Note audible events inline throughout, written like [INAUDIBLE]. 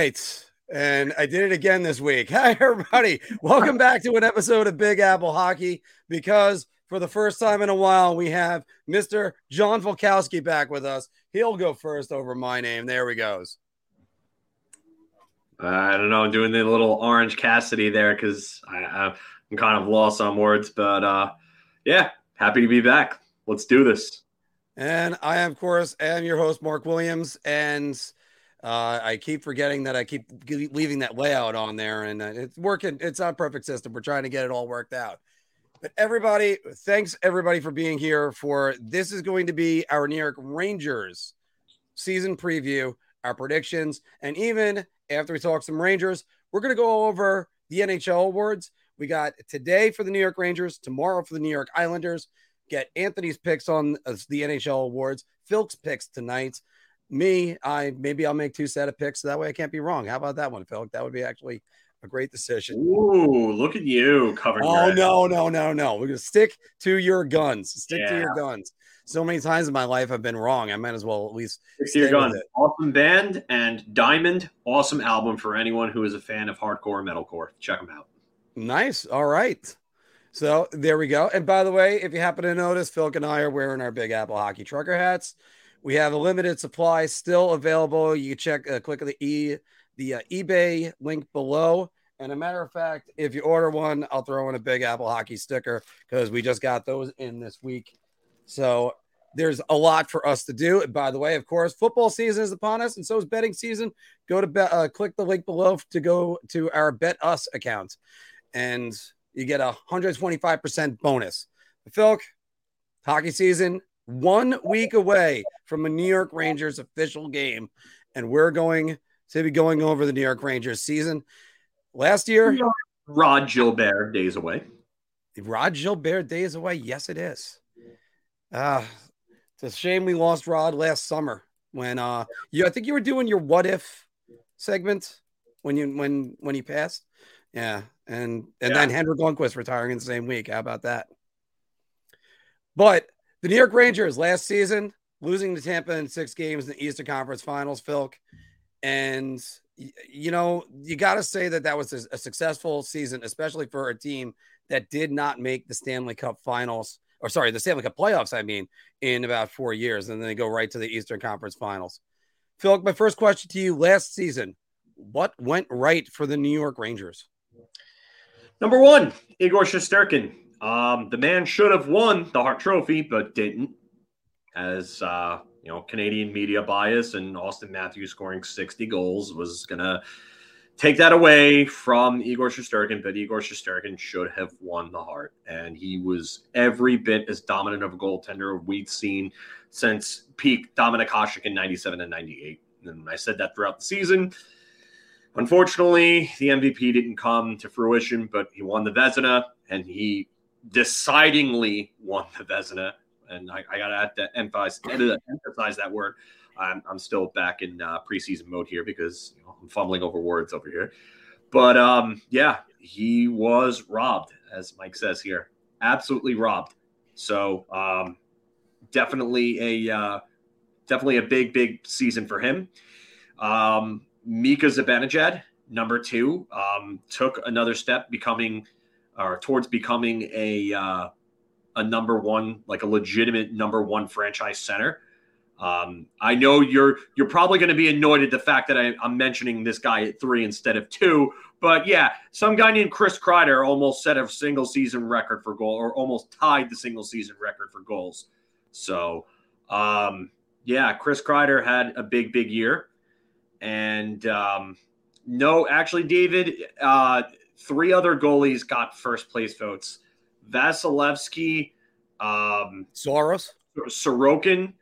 right. And I did it again this week. [LAUGHS] Hi, everybody. Welcome back to an episode of Big Apple Hockey because for the first time in a while, we have Mr. John Volkowski back with us. He'll go first over my name. There we goes. I don't know. I'm doing the little Orange Cassidy there because I'm kind of lost on words. But uh, yeah, happy to be back. Let's do this. And I, of course, am your host, Marc Williams. And uh, I keep forgetting that I keep leaving that layout on there, and uh, it's working. It's not perfect system. We're trying to get it all worked out. But everybody, thanks everybody for being here. For this is going to be our New York Rangers season preview, our predictions, and even after we talk some Rangers, we're going to go over the NHL awards. We got today for the New York Rangers, tomorrow for the New York Islanders. Get Anthony's picks on uh, the NHL awards, Phil's picks tonight me, I maybe I'll make two set of picks so that way I can't be wrong. How about that one, Phil? That would be actually a great decision. Ooh, look at you covering. Oh no, no, no, no. We're gonna stick to your guns. Stick yeah. to your guns. So many times in my life I've been wrong. I might as well at least stick to your guns. Awesome band and Diamond, awesome album for anyone who is a fan of hardcore metalcore. Check them out. Nice. All right. So there we go. And by the way, if you happen to notice, Phil and I are wearing our Big Apple hockey trucker hats. We have a limited supply still available. You can check, uh, click the e the uh, eBay link below. And a matter of fact, if you order one, I'll throw in a big Apple hockey sticker because we just got those in this week. So there's a lot for us to do. And by the way, of course, football season is upon us, and so is betting season. Go to bet, uh, click the link below to go to our BetUS account, and you get a 125% bonus. Phil, hockey season one week away from a New York Rangers official game, and we're going to be going over the New York Rangers season. Last year, Rod Gilbert days away. Rod Gilbert days away. Yes, it is. Uh, it's a shame we lost Rod last summer when uh you I think you were doing your what if segment when you when when he passed. Yeah. And and yeah. then Henrik Lundqvist retiring in the same week. How about that? But the New York Rangers last season losing to Tampa in six games in the Eastern Conference Finals, Filk, And, you know, you got to say that that was a, successful season, especially for a team that did not make the Stanley Cup Finals, or sorry, the Stanley Cup playoffs, I mean, in about four years. And then they go right to the Eastern Conference Finals. Phil, my first question to you last season what went right for the New York Rangers? Number one, Igor Shesterkin. Um, the man should have won the Hart Trophy, but didn't, as uh, you know, Canadian media bias and Auston Matthews scoring 60 goals was gonna take that away from Igor Shesterkin. But Igor Shesterkin should have won the Hart, and he was every bit as dominant of a goaltender we'd seen since peak Dominik Hasek in 97 and 98. And I said that throughout the season. Unfortunately, the MVP didn't come to fruition, but he won the Vezina and he decidingly won the Vezina. And I, I got to emphasize, emphasize that word. I'm, I'm still back in uh, preseason mode here because you know, I'm fumbling over words over here. But um, yeah, he was robbed, as Mike says here. Absolutely robbed. So um, definitely a uh, definitely a big, big season for him. Um, Mika Zibanejad, number two, um, took another step, becoming – or towards becoming a uh, a number one, like a legitimate number one franchise center. Um, I know you're you're probably going to be annoyed at the fact that I, am mentioning this guy at three instead of two, but yeah, some guy named Chris Kreider almost set a single season record for goal, or almost tied the single season record for goals. So, um, yeah, Chris Kreider had a big big year, and um, no, actually, David, uh, Three other goalies got first place votes: Vasilevskiy, um, Saros, Sorokin,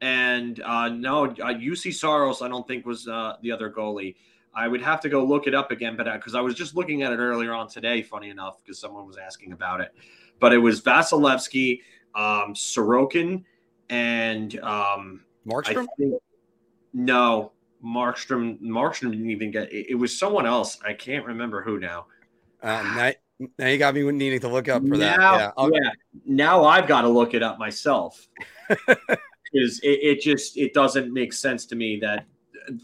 and uh, no, uh, Juuse Saros. I don't think was uh, the other goalie. I would have to go look it up again, but because uh, I was just looking at it earlier on today, funny enough, because someone was asking about it. But it was Vasilevskiy, um, Sorokin, and um, Markstrom. Think, no, Markstrom. Markstrom didn't even get. It, it was someone else. I can't remember who now. Uh, now, now you got me needing to look up for that. Now, yeah, okay. yeah. Now I've got to look it up myself [LAUGHS] because it, it, just it doesn't make sense to me that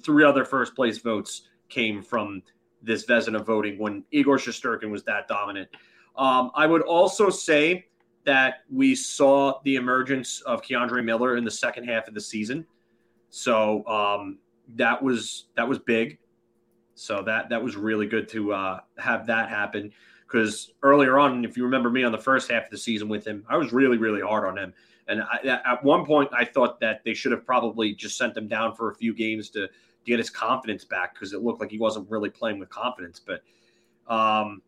three other first place votes came from this Vezina voting when Igor Shesterkin was that dominant. Um, I would also say that we saw the emergence of K'Andre Miller in the second half of the season. So um, that was that was big. So that that was really good to uh, have that happen because earlier on, if you remember me on the first half of the season with him, I was really really hard on him. And I, at one point, I thought that they should have probably just sent him down for a few games to, get his confidence back because it looked like he wasn't really playing with confidence. But um,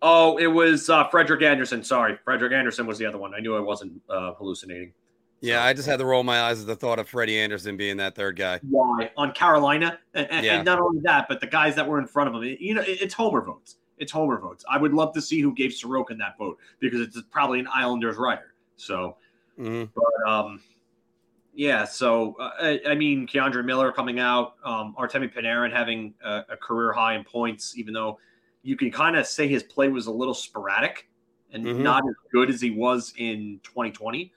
oh, it was uh, Frederik Andersen. Sorry, Frederik Andersen was the other one. I knew I wasn't uh, hallucinating. Yeah, I just had to roll my eyes at the thought of Freddie Andersen being that third guy. Why on Carolina? And, and, yeah. and not only that, but the guys that were in front of him. You know, it's Homer votes. It's Homer votes. I would love to see who gave Sorokin that vote because it's probably an Islanders writer. So, mm-hmm. but um, yeah. So uh, I, I, mean, K'Andre Miller coming out, um, Artemi Panarin having a, a career high in points, even though you can kind of say his play was a little sporadic and mm-hmm. not as good as he was in 2020.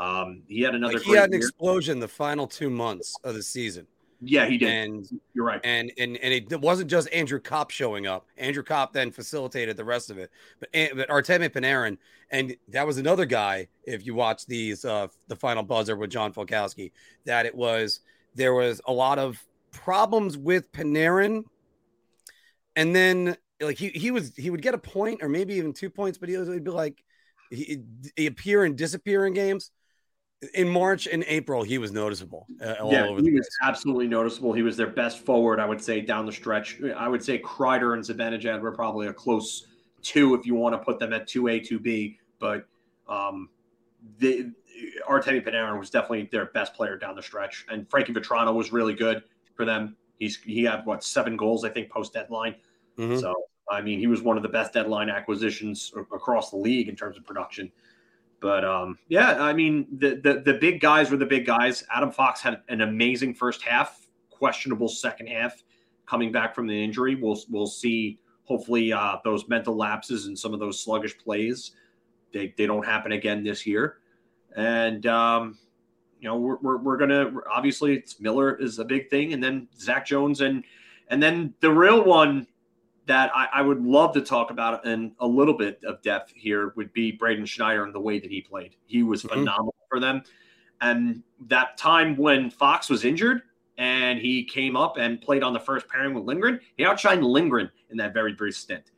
Um, he had another. Like he had an year. explosion the final two months of the season. Yeah, he did. And you're right. And and and it wasn't just Andrew Copp showing up. Andrew Copp then facilitated the rest of it. But but Artemi Panarin, and that was another guy. If you watch these, uh, the final buzzer with John Falkowski, that it was there was a lot of problems with Panarin, and then like he he was he would get a point or maybe even two points, but he would be like he, he appear and disappear in games in March and April, he was noticeable. Uh, yeah, he was place. absolutely noticeable. He was their best forward, I would say, down the stretch. I would say Kreider and Zibanejad were probably a close two if you want to put them at two A, two B. But um, the Artemi Panarin was definitely their best player down the stretch, and Frankie Vatrano was really good for them. He's he had what seven goals I think post deadline. Mm-hmm. So I mean, he was one of the best deadline acquisitions across the league in terms of production. But um, yeah, I mean, the, the the big guys were the big guys. Adam Fox had an amazing first half, questionable second half, coming back from the injury. We'll we'll see. Hopefully, uh, those mental lapses and some of those sluggish plays, they, they don't happen again this year. And um, you know, we're, we're, we're gonna obviously it's Miller is a big thing, and then Zach Jones and and then the real one that I, I, would love to talk about in a little bit of depth here would be Braden Schneider and the way that he played. He was mm-hmm. phenomenal for them. And that time when Fox was injured and he came up and played on the first pairing with Lindgren, he outshined Lindgren in that very brief stint.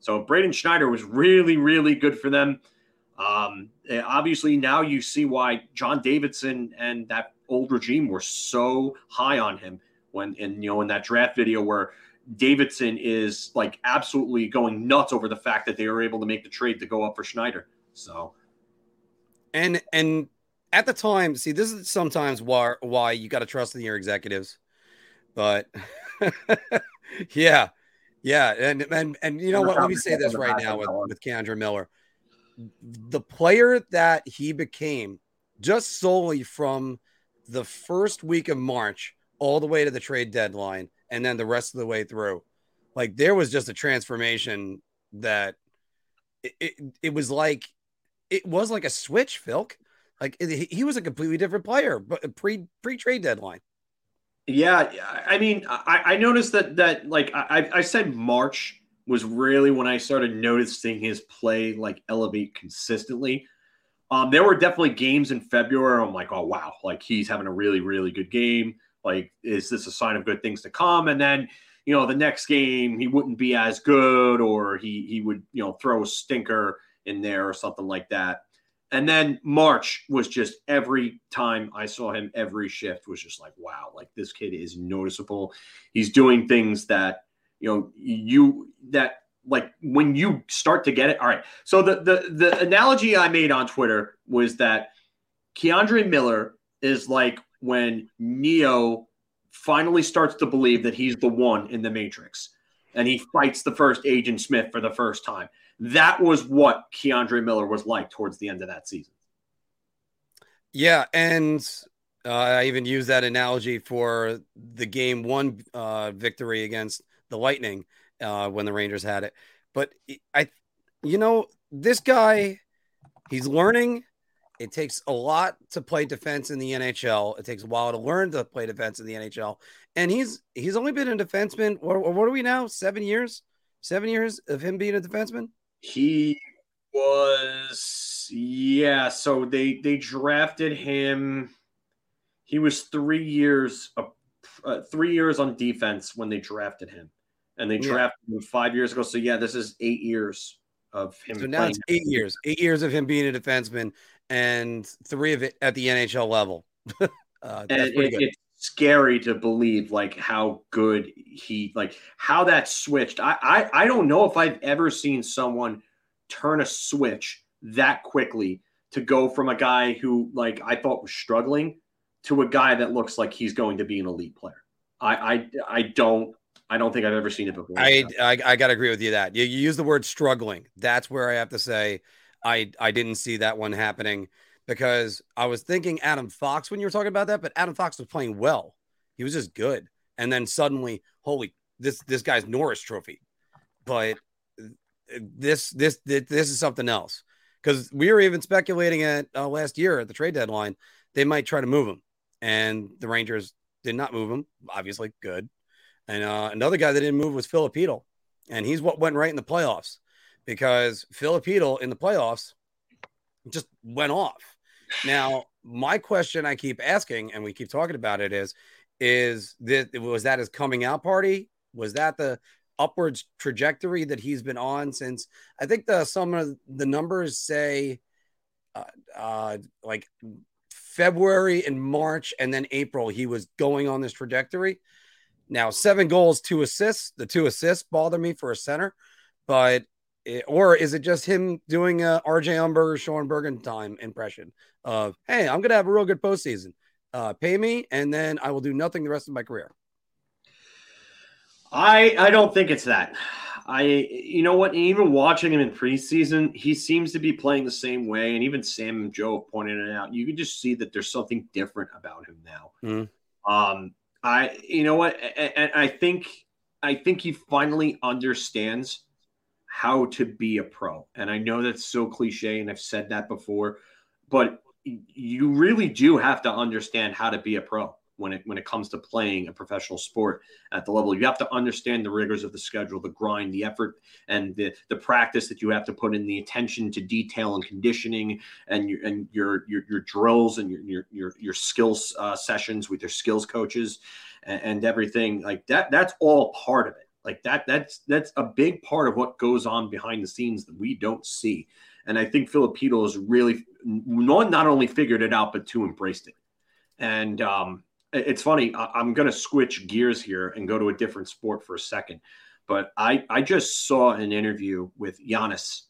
So Braden Schneider was really, really good for them. Um, eh, obviously, now you see why John Davidson and that old regime were so high on him when, in you know, in that draft video where Davidson is like absolutely going nuts over the fact that they were able to make the trade to go up for Schneider. So, and and at the time, see, this is sometimes why why you got to trust in your executives, but [LAUGHS] yeah, yeah, and and and you know what? Let me say this right now with with K'Andre Miller, the player that he became just solely from the first week of March all the way to the trade deadline and then the rest of the way through. Like there was just a transformation that it, it, it was like it was like a switch, Phil. Like it, he was a completely different player, but pre pre trade deadline. Yeah, I mean, I, I noticed that that like I, I said March was really when I started noticing his play like elevate consistently. Um, there were definitely games in February. I'm like, oh wow, like he's having a really really good game. Like, is this a sign of good things to come? And then, you know, the next game he wouldn't be as good, or he he would, you know, throw a stinker in there or something like that. And then March was just every time I saw him, every shift was just like, wow, like this kid is noticeable. He's doing things that, you know, you that like when you start to get it. All right. So the the the analogy I made on Twitter was that K'Andre Miller is like when Neo finally starts to believe that he's the one in the Matrix and he fights the first Agent Smith for the first time. That was what K'Andre Miller was like towards the end of that season. Yeah. And uh, I even use that analogy for the game one uh, victory against the Lightning uh, when the Rangers had it. But I, you know, this guy, he's learning It takes a lot to play defense in the NHL. It takes a while to learn to play defense in the NHL. And he's he's only been a defenseman. What, what are we now? Seven years? Seven years of him being a defenseman? He was yeah. So they they drafted him. He was three years uh, three years on defense when they drafted him, and they yeah. drafted him five years ago. So yeah, this is eight years of him. So now it's eight years, eight years of him being a defenseman, and three of it at the NHL level. [LAUGHS] uh, and it. It's scary to believe like how good he like how that switched. I, I I don't know if I've ever seen someone turn a switch that quickly to go from a guy who like I thought was struggling to a guy that looks like he's going to be an elite player. I I, I don't I don't think I've ever seen it before. I I, I got to agree with you that you, you use the word struggling. That's where I have to say I I didn't see that one happening because I was thinking Adam Fox when you were talking about that, but Adam Fox was playing well. He was just good, and then suddenly, holy, this this guy's Norris Trophy. But this this this is something else because we were even speculating at uh, last year at the trade deadline they might try to move him, and the Rangers did not move him. Obviously, good. And uh, another guy that didn't move was Filipino, and he's what went right in the playoffs because Filipino in the playoffs just went off. Now, my question I keep asking, and we keep talking about it, is is that was that his coming out party? Was that the upwards trajectory that he's been on since I think the some of the numbers say uh, uh, like February and March and then April he was going on this trajectory. Now seven goals, two assists. The two assists bother me for a center, but or is it just him doing a RJ Umberger, Sean time impression of hey, I'm gonna have a real good postseason. Uh, pay me, and then I will do nothing the rest of my career. I I don't think it's that. I you know what? Even watching him in preseason, he seems to be playing the same way. And even Sam and Joe pointed it out. You can just see that there's something different about him now. Mm. Um, I you know what? And I think I think he finally understands how to be a pro. And I know that's so cliche, and I've said that before, but you really do have to understand how to be a pro when it when it comes to playing a professional sport at the level. You have to understand the rigors of the schedule, the grind, the effort, and the the practice that you have to put in, the attention to detail and conditioning, and your and your your, your drills and your your your, your skills uh, sessions with your skills coaches, and, and everything like that. That's all part of it. Like that. That's that's a big part of what goes on behind the scenes that we don't see. And I think Filipino has really not, not only figured it out, but to embraced it. And um, it's funny. I, am going to switch gears here and go to a different sport for a second. But I, I just saw an interview with Giannis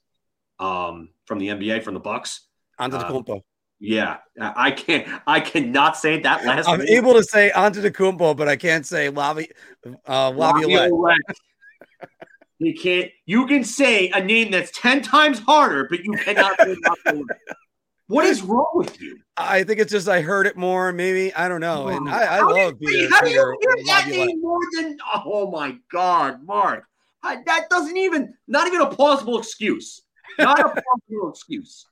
um, from the NBA from the Bucks. Antetokounmpo. Uh, yeah, I can't. I cannot say that last. I'm able to say Antetokounmpo, but I can't say Lavi, uh, Laviolette. you can't. You can say a name that's ten times harder, but you cannot say [LAUGHS] what is wrong with you? I think it's just I heard it more, maybe. I don't know. And I, I love you, How do you hear that name more than oh my god, Marc? I, that doesn't even not even a plausible excuse. Not a [LAUGHS] plausible excuse.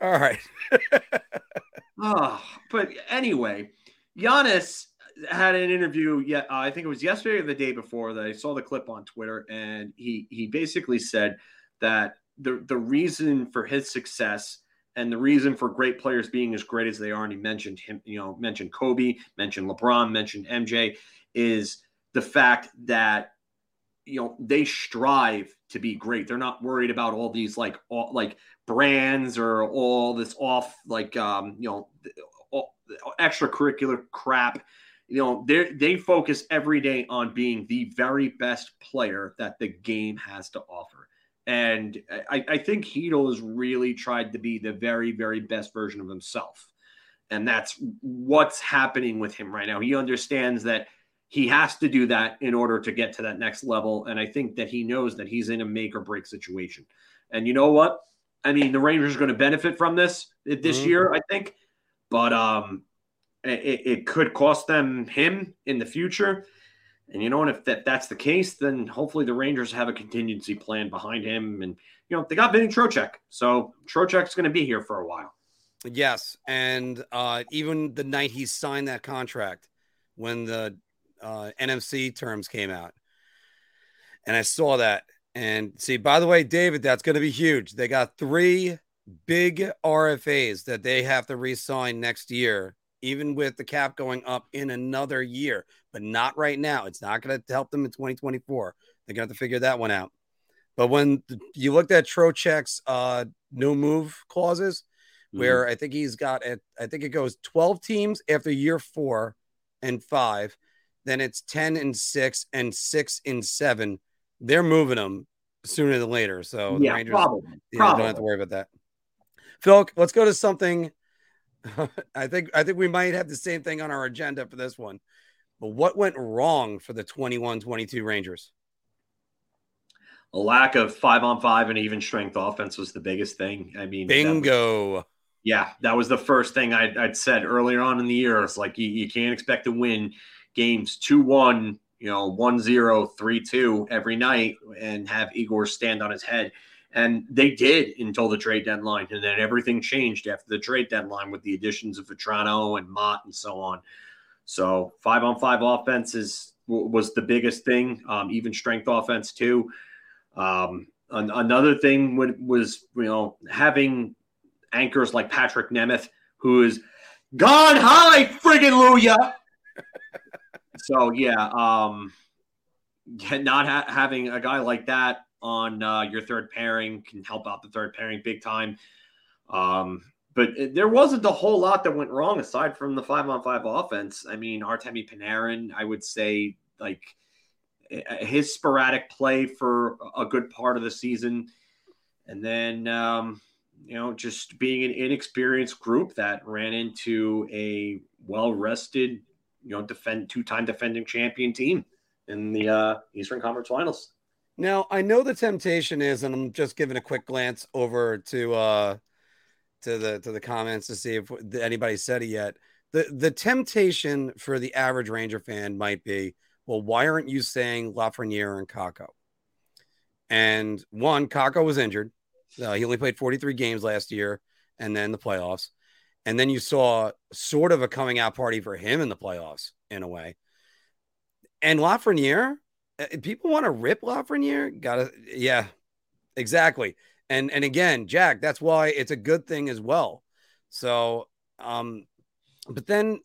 All right. [LAUGHS] oh, but anyway, Giannis had an interview. Yeah, uh, I think it was yesterday or the day before that I saw the clip on Twitter, and he he basically said that the the reason for his success and the reason for great players being as great as they are, and he mentioned him, you know, mentioned Kobe, mentioned LeBron, mentioned MJ, is the fact that you know they strive to be great. They're not worried about all these like all, like brands or all this off like um you know all, extracurricular crap. You know they they focus every day on being the very best player that the game has to offer. And I, I think Chytil has really tried to be the very, very best version of himself. And that's what's happening with him right now. He understands that he has to do that in order to get to that next level. And I think that he knows that he's in a make or break situation. And you know what? I mean, the Rangers are going to benefit from this this mm-hmm. year, I think. But um, it, it could cost them him in the future. And you know, and if that, that's the case, then hopefully the Rangers have a contingency plan behind him. And, you know, they got Vinny Trocheck. So Trocheck's going to be here for a while. Yes, and uh, even the night he signed that contract, when the uh, NMC terms came out, and I saw that. And see, by the way, David, that's going to be huge. They got three big RFAs that they have to re-sign next year, even with the cap going up in another year, but not right now. It's not going to help them in 2024. They're going to have to figure that one out. But when you looked at Trocheck's uh, no move clauses, mm-hmm. where I think he's got it, I think it goes 12 teams after year four and five, then it's 10 and six and six and seven. They're moving them sooner than later. So yeah, the Rangers probably, yeah, probably. don't have to worry about that. Phil, let's go to something. [LAUGHS] I think I think we might have the same thing on our agenda for this one. But what went wrong for the 21-22 Rangers? A lack of five on five and even strength offense was the biggest thing. I mean, bingo. Was, yeah, that was the first thing I'd, I'd, said earlier on in the year. It's like you, you can't expect to win games 2 1, you know, 1 0, 3 2 every night and have Igor stand on his head. And they did until the trade deadline. And then everything changed after the trade deadline with the additions of Vatrano and Motte and so on. So five on five offense is, was the biggest thing, um, even strength offense too. Um, an, another thing would, was, you know, having anchors like Patrik Nemeth, who is gone high, friggin' Luya. So yeah, um, not ha- having a guy like that on uh, your third pairing can help out the third pairing big time. Um, but there wasn't a whole lot that went wrong aside from the five on five offense. I mean, Artemi Panarin, I would say, like his sporadic play for a good part of the season. And then, um, you know, just being an inexperienced group that ran into a well rested, you know, defend two time defending champion team in the uh, Eastern Conference Finals. Now I know the temptation is, and I'm just giving a quick glance over to uh to the to the comments to see if anybody said it yet. The the temptation for the average Ranger fan might be, well, why aren't you saying Lafreniere and Kakko? And one, Kakko was injured. Uh, he only played 43 games last year and then the playoffs. And then you saw sort of a coming out party for him in the playoffs in a way. And Lafreniere, uh, people want to rip Lafreniere. Gotta, yeah, exactly. And and again, Jack, that's why it's a good thing as well. So, um, but then,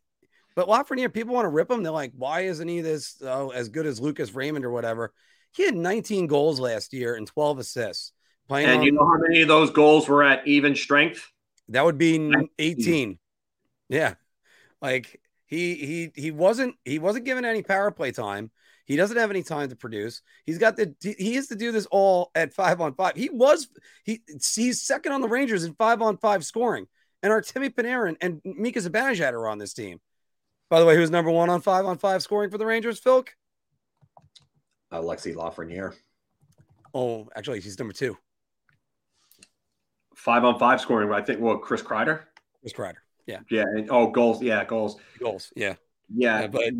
but Lafreniere, people want to rip him. They're like, why isn't he this uh, as good as Lucas Raymond or whatever? He had 19 goals last year and 12 assists. Playing and on, you know how many of those goals were at even strength? That would be 18. Yeah. Like he he he wasn't he wasn't given any power play time. He doesn't have any time to produce. He's got the he has to do this all at five on five. He was he he's second on the Rangers in five on five scoring. And Artemi Panarin and Mika Zibanejad are on this team. By the way, who's number one on five on five scoring for the Rangers, Phil? Alexi Lafreniere. Oh, actually, he's number two five on five scoring. But I think well, Chris Kreider. Chris Kreider. Yeah. Yeah. And, oh, goals. Yeah, goals. Goals. Yeah. Yeah. yeah but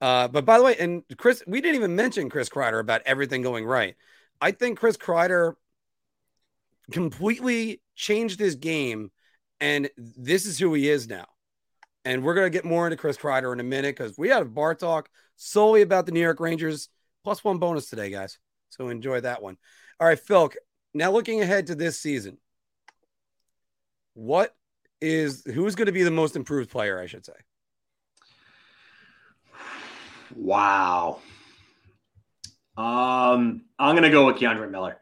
uh, but by the way, and Chris, we didn't even mention Chris Kreider about everything going right. I think Chris Kreider completely changed his game, and this is who he is now. And we're gonna get more into Chris Kreider in a minute because we had a bar talk solely about the New York Rangers plus one bonus today, guys. So enjoy that one. All right, Phil. Now looking ahead to this season, what is who's going to be the most improved player? I should say. Wow. Um, I'm going to go with K'Andre Miller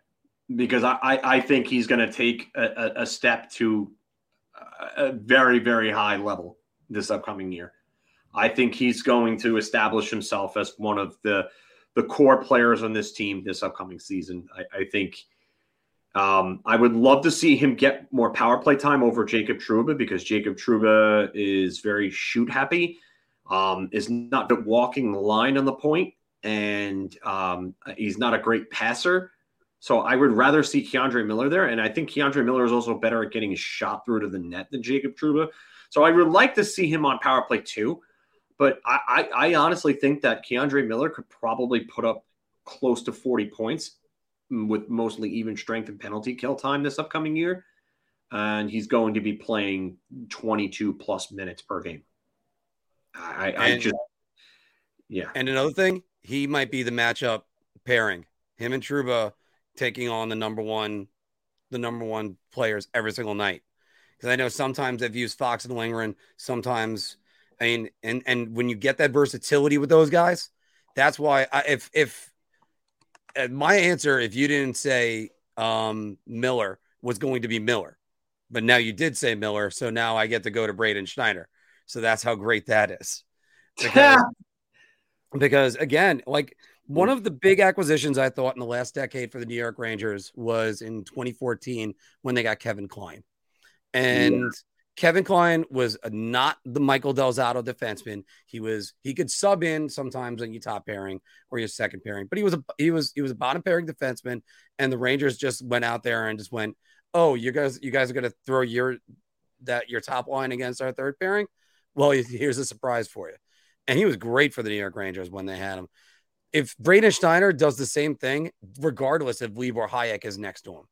because I, I, I think he's going to take a, a, step to a very, very high level this upcoming year. I think he's going to establish himself as one of the the core players on this team this upcoming season. I, I think um, I would love to see him get more power play time over Jacob Trouba because Jacob Trouba is very shoot happy, um, is not walking the line on the point, and um, he's not a great passer. So I would rather see K'Andre Miller there, and I think K'Andre Miller is also better at getting a shot through to the net than Jacob Trouba. So I would like to see him on power play too, but I, I, I honestly think that K'Andre Miller could probably put up close to 40 points with mostly even strength and penalty kill time this upcoming year. and he's going to be playing 22 plus minutes per game. I, I And- just, yeah. And another thing, he might be the matchup pairing. Him and Trouba taking on the number one, the number one players every single night. Because I know sometimes they've used Fox and Lindgren. Sometimes, I mean, and and when you get that versatility with those guys, that's why I, if if my answer, if you didn't say um, Miller was going to be Miller, but now you did say Miller, so now I get to go to Braden Schneider. So that's how great that is because, [LAUGHS] because again, like one of the big acquisitions I thought in the last decade for the New York Rangers was in 2014 when they got Kevin Klein. And Kevin Klein was not the Michael Del Zotto defenseman. He was he could sub in sometimes on your top pairing or your second pairing, but he was a he was he was a bottom pairing defenseman, and the Rangers just went out there and just went, oh, you guys you guys are gonna throw your that your top line against our third pairing. Well, here's a surprise for you, and he was great for the New York Rangers when they had him. If Braden Steiner does the same thing, regardless if Libor Hajek is next to him,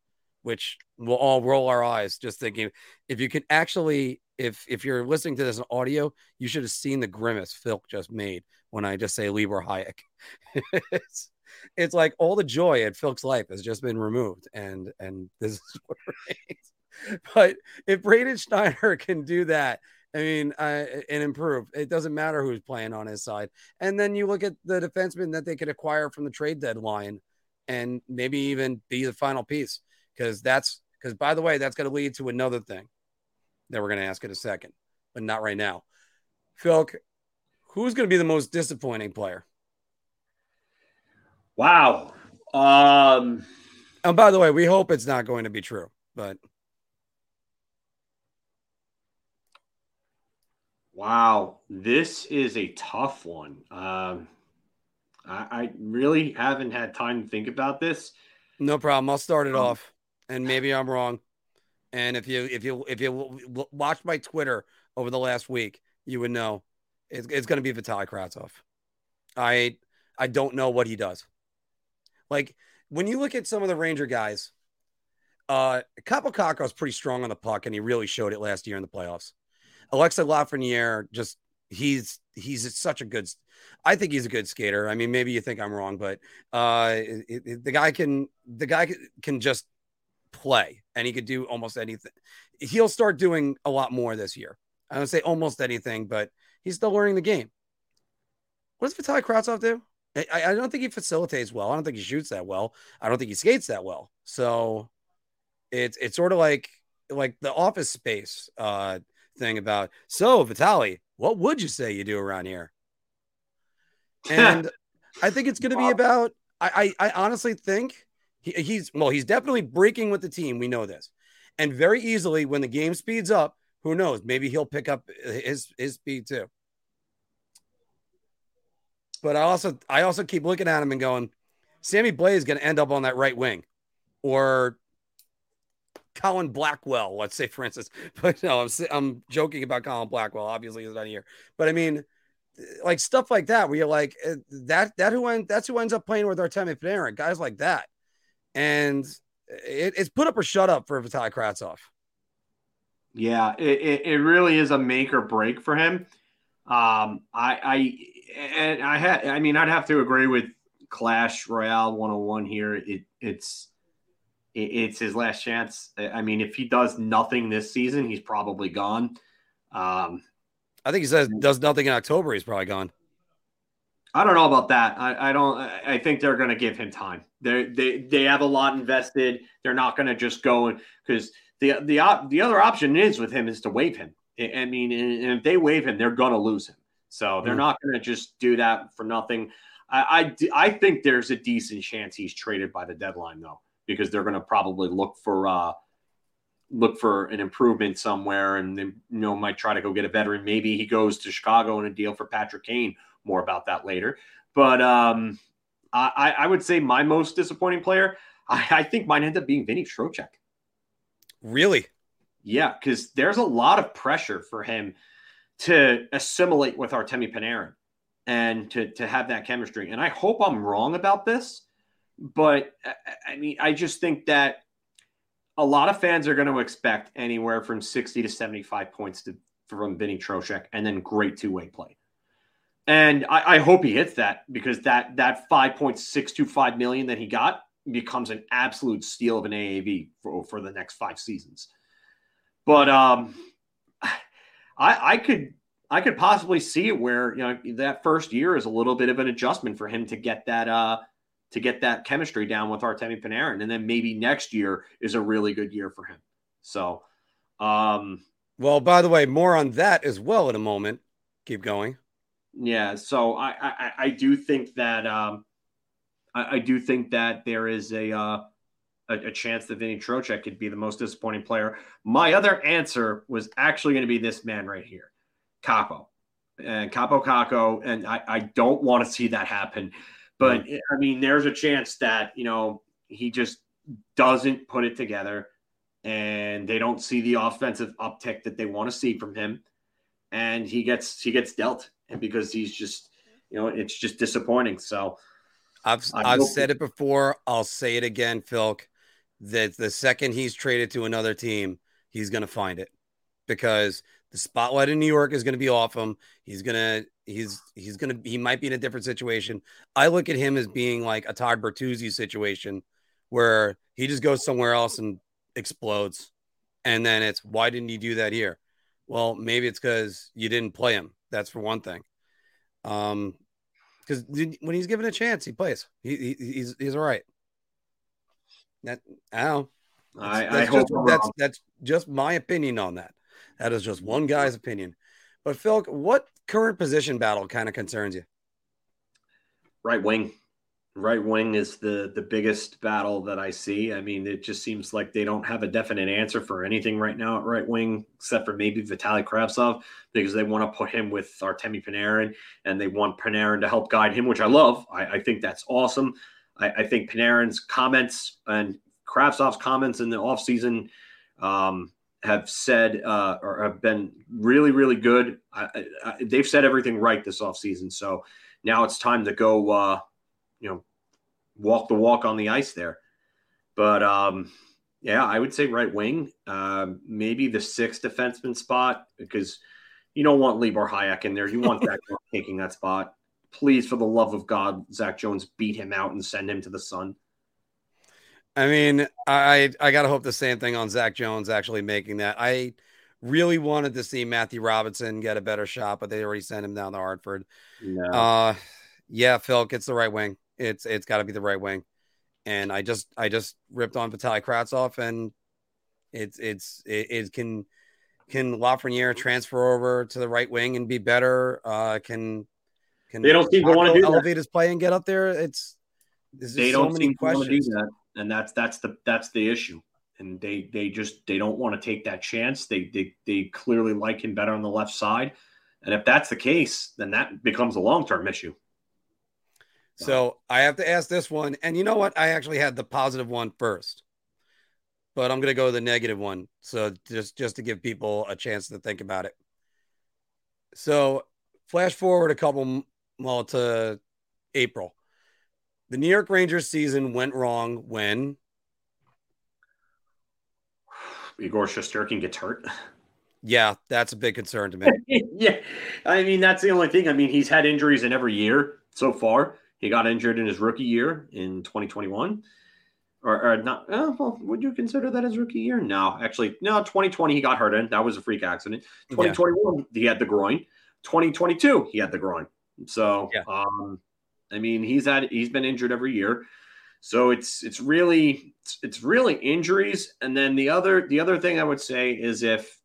which we'll all roll our eyes just thinking if you can actually if if you're listening to this in audio you should have seen the grimace phil just made when i just say libor hajek [LAUGHS] it's, it's like all the joy at phil's life has just been removed and and this is [LAUGHS] what but if braden schneider [LAUGHS] can do that I mean, uh, and improve. It doesn't matter who's playing on his side. And then you look at the defenseman that they could acquire from the trade deadline and maybe even be the final piece because that's because by the way that's going to lead to another thing that we're going to ask in a second but not right now phil who's going to be the most disappointing player Wow. Um, and by the way we hope it's not going to be true but wow. This is a tough one. Um, I, I really haven't had time to think about this. no problem i'll start it Um, off and maybe i'm wrong and if you if you if you watch my twitter over the last week you would know it's, it's going to be Vitaly Kravtsov. I I don't know what he does. Like when you look at some of the Ranger guys, uh Kaapo Kakko is pretty strong on the puck, and he really showed it last year in the playoffs. Alexa Lafreniere just he's he's such a good I think he's a good skater. I mean, maybe you think I'm wrong, but uh it, it- the guy can the guy can just play and he could do almost anything. He'll start doing a lot more this year. I don't say almost anything, but he's still learning the game. What does Vitaly Kravtsov do? I, I don't think he facilitates well. I don't think he shoots that well. I don't think he skates that well. So it's it's sort of like like the office space uh thing about so Vitaly, what would you say you do around here? [LAUGHS] And I think it's going to be about. I, I I honestly think he, he's well. He's definitely breaking with the team. We know this, and very easily when the game speeds up, who knows? Maybe he'll pick up his his speed too. But I also I also keep looking at him and going, Sammy Blais is going to end up on that right wing, or Colin Blackwell. Let's say, [LAUGHS] for instance. But no, I'm I'm joking about Colin Blackwell. Obviously, he's not here. But I mean, like stuff like that, where you're like eh, that that who end, that's who ends up playing with Artemi Panarin, guys like that, and it, it's put up or shut up for Vitaly Kravtsov. Yeah, it, it, really is a make or break for him. Um, I, I, and I had, I mean, I'd have to agree with Clash Royale 101 here. It, it's, it, it's his last chance. I mean, if he does nothing this season, he's probably gone. Um, I think he says does nothing in October. He's probably gone. I don't know about that. I, I don't. I think they're going to give him time. They they they have a lot invested. They're not going to just go because the the op, the other option is with him is to waive him. I I mean, and if they waive him, they're going to lose him. So they're Mhm. not going to just do that for nothing. I I think there's a decent chance he's traded by the deadline though, because they're going to probably look for uh look for an improvement somewhere, and they, you know might try to go get a veteran. Maybe he goes to Chicago in a deal for Patrick Kane. More about that later. But um, I, I would say my most disappointing player, I, I think might end up being Vinny Trocheck. Really? Yeah, because there's a lot of pressure for him to assimilate with Artemi Panarin and to to have that chemistry. And I hope I'm wrong about this, but I, I mean, I just think that a lot of fans are going to expect anywhere from 60 to 75 points to, from Vinny Trocheck and then great two way play. And I, I, hope he hits that because that that 5.625 million that he got becomes an absolute steal of an AAV for, for the next five seasons. But um, I, I could I could possibly see it where you know that first year is a little bit of an adjustment for him to get that uh to get that chemistry down with Artemi Panarin, and then maybe next year is a really good year for him. So, um, well, by the way, more on that as well in a moment. Keep going. Yeah, so I I, I do think that um, I, I do think that there is a uh, a, a chance that Vinny Trocheck could be the most disappointing player. My other answer was actually going to be this man right here. Kaapo, and Kaapo Kakko. And I, I don't want to see that happen. But mm. I mean, there's a chance that, you know, he just doesn't put it together and they don't see the offensive uptick that they want to see from him. And he gets he gets dealt. And because he's just, you know, it's just disappointing. So I've I've said it before. I'll say it again, Filk. That the second he's traded to another team, he's gonna find it because the spotlight in New York is going to be off him. He's gonna he's he's gonna he might be in a different situation. I look at him as being like a Todd Bertuzzi situation where he just goes somewhere else and explodes. And then it's why didn't you do that here? Well, maybe it's because you didn't play him. That's for one thing. Um, because when he's given a chance, he plays. He, he he's he's all right. That I don't. Know. I, that's, I just, that's that's just my opinion on that. That is just one guy's opinion. But Phil, what current position battle kind of concerns you? Right wing. Right wing is the the biggest battle that I see. I mean, it just seems like they don't have a definite answer for anything right now at right wing, except for maybe Vitaly Kravtsov, because they want to put him with Artemi Panarin and they want Panarin to help guide him, which I love. I, I think that's awesome. I, I, think Panarin's comments and Kravtsov's comments in the offseason um, have said uh, or have been really, really good. I, they've said everything right this offseason. So now it's time to go, uh, you know, walk the walk on the ice there. But um, yeah, I would say right wing, uh, maybe the sixth defenseman spot because you don't want Libor Hajek in there. You want that [LAUGHS] taking that spot. Please, for the love of God, Zach Jones beat him out and send him to the sun. I mean, I I gotta hope the same thing on Zach Jones actually making that. I really wanted to see Matthew Robertson get a better shot, but they already sent him down to Hartford. No. Uh, yeah, Phil, it's the right wing. It's it's got to be the right wing, and I just I just ripped on Vitaly Kravtsov, and it's it's it, it can can Lafreniere transfer over to the right wing and be better? Uh, can can they don't seem to want to elevate his play and get up there? It's they don't so many questions. that and that's that's the that's the issue. And they they just they don't want to take that chance. They they they clearly like him better on the left side, and if that's the case, then that becomes a long term issue. So I have to ask this one, and you know what? I actually had the positive one first, but I'm going to go with the negative one. So just just to give people a chance to think about it. So flash forward a couple well to April. The New York Rangers season went wrong when [SIGHS] Igor Shesterkin gets hurt. Yeah, that's a big concern to me. [LAUGHS] yeah, I mean that's the only thing. I mean he's had injuries in every year so far. He got injured in his rookie year in 2021, or, or not. Uh, well, would you consider that his rookie year? No, actually, no. 2020 he got hurt in. That was a freak accident. 2021 yeah. he had the groin. 2022 he had the groin. So, yeah. um, I mean, he's had he's been injured every year. So it's it's really it's really injuries, and then the other the other thing I would say is if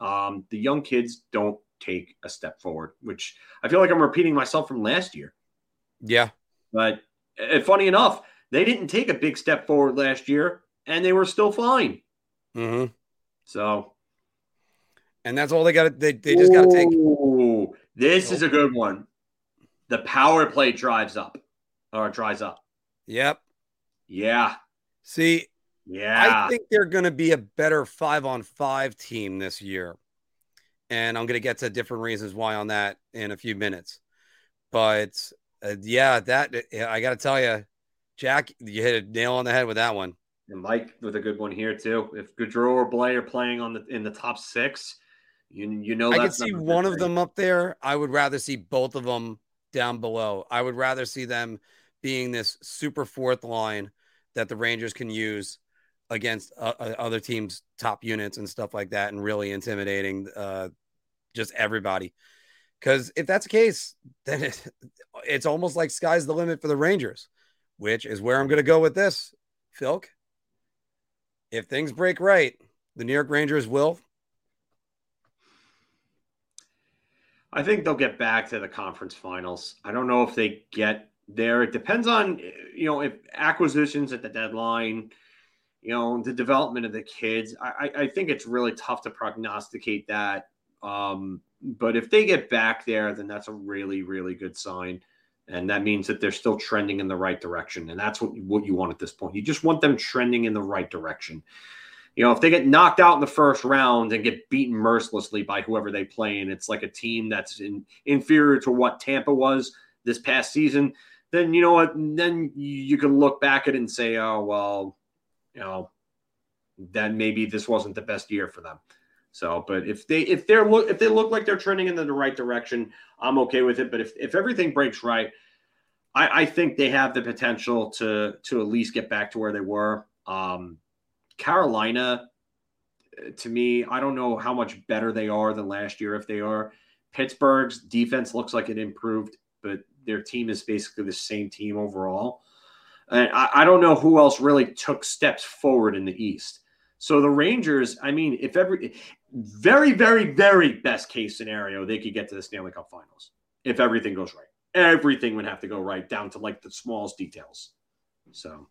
um, the young kids don't take a step forward, which I feel like I'm repeating myself from last year. Yeah, but uh, funny enough, they didn't take a big step forward last year, and they were still fine. Mm-hmm. So, and that's all they got. They they just got to take. This is a good one the power play drives up or dries up. Yep. Yeah. See, yeah. I think they're going to be a better five on five team this year. And I'm going to get to different reasons why on that in a few minutes. But uh, yeah, that I got to tell you, Jack, you hit a nail on the head with that one. And Mike with a good one here too. If Goodrow or Blais are playing on the in the top six, you you know I could see one of them up there. I would rather see both of them down below. I would rather see them being this super fourth line that the Rangers can use against uh, uh other teams' top units and stuff like that, and really intimidating uh, just everybody. Because if that's the case, then it, it's almost like sky's the limit for the Rangers, which is where I'm going to go with this, Filk. If things break right, the New York Rangers will. I think they'll get back to the conference finals. I don't know if they get there. It depends on, you know, if acquisitions at the deadline, you know, the development of the kids. I, I think it's really tough to prognosticate that. Um, but if they get back there, then that's a really, really good sign. And that means that they're still trending in the right direction. And that's what, what you want at this point. You just want them trending in the right direction. You know, if they get knocked out in the first round and get beaten mercilessly by whoever they play, and it's like a team that's in, inferior to what Tampa was this past season, then you know what? Then you can look back at it and say, oh, well, you know, then maybe this wasn't the best year for them. So, but if they if they're look if they look like they're trending in the right direction, I'm okay with it. But if if everything breaks right, I, I think they have the potential to to at least get back to where they were. Um, Carolina, to me, I don't know how much better they are than last year. If they are, Pittsburgh's defense looks like it improved, but their team is basically the same team overall. And I, I don't know who else really took steps forward in the East. So the Rangers, I mean, if every very, very, very best case scenario, they could get to the Stanley Cup Finals if everything goes right. Everything would have to go right down to like the smallest details. So,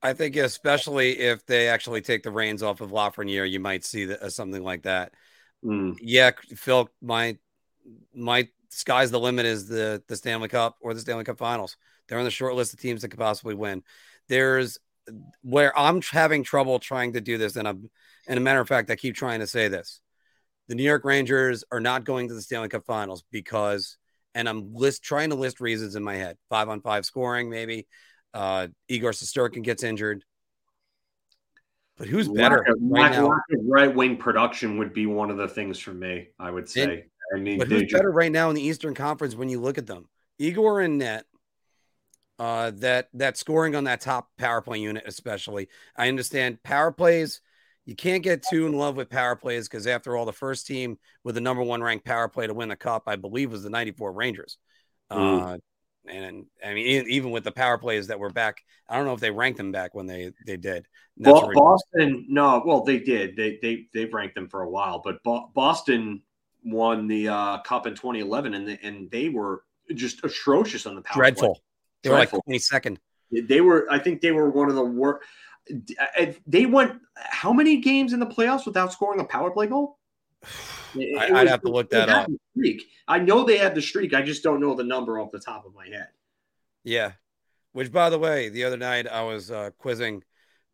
I think especially if they actually take the reins off of Lafreniere, you might see that, uh, something like that. Mm. Yeah, Phil, my my sky's the limit is the the Stanley Cup or the Stanley Cup Finals. They're on the short list of teams that could possibly win. There's where I'm having trouble trying to do this, and I'm, and a matter of fact, I keep trying to say this: the New York Rangers are not going to the Stanley Cup Finals because, and I'm list trying to list reasons in my head: five on five scoring, maybe. Uh, Igor Shesterkin gets injured. But who's better right now? Right wing production would be one of the things for me. I would say. And, I mean, but who's better right now in the Eastern Conference when you look at them? Igor and net uh, that that scoring on that top power play unit, especially. I understand power plays. You can't get too in love with power plays because, after all, the first team with the number one ranked power play to win the cup, I believe, was the '94 Rangers. Mm. Uh, and I mean, even with the power plays that were back, I don't know if they ranked them back when they they did. Well, Boston, no, well they did. They they they've ranked them for a while, but Bo- Boston won the uh, cup in 2011, and the, and they were just atrocious on the power dreadful. Play. They were like 22nd. They were, I think they were one of the worst. They went how many games in the playoffs without scoring a power play goal? It, [SIGHS] I, would have to look that up. Streak. I know they had the streak. I just don't know the number off the top of my head. Yeah. Which, by the way, the other night I was uh, quizzing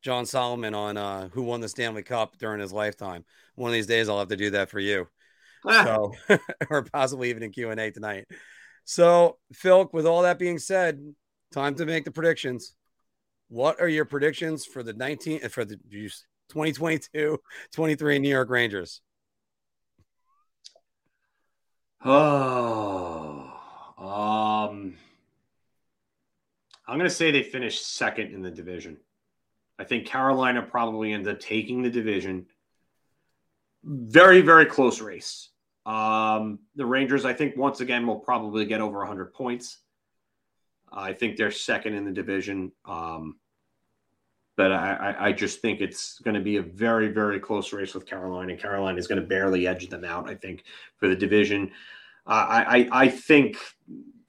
John Solomon on uh, who won the Stanley Cup during his lifetime. One of these days, I'll have to do that for you. Ah. So, [LAUGHS] or possibly even in Q and A tonight. So, Phil, with all that being said, time to make the predictions. What are your predictions for the 19 for the 2022 23 New York Rangers? Oh, um, I'm going to say they finished second in the division. I think Carolina probably ends up taking the division. Very, very close race. Um, the Rangers, I think, once again, will probably get over 100 points. I think they're second in the division. Um, but I, I, just think it's going to be a very, very close race with Carolina. Carolina is going to barely edge them out, I think, for the division. Uh, I, I, I think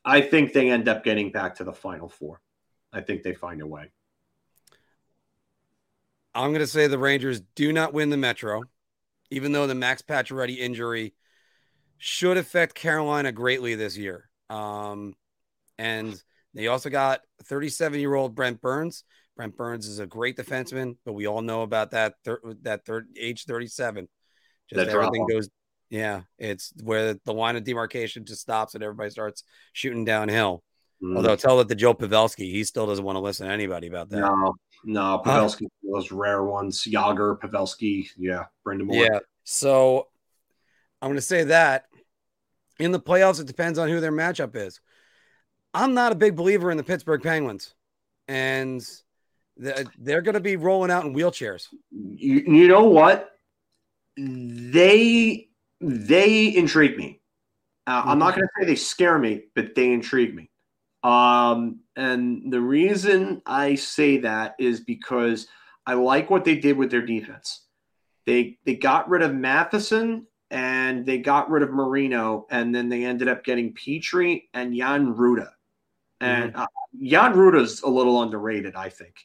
I think they end up getting back to the final four. I think they find a way. I'm going to say the Rangers do not win the Metro, even though the Max Pacioretty injury should affect Carolina greatly this year. Um, and they also got 37 year old Brent Burns. Brent Burns is a great defenseman, but we all know about that thir- that third age 37. Just That's everything goes. Yeah, it's where the line of demarcation just stops and everybody starts shooting downhill. Mm. Although tell that to Joe Pavelski, he still doesn't want to listen to anybody about that. No, No, Pavelski, uh, those rare ones. Jagr, Pavelski, yeah, Brendan Moore. Yeah. So I'm going to say that in the playoffs, it depends on who their matchup is. I'm not a big believer in the Pittsburgh Penguins, and they're going to be rolling out in wheelchairs. You, you know what? They they intrigue me. Uh, I'm not going to say they scare me, but they intrigue me. Um, and the reason I say that is because I like what they did with their defense. They they got rid of Matheson and they got rid of Marino, and then they ended up getting Petry and Jan Rutta. And mm-hmm. uh, Jan Rutta's a little underrated, I think.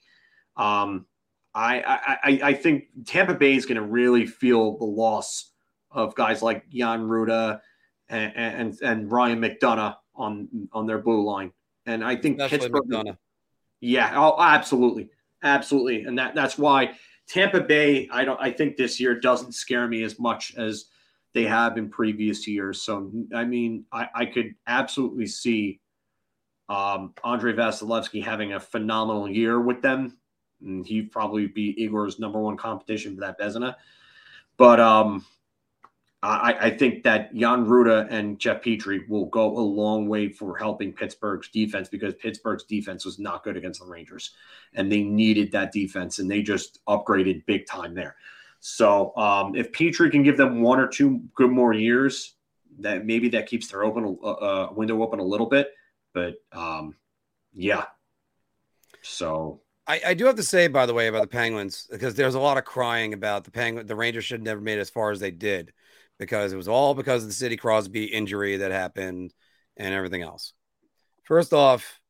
Um, I, I I think Tampa Bay is going to really feel the loss of guys like Jan Rutta and, and and Ryan McDonagh on on their blue line. And I think Especially Pittsburgh. McDonagh. Yeah, oh, absolutely, absolutely, and that that's why Tampa Bay. I don't. I think this year doesn't scare me as much as they have in previous years. So I mean, I, I could absolutely see um, Andrei Vasilevskiy having a phenomenal year with them. And he'd probably be Igor's number one competition for that Vezina. But um, I, I, think that Jan Rutta and Jeff Petry will go a long way for helping Pittsburgh's defense because Pittsburgh's defense was not good against the Rangers, and they needed that defense, and they just upgraded big time there. So um, if Petry can give them one or two good more years, that maybe that keeps their open uh, uh, window open a little bit. But um, yeah, so I, I, do have to say, by the way, about the Penguins because there's a lot of crying about the Penguin. The Rangers should have never made as far as they did because it was all because of the Sidney Crosby injury that happened and everything else. First off,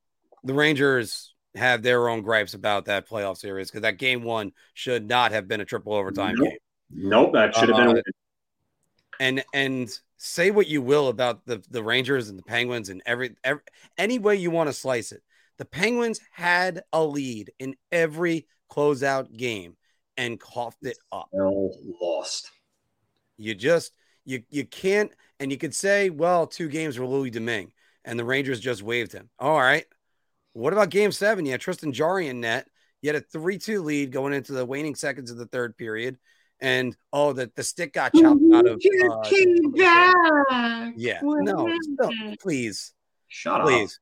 the Rangers have their own gripes about that playoff series because that game one should not have been a triple overtime nope. game. Nope, that should have uh, been. And and say what you will about the the Rangers and the Penguins and every, every any way you want to slice it. The Penguins had a lead in every closeout game and coughed it up. lost. You just you you can't and you could say, well, two games were Louis Domingue and the Rangers just waived him. All right. What about game seven? Yeah, Tristan Jarry in net. You had a 3 2 lead going into the waning seconds of the third period. And oh, the, the stick got chopped out of. Uh, yeah, no, no, please. Shut please. up.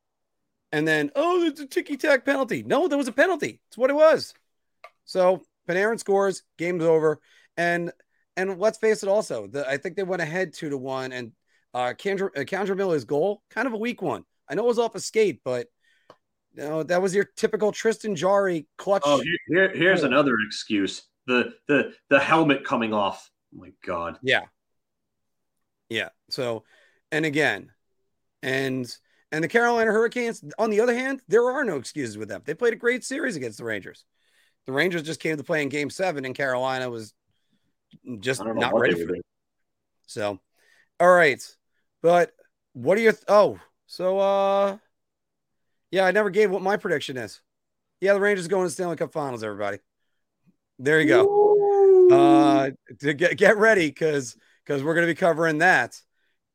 And then, oh, it's a ticky tack penalty. No, there was a penalty. It's what it was. So Panarin scores, game's over. And and let's face it, also, the, I think they went ahead two to one. And uh, K'Andre, uh, K'Andre Miller's goal, kind of a weak one. I know it was off a skate, but you know, that was your typical Tristan Jarry clutch. Oh, here, here's another excuse: the the the helmet coming off. Oh my God. Yeah. Yeah. So, and again, and and the Carolina Hurricanes, on the other hand, there are no excuses with them. They played a great series against the Rangers. The Rangers just came to play in Game Seven, and Carolina was just not ready for it. So, all right, but what are your th- oh? So, uh, yeah, I never gave what my prediction is. Yeah, the Rangers going to Stanley Cup Finals. Everybody, there you go. Uh, to get get ready because because we're going to be covering that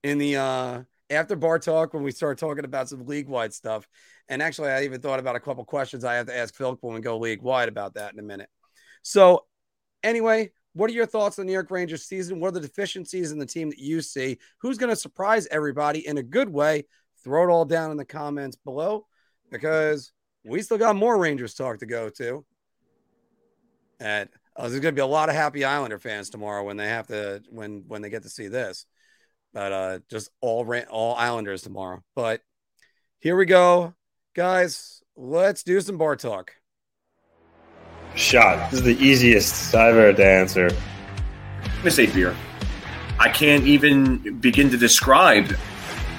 in the uh after bar talk when we start talking about some league wide stuff. And actually, I even thought about a couple questions I have to ask Phil when we go league wide about that in a minute. So, anyway, what are your thoughts on the New York Rangers season? What are the deficiencies in the team that you see? Who's going to surprise everybody in a good way? Throw it all down in the comments below because we still got more Rangers talk to go to. And uh, there's going to be a lot of happy Islander fans tomorrow when they have to when when they get to see this but uh, just all all Islanders tomorrow. But here we go, guys. Let's do some bar talk. Shot. This is the easiest I've ever to answer. I'm gonna say beer. I can't even begin to describe.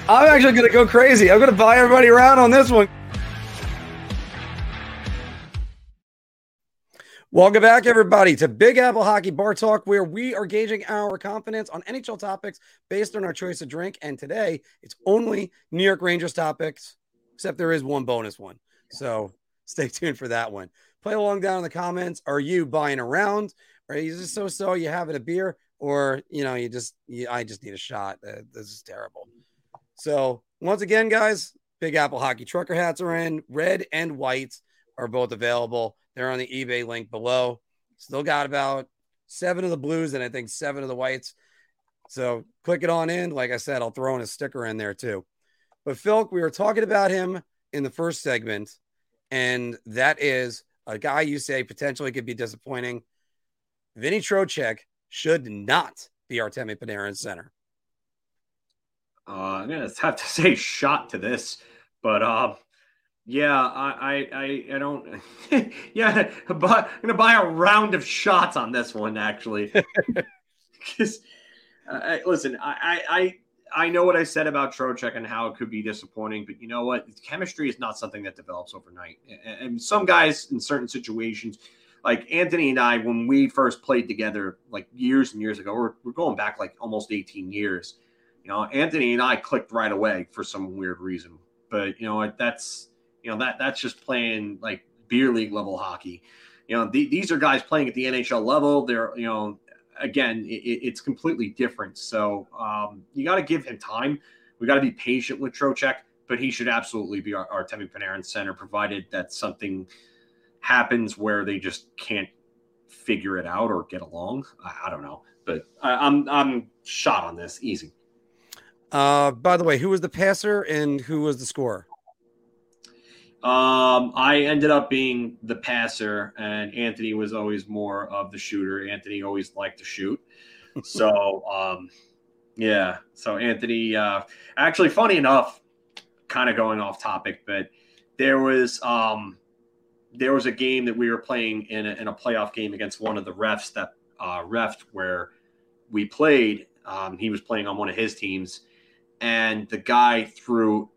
I'm actually gonna go crazy. I'm gonna buy everybody around on this one. Welcome back, everybody, to Big Apple Hockey Bar Talk, where we are gauging our confidence on NHL topics based on our choice of drink. And today, it's only New York Rangers topics, except there is one bonus one. So stay tuned for that one. Play along down in the comments. Are you buying around? Are you just so so? You having a beer, or you know, you just you, I just need a shot. Uh, this is terrible. So once again, guys, Big Apple Hockey trucker hats are in. Red and white are both available. They're on the eBay link below. Still got about seven of the blues and I think seven of the whites. So click it on in. Like I said, I'll throw in a sticker in there too. But Phil, we were talking about him in the first segment, and that is a guy you say potentially could be disappointing. Vinny Trocheck should not be Artemi Panarin center. Uh, I'm gonna have to [LAUGHS] say shot to this, but uh, yeah, I I I, don't. [LAUGHS] yeah, but [LAUGHS] I'm gonna buy a round of shots on this one actually. [LAUGHS] Because uh, listen, I I I know what I said about Trocheck and how it could be disappointing, but you know what? Chemistry is not something that develops overnight. And some guys in certain situations, like Anthony and I, when we first played together, like years and years ago, we're, we're going back like almost 18 years. You know, Anthony and I clicked right away for some weird reason. But you know, that's you know that that's just playing like beer league level hockey. You know, th- these are guys playing at the NHL level. They're you know again, it, it's completely different. So um, you got to give him time. We got to be patient with Trocheck, but he should absolutely be our, Artemi Panarin center, provided that something happens where they just can't figure it out or get along. I, I don't know, but I, I'm I'm shot on this easy. Uh, by the way, who was the passer and who was the scorer? Um, I ended up being the passer, and Anthony was always more of the shooter. Anthony always liked to shoot. [LAUGHS] So, um, yeah. So Anthony, uh, actually, funny enough, kind of going off topic, but there was um, there was a game that we were playing in a, in a playoff game against one of the refs that uh, refed where we played. Um, he was playing on one of his teams, and the guy threw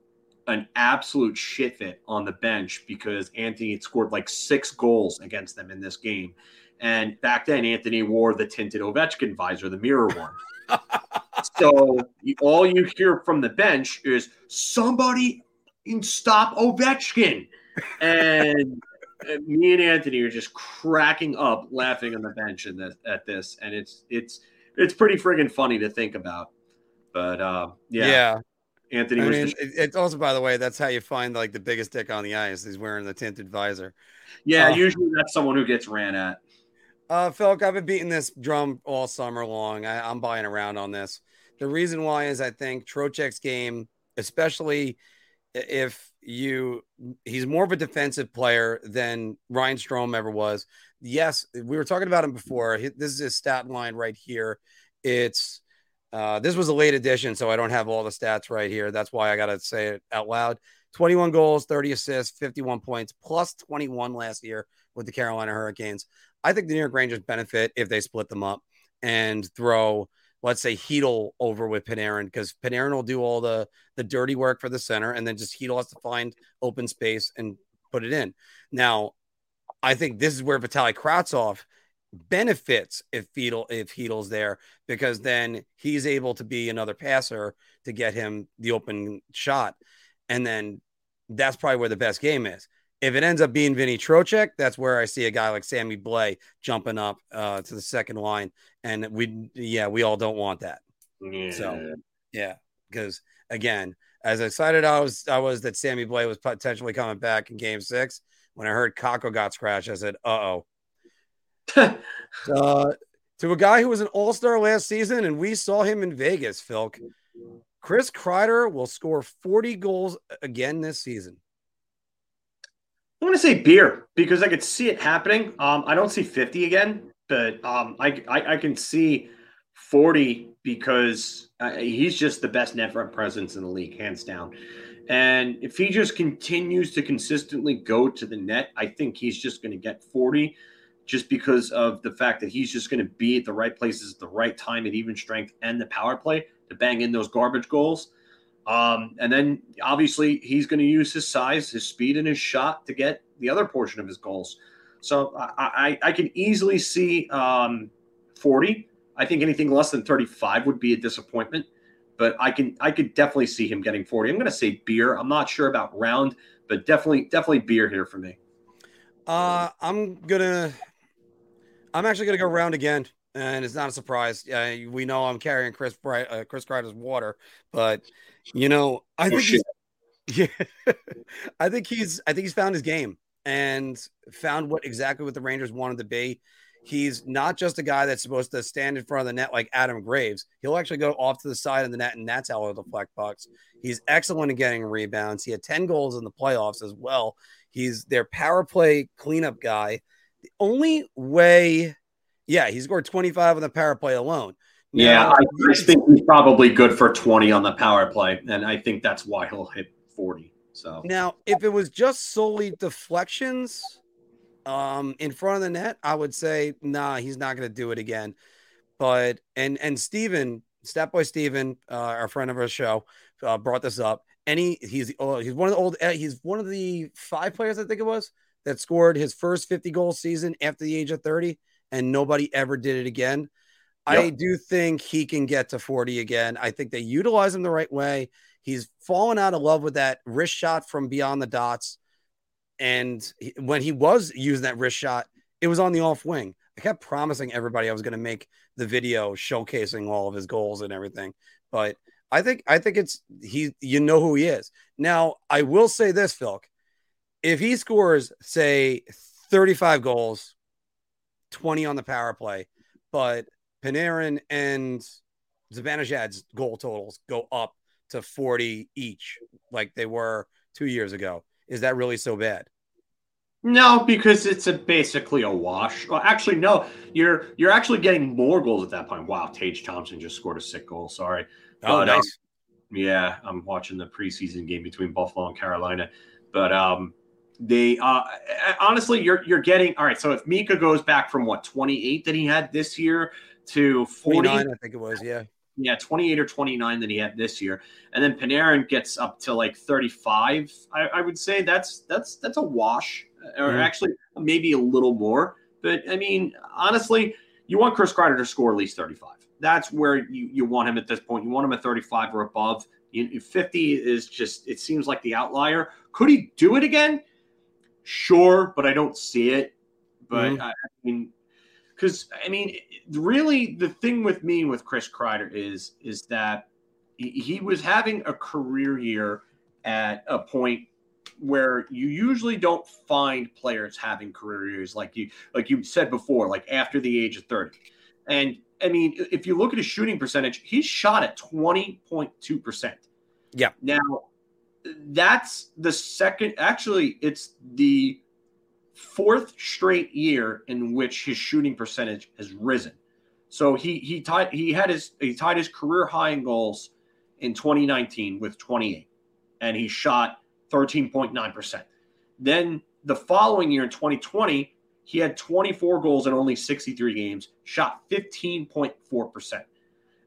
an absolute shit fit on the bench because Anthony had scored like six goals against them in this game. And back then, Anthony wore the tinted Ovechkin visor, the mirror one. [LAUGHS] so all you hear from the bench is somebody stop Ovechkin. And me and Anthony are just cracking up laughing on the bench in this, at this. And it's, it's, it's pretty friggin' funny to think about. But uh, yeah. Yeah. Anthony I was mean, the- it- it's also, by the way, that's how you find like the biggest dick on the ice. He's wearing the tinted visor. yeah, uh, usually that's someone who gets ran at. Uh, Phil, I've been beating this drum all summer long. I, I'm buying around on this. The reason why is I think Trocheck's game, especially if you, he's more of a defensive player than Ryan Strome ever was. Yes, we were talking about him before. This is his stat line right here. It's uh, this was a late edition, so I don't have all the stats right here. That's why I got to say it out loud. 21 goals, 30 assists, 51 points, plus 21 last year with the Carolina Hurricanes. I think the New York Rangers benefit if they split them up and throw, let's say, Chytil over with Panarin because Panarin will do all the the dirty work for the center, and then just Chytil has to find open space and put it in. Now, I think this is where Vitaly Kravtsov benefits if Chytil if Chytil's there because then he's able to be another passer to get him the open shot, and then that's probably where the best game is. If it ends up being Vinny Trocheck, that's where I see a guy like Sammy Blais jumping up uh, to the second line, and we yeah we all don't want that. Yeah. So yeah, because again, as excited I was I was that Sammy Blais was potentially coming back in Game Six. When I heard Kakko got scratched, I said, "Uh oh." [LAUGHS] uh, to a guy who was an All Star last season, and we saw him in Vegas. Phil, Chris Kreider will score forty goals again this season. I'm going to say beer because I could see it happening. Um, I don't see 50 again, but um, I, I, I can see 40 because uh, he's just the best net front presence in the league, hands down. And if he just continues to consistently go to the net, I think he's just going to get 40 just because of the fact that he's just going to be at the right places at the right time at even strength and the power play to bang in those garbage goals. Um, and then obviously he's going to use his size, his speed, and his shot to get the other portion of his goals. So I, I, I can easily see um, 40. I think anything less than 35 would be a disappointment, but I can I could definitely see him getting 40. I'm going to say beer. I'm not sure about round, but definitely definitely beer here for me. Uh, I'm gonna. I'm actually gonna go round again, and it's not a surprise. Uh, we know I'm carrying Chris Bright, uh, Chris Kreider's water, but you know, I Oh, think he's, [LAUGHS] yeah, I think he's, I think he's found his game. and found what exactly what the Rangers wanted to be. He's not just a guy that's supposed to stand in front of the net like Adam Graves. He'll actually go off to the side of the net, and that's how he'll deflect pucks. He's excellent at getting rebounds. He had 10 goals in the playoffs as well. He's their power play cleanup guy. The only way, yeah, he scored 25 on the power play alone. Now, yeah, I, I think he's probably good for 20 on the power play, and I think that's why he'll hit 40. So now, if it was just solely deflections um, in front of the net, I would say, nah, he's not going to do it again. But and and Steven, Step Boy Steven, uh, our friend of our show, uh, brought this up. And he he's oh, he's one of the old uh, he's one of the five players I think it was that scored his first 50 goal season after the age of 30, and nobody ever did it again. Yep. I do think he can get to 40 again. I think they utilize him the right way. He's fallen out of love with that wrist shot from beyond the dots. And he, when he was using that wrist shot, it was on the off wing. I kept promising everybody I was going to make the video showcasing all of his goals and everything. But I think I think it's he you know who he is. Now, I will say this, Phil. If he scores, say, 35 goals, 20 on the power play, but Panarin and Zibanejad's goal totals go up to 40 each, like they were two years ago. Is that really so bad? No, because it's a basically a wash. Well, actually, no. You're you're actually getting more goals at that point. Wow, Tage Thompson just scored a sick goal. Sorry. Oh, but, um, nice. Um, yeah, I'm watching the preseason game between Buffalo and Carolina, but um, they uh, honestly, you're you're getting all right. So if Mika goes back from what 28 that he had this year to 40, I think it was, yeah yeah, 28 or 29 that he had this year. And then Panarin gets up to like 35. I, I would say that's that's that's a wash, or mm-hmm. actually maybe a little more. But I mean, honestly, you want Chris Kreider to score at least 35. That's where you, you want him at this point. You want him at 35 or above. 50 is just it seems like the outlier. Could he do it again? Sure, but I don't see it. But mm-hmm. I, I mean, because I mean, really, the thing with me with Chris Kreider is is that he was having a career year at a point where you usually don't find players having career years like you like you said before, like after the age of thirty. And I mean, if you look at his shooting percentage, he's shot at twenty point two percent. Yeah. Now, that's the second. Actually, it's the fourth straight year in which his shooting percentage has risen. So he he tied he had his he tied his career high in goals in 2019 with 28, and he shot 13.9%. Then the following year in 2020, he had 24 goals in only 63 games, shot 15.4%. I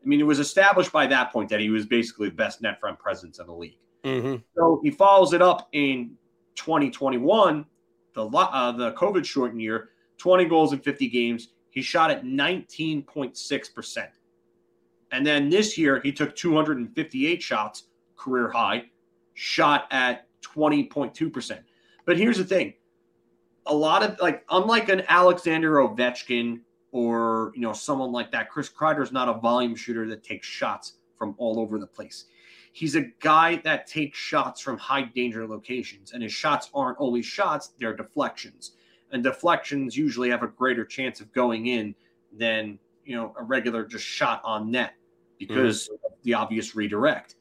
mean, it was established by that point that he was basically the best net front presence in the league. Mm-hmm. So he follows it up in 2021 the uh, the COVID shortened year, 20 goals in 50 games. He shot at 19.6%. And then this year, he took 258 shots, career high, shot at 20.2%. But here's the thing a lot of like, unlike an Alexander Ovechkin or, you know, someone like that, Chris Kreider is not a volume shooter that takes shots from all over the place. He's a guy that takes shots from high danger locations, and his shots aren't always shots, they're deflections. And deflections usually have a greater chance of going in than, you know, a regular just shot on net because mm-hmm. of the obvious redirect.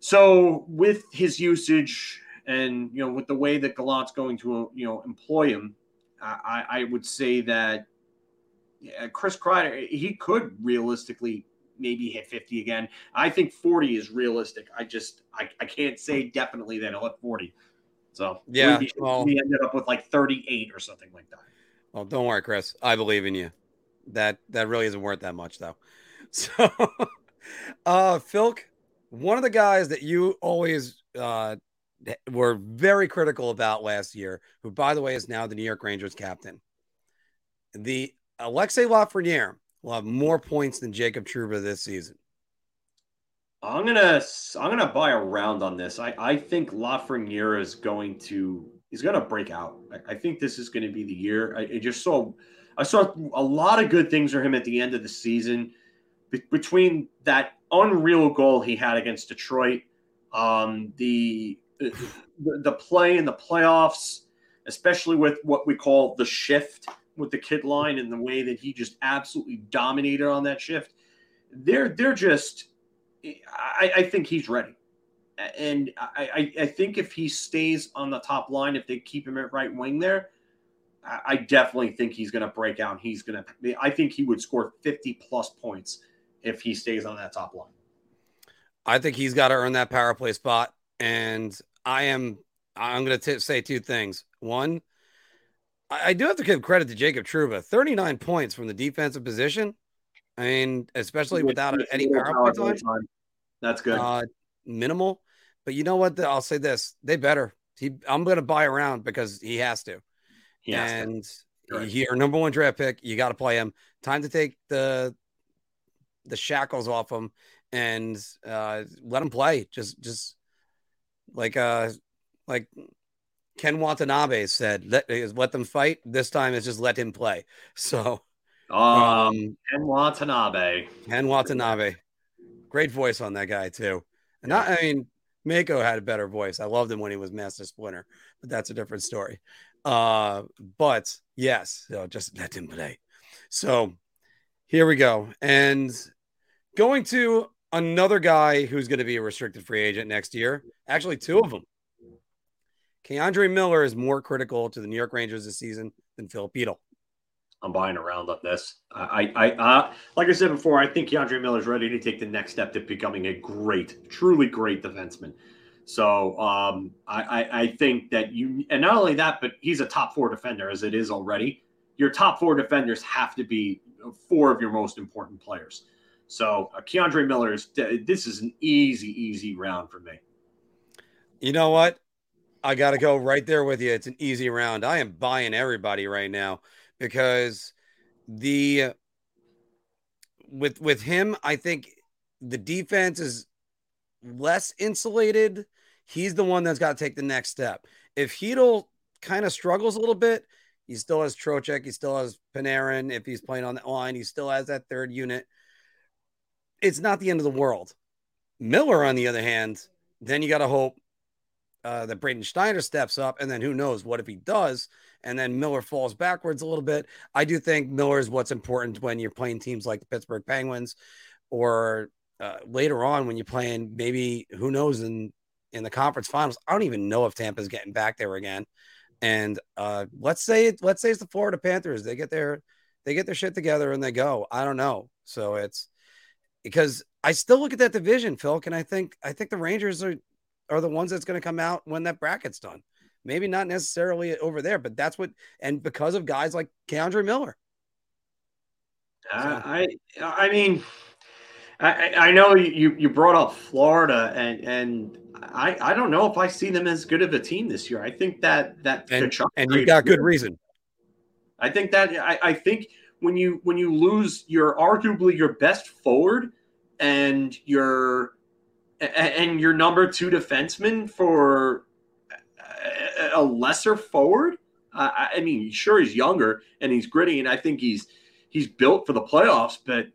So with his usage and you know with the way that Gallant's going to you know employ him, I, I would say that Chris Kreider he could realistically maybe hit 50 again. I think 40 is realistic. I just I, I can't say definitely that he'll hit 40. So yeah, we, well, we ended up with like 38 or something like that. Well, don't worry, Chris. I believe in you. That that really isn't worth that much though. [LAUGHS] So [LAUGHS] uh Filk, one of the guys that you always uh were very critical about last year, who by the way is now the New York Rangers captain. The Alexis Lafreniere will have more points than Jacob Trouba this season. I'm gonna I'm gonna buy a round on this. I, I think Lafreniere is going to he's gonna break out. I, I think this is to be the year. I, I, just saw I saw a lot of good things for him at the end of the season. Be- between that unreal goal he had against Detroit, um, the, the the play in the playoffs, especially with what we call the shift with the kid line and the way that he just absolutely dominated on that shift. They're they're just I, I think he's ready. And I, I think if he stays on the top line, if they keep him at right wing there, I definitely think he's going to break out. He's going to. I think he would score fifty plus points if he stays on that top line. I think he's got to earn that power play spot, and I am. I'm going to say two things. One, I, I do have to give credit to Jacob Trouba. 39 points from the defensive position. I mean, especially without any power play time. That's good. Uh, minimal, but you know what? I'll say this: they better. He, I'm going to buy around because he has to. He has and to. Right. your number one draft pick. You got to play him. Time to take the the shackles off him and uh, let him play. Just just like uh like Ken Watanabe said, let let them fight. This time it's just let him play. [LAUGHS] So um, um Ken Watanabe. Ken Watanabe. Great voice on that guy too. And not, I mean, Mako had a better voice. I loved him when he was Master Splinter, but that's a different story. Uh, but yes, so just let him play. So here we go. And going to another guy who's going to be a restricted free agent next year. Actually, two of them. K'Andre Miller is more critical to the New York Rangers this season than Filip Chytil. I'm buying around on this. I, I, uh, like I said before, I think K'Andre Miller is ready to take the next step to becoming a great, truly great defenseman. So um, I, I, I think that you, and not only that, but he's a top four defender as it is already. Your top four defenders have to be four of your most important players. So uh, K'Andre Miller is this is an easy, easy round for me. You know what? I got to go right there with you. It's an easy round. I am buying everybody right now because the with with him, I think the defense is less insulated. He's the one that's got to take the next step. If Chytil kind of struggles a little bit, he still has Trocheck, he still has Panarin. If he's playing on that line, he still has that third unit. It's not the end of the world. Miller, on the other hand, then you got to hope uh, that Braden Schneider steps up, and then who knows what if he does, and then Miller falls backwards a little bit. I do think Miller is what's important when you're playing teams like the Pittsburgh Penguins, or uh, later on when you're playing maybe who knows in in the conference finals. I don't even know if Tampa's getting back there again. And uh, let's say let's say it's the Florida Panthers. They get their they get their shit together and they go. I don't know. So it's because I still look at that division, Phil, and I think I think the Rangers are are the ones that's going to come out when that bracket's done. Maybe not necessarily over there, but that's what, and because of guys like K'Andre Miller. Uh, so. I, I mean, I, I know you you brought up Florida, and and I I don't know if I see them as good of a team this year. I think that that and, and you got good reason. I think that I, I think when you when you lose your arguably your best forward and your and your number two defenseman for a lesser forward. Uh, I mean, sure he's younger and he's gritty, and I think he's he's built for the playoffs. But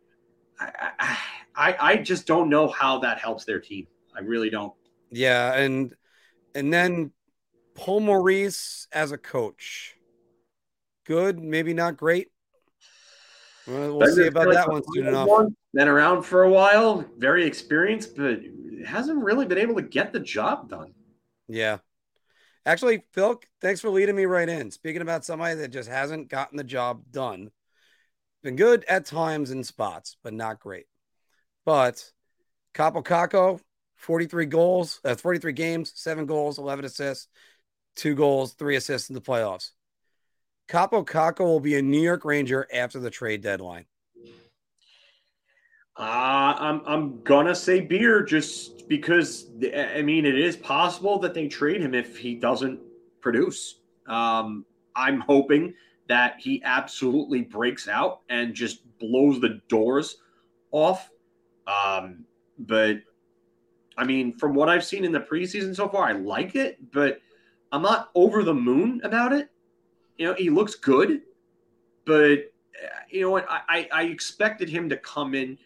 I, I I just don't know how that helps their team. I really don't. Yeah, and and then Paul Maurice as a coach, good, maybe not great. We'll, we'll see about that one soon enough. Been around for a while, very experienced, but hasn't really been able to get the job done. Yeah. Actually, Phil, thanks for leading me right in. Speaking about somebody that just hasn't gotten the job done, been good at times in spots, but not great. But Kaapo Kakko, 43 goals, uh, 43 games, seven goals, 11 assists, two goals, three assists in the playoffs. Kaapo Kakko will be a New York Ranger after the trade deadline. Uh, I'm I'm gonna say beer just because I mean it is possible that they trade him if he doesn't produce. Um, I'm hoping that he absolutely breaks out and just blows the doors off. Um, but I mean, from what I've seen in the preseason so far, I like it, but I'm not over the moon about it. You know, he looks good, but uh, you know what? I, I expected him to come in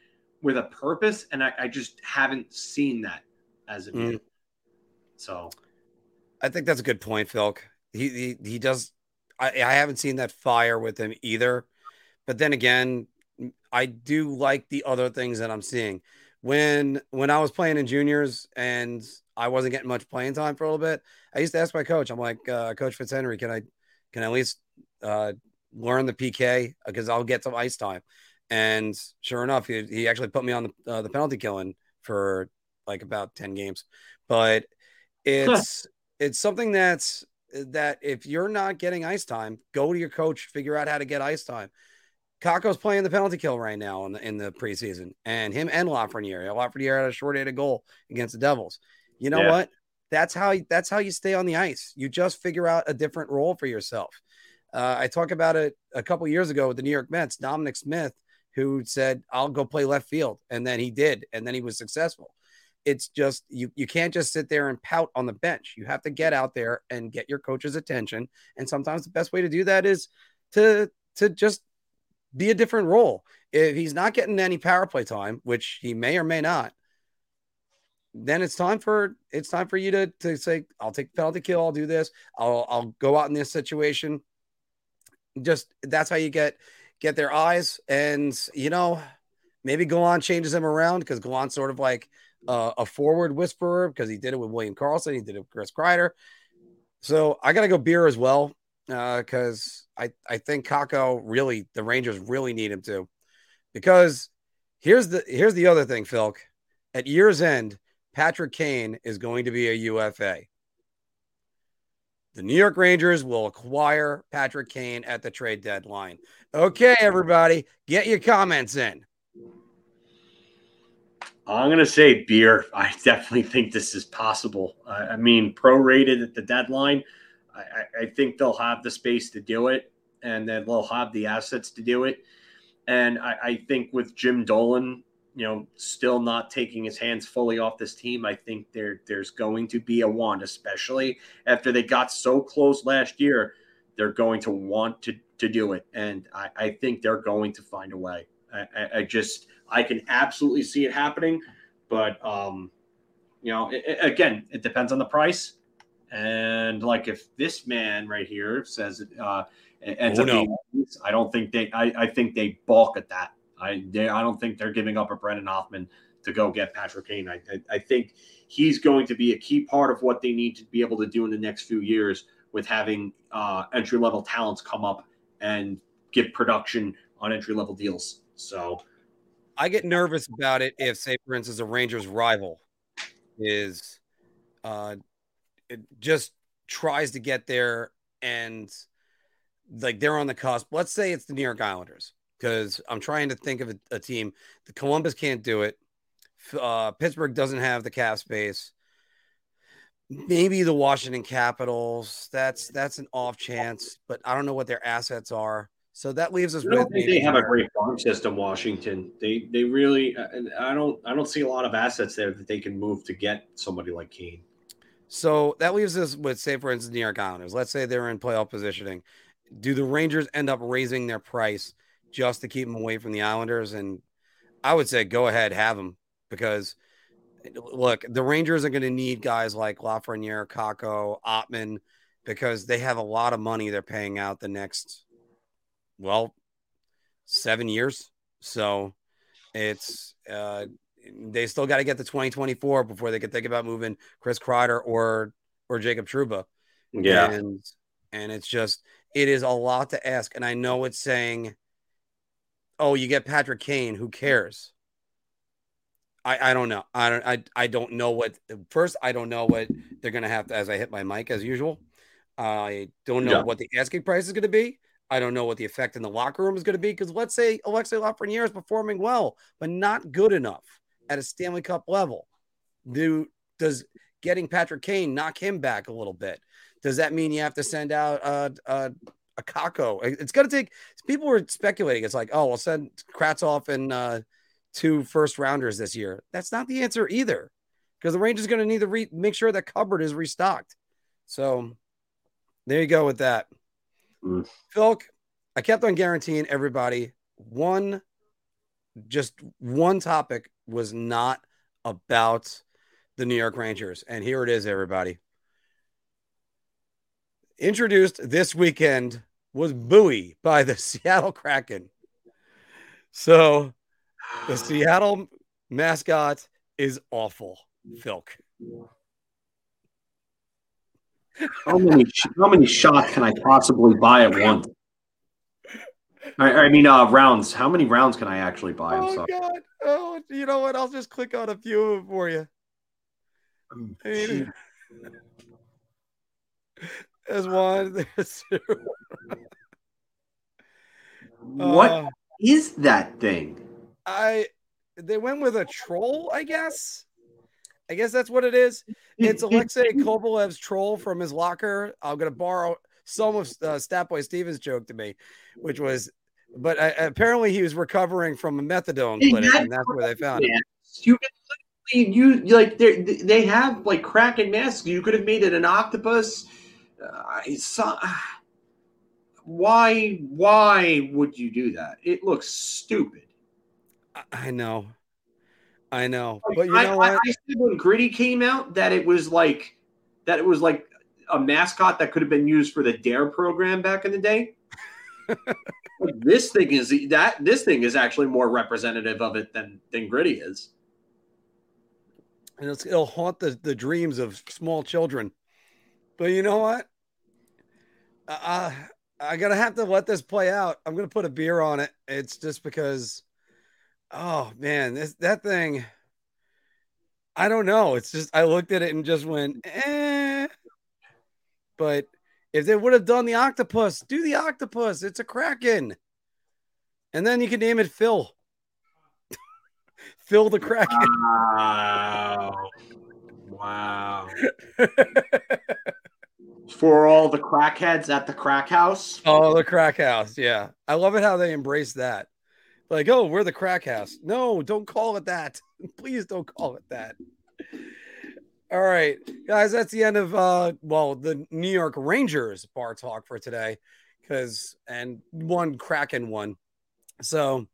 with a purpose, and I, I just haven't seen that as of mm. yet. So, I think that's a good point, Phil. He he, he does. I, I haven't seen that fire with him either. But then again, I do like the other things that I'm seeing. When when I was playing in juniors and I wasn't getting much playing time for a little bit, I used to ask my coach. I'm like, uh, Coach Fitzhenry, can I can I at least uh, learn the PK because I'll get some ice time. And sure enough, he, he actually put me on the uh, the penalty killing for like about ten games. But it's it's something that's that if you're not getting ice time, go to your coach, figure out how to get ice time. Kakko's playing the penalty kill right now in the, in the preseason, and him and Lafreniere. Lafreniere had a short-handed goal against the Devils. You know yeah. what? That's how that's how you stay on the ice. You just figure out a different role for yourself. Uh, I talked about it a couple years ago with the New York Mets, Dominic Smith, who said, I'll go play left field. And then he did. And then he was successful. It's just, you, you can't just sit there and pout on the bench. You have to get out there and get your coach's attention. And sometimes the best way to do that is to, to just be a different role. If he's not getting any power play time, which he may or may not, then it's time for it's time for you to to say, I'll take penalty kill, I'll do this, I'll I'll go out in this situation just that's how you get get their eyes. And you know, maybe Gallant changes them around because Gallant's sort of like uh, a forward whisperer because he did it with William Karlsson. he did it with Chris Kreider. So I gotta go beer as well because uh, I I think Kakko really the Rangers really need him to because here's the here's the other thing, Phil. At year's end, Patrick Kane is going to be a UFA the New York Rangers will acquire Patrick Kane at the trade deadline. Okay, everybody, get your comments in. I'm going to say beer. I definitely think this is possible. I mean, prorated at the deadline. I, I think they'll have the space to do it, and then they'll have the assets to do it. And I, I think with Jim Dolan you know, still not taking his hands fully off this team. I think there there's going to be a want, especially after they got so close last year. They're going to want to to do it, and I, I think they're going to find a way. I, I, just I can absolutely see it happening, but um, you know, it, it, again, it depends on the price. And like if this man right here says it uh, ends oh, up no. being, I don't think they. I, I think they balk at that. I they, I don't think they're giving up a Brennan Othmann to go get Patrick Kane. I, I, I think he's going to be a key part of what they need to be able to do in the next few years with having uh, entry level talents come up and give production on entry level deals. So I get nervous about it if, say, for instance, a Rangers rival is uh, just tries to get there and like they're on the cusp. Let's say it's the New York Islanders because I'm trying to think of a, a, team. The Columbus can't do it. Uh, Pittsburgh doesn't have the cap space. Maybe the Washington Capitals. That's that's an off chance, but I don't know what their assets are. So that leaves us. With. I don't think they have a great farm system. Washington. They they really. Uh, I don't I don't see a lot of assets there that they can move to get somebody like Kane. So that leaves us with, say, for instance, New York Islanders. Let's say they're in playoff positioning. Do the Rangers end up raising their price just to keep him away from the Islanders. And I would say go ahead, have him because look, the Rangers are going to need guys like Lafreniere, Kakko, Othmann because they have a lot of money they're paying out the next, well, seven years. So it's, uh, they still got to get to 2024 before they can think about moving Chris Kreider or or Jacob Trouba. Yeah. And and it's just it is a lot to ask. And I know it's saying oh, you get Patrick Kane. Who cares? I, I don't know. I don't I, I don't know what first I don't know what they're gonna have to as I hit my mic as usual. I don't know yeah. what the asking price is gonna be. I don't know what the effect in the locker room is gonna be because let's say Alexei Lafreniere is performing well, but not good enough at a Stanley Cup level. Do does getting Patrick Kane knock him back a little bit? Does that mean you have to send out uh, uh, a Kakko. It's going to take. People were speculating. It's like, oh, we'll send Kravtsov and uh, two first rounders this year. That's not the answer either, because the Rangers are going to need to re- make sure that cupboard is restocked. So there you go with that. Mm. Phil, I kept on guaranteeing everybody one, just one topic was not about the New York Rangers, and here it is, everybody introduced this weekend was Bowie by the [LAUGHS] Seattle Kraken. So the Seattle mascot is awful, Filk. How many how many shots can I possibly buy at once? I, I mean, uh, rounds. How many rounds can I actually buy? I'm Oh sorry. God! Oh, you know what? I'll just click on a few of them for you. I mean, [LAUGHS] there's one. [LAUGHS] There's two. What is Uh, that thing? I they went with a troll, I guess. I guess that's what it is. It's [LAUGHS] Alexei Kovalev's troll from his locker. I'm gonna borrow some of uh, Statboy Stevens' joke to me, which was, but I, apparently he was recovering from a methadone clinic, and that's where they found him. Yeah. You can literally you you, like they they have like kraken masks. You could have made it an octopus. Uh, it's, uh, why why would you do that? It looks stupid. I- I know, I know, but you I, know I, what? I said when Gritty came out that it was like that it was like a mascot that could have been used for the Dare program back in the day. [LAUGHS] Like, this thing is that this thing is actually more representative of it than than Gritty is. and it's, it'll haunt the, the dreams of small children. But you know what? Uh, I gotta have to let this play out. I'm gonna put a beer on it. It's just because, oh man, this that thing. I don't know. It's just I looked at it and just went, eh. But if they would have done the octopus, do the octopus. It's a kraken, and then you can name it Phil. [LAUGHS] Phil the Kraken. Wow. Wow. [LAUGHS] For all the crackheads at the crack house. Oh, the crack house. Yeah. I love it how they embrace that. Like, oh, we're the crack house. No, don't call it that. [LAUGHS] Please don't call it that. All right, guys, that's the end of uh well, the New York Rangers bar talk for today. Cause and one Kraken one. So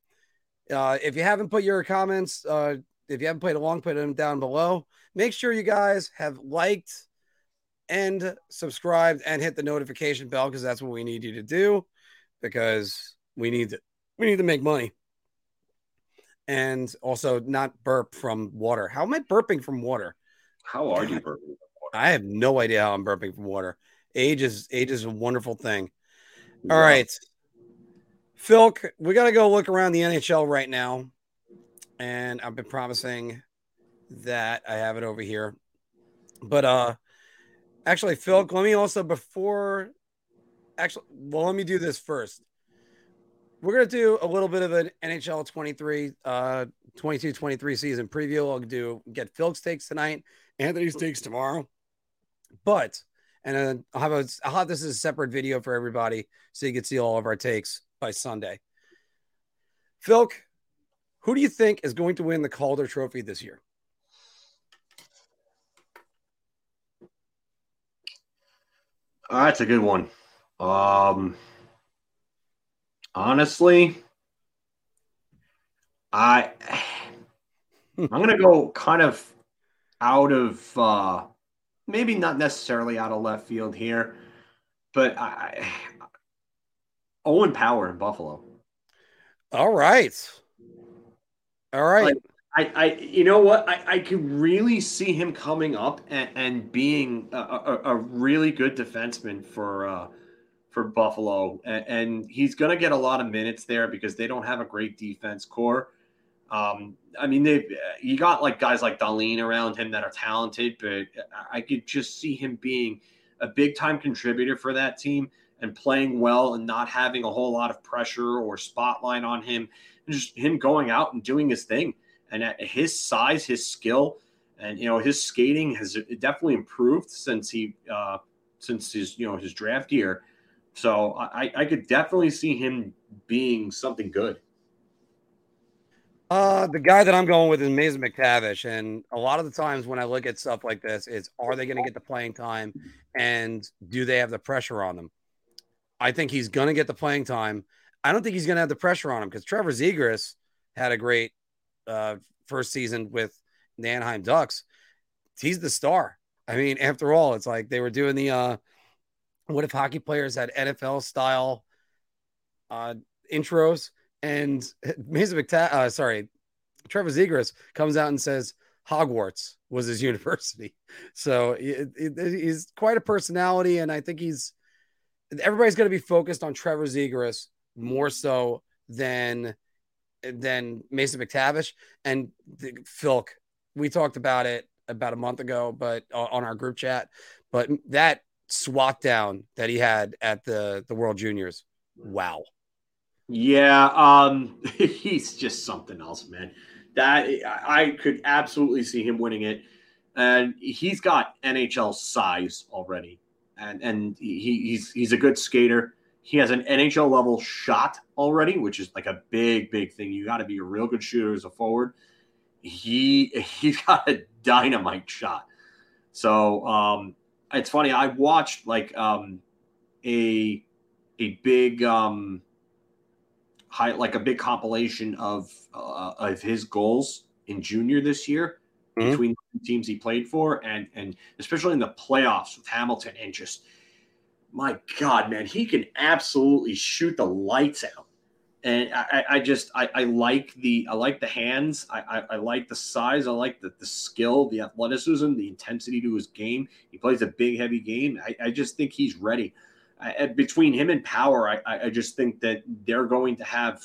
uh if you haven't put your comments, uh if you haven't played along, put them down below. Make sure you guys have liked and subscribed and hit the notification bell because that's what we need you to do because we need to we need to make money. And also not burp from water. How am i burping from water? How are you, Burton? i have no idea how i'm burping from water. Age is age is a wonderful thing. All right. Phil we got to go look around the nhl right now. And i've been promising that i have it over here. But uh actually phil let me also before actually well let me do this first we're going to do a little bit of an nhl 23 uh 22 23 season preview i'll do get phil's takes tonight anthony's takes tomorrow but and then I'll have a I'll have this as a separate video for everybody so you can see all of our takes by Sunday. Filk, who do you think is going to win the Calder Trophy this year? That's a good one. Um, honestly, I I'm gonna go kind of out of uh, maybe not necessarily out of left field here, but I, Owen Power in Buffalo. All right. All right. Like- I, I, you know what? I, I could really see him coming up and, and being a, a, a really good defenseman for uh, for Buffalo, and, and he's going to get a lot of minutes there because they don't have a great defense core. Um, I mean, they you got like guys like Dahlin around him that are talented, but I could just see him being a big time contributor for that team and playing well and not having a whole lot of pressure or spotlight on him, and just him going out and doing his thing. And at his size, his skill, and you know his skating has definitely improved since he uh, since his you know his draft year. So I, I could definitely see him being something good. Uh, the guy that I'm going with is Mason McTavish, and a lot of the times when I look at stuff like this, is are they going to get the playing time, and do they have the pressure on them? I think he's going to get the playing time. I don't think he's going to have the pressure on him because Trevor Zegras had a great uh, first season with the Anaheim Ducks. He's the star. I mean, after all, it's like they were doing the uh, what if hockey players had NFL style uh, intros and [LAUGHS] Mason McTA- uh, sorry, Trevor Zegras comes out and says Hogwarts was his [LAUGHS] university. So it, it, he's quite a personality, and I think he's everybody's going to be focused on Trevor Zegras more so than than Mason McTavish and the, Filk. We talked about it about a month ago, but on our group chat. But that SWAT down that he had at the the World Juniors, wow. Yeah, um, [LAUGHS] he's just something else, man. That I could absolutely see him winning it, and he's got NHL size already, and and he, he's he's a good skater. He has an NHL level shot already, which is like a big big thing. You got to be a real good shooter as a forward. He [LAUGHS] he's got a dynamite shot. So um, it's funny. I watched like um, a a big um, high, like a big compilation of uh, of his goals in junior this year mm-hmm. between the teams he played for, and and especially in the playoffs with Hamilton, and just my God, man, he can absolutely shoot the lights out. And I, I just I, I like the I like the hands I, I, I like the size I like the, the skill the athleticism the intensity to his game he plays a big heavy game I, I just think he's ready between him and Power, I, I just think that they're going to have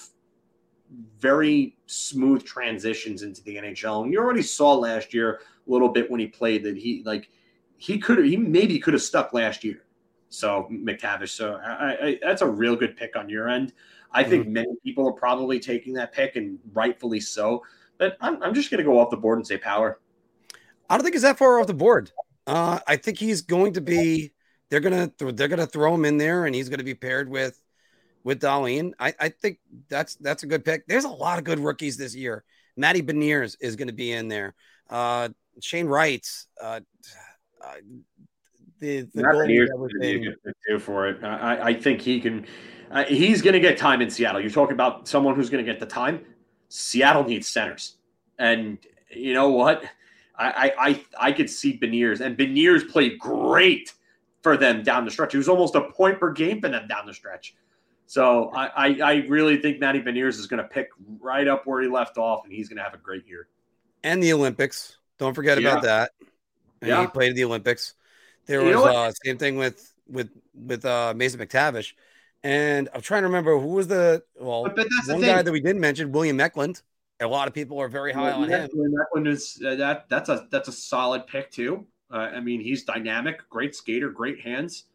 very smooth transitions into the NHL. And you already saw last year a little bit when he played that he like he could he maybe could have stuck last year. So McTavish. So I, I, that's a real good pick on your end. I think mm-hmm. many people are probably taking that pick and rightfully so. But I'm, I'm just going to go off the board and say Power. I don't think he's that far off the board. Uh, I think he's going to be they're gonna th- they're gonna throw him in there, and he's gonna be paired with with Dahlin. I, I think that's that's a good pick. There's a lot of good rookies this year. Matty Beniers is going to be in there. Uh, Shane Wright. Uh, the the goal for it. I, I think he can. Uh, he's going to get time in Seattle. You're talking about someone who's going to get the time. Seattle needs centers, and you know what? I I I, I could see Beniers, and Beniers played great for them down the stretch. He was almost a point per game for them down the stretch. So I, I, I really think Matty Beniers is going to pick right up where he left off, and he's going to have a great year. And the Olympics. Don't forget yeah. about that. And yeah. he played in the Olympics. There you was uh, same thing with with with uh, Mason McTavish. And I'm trying to remember who was the well but, but one guy that we didn't mention, William Eklund. A lot of people are very high well, on him. Eklund is uh, that that's a that's a solid pick too. Uh, I mean, he's dynamic, great skater, great hands.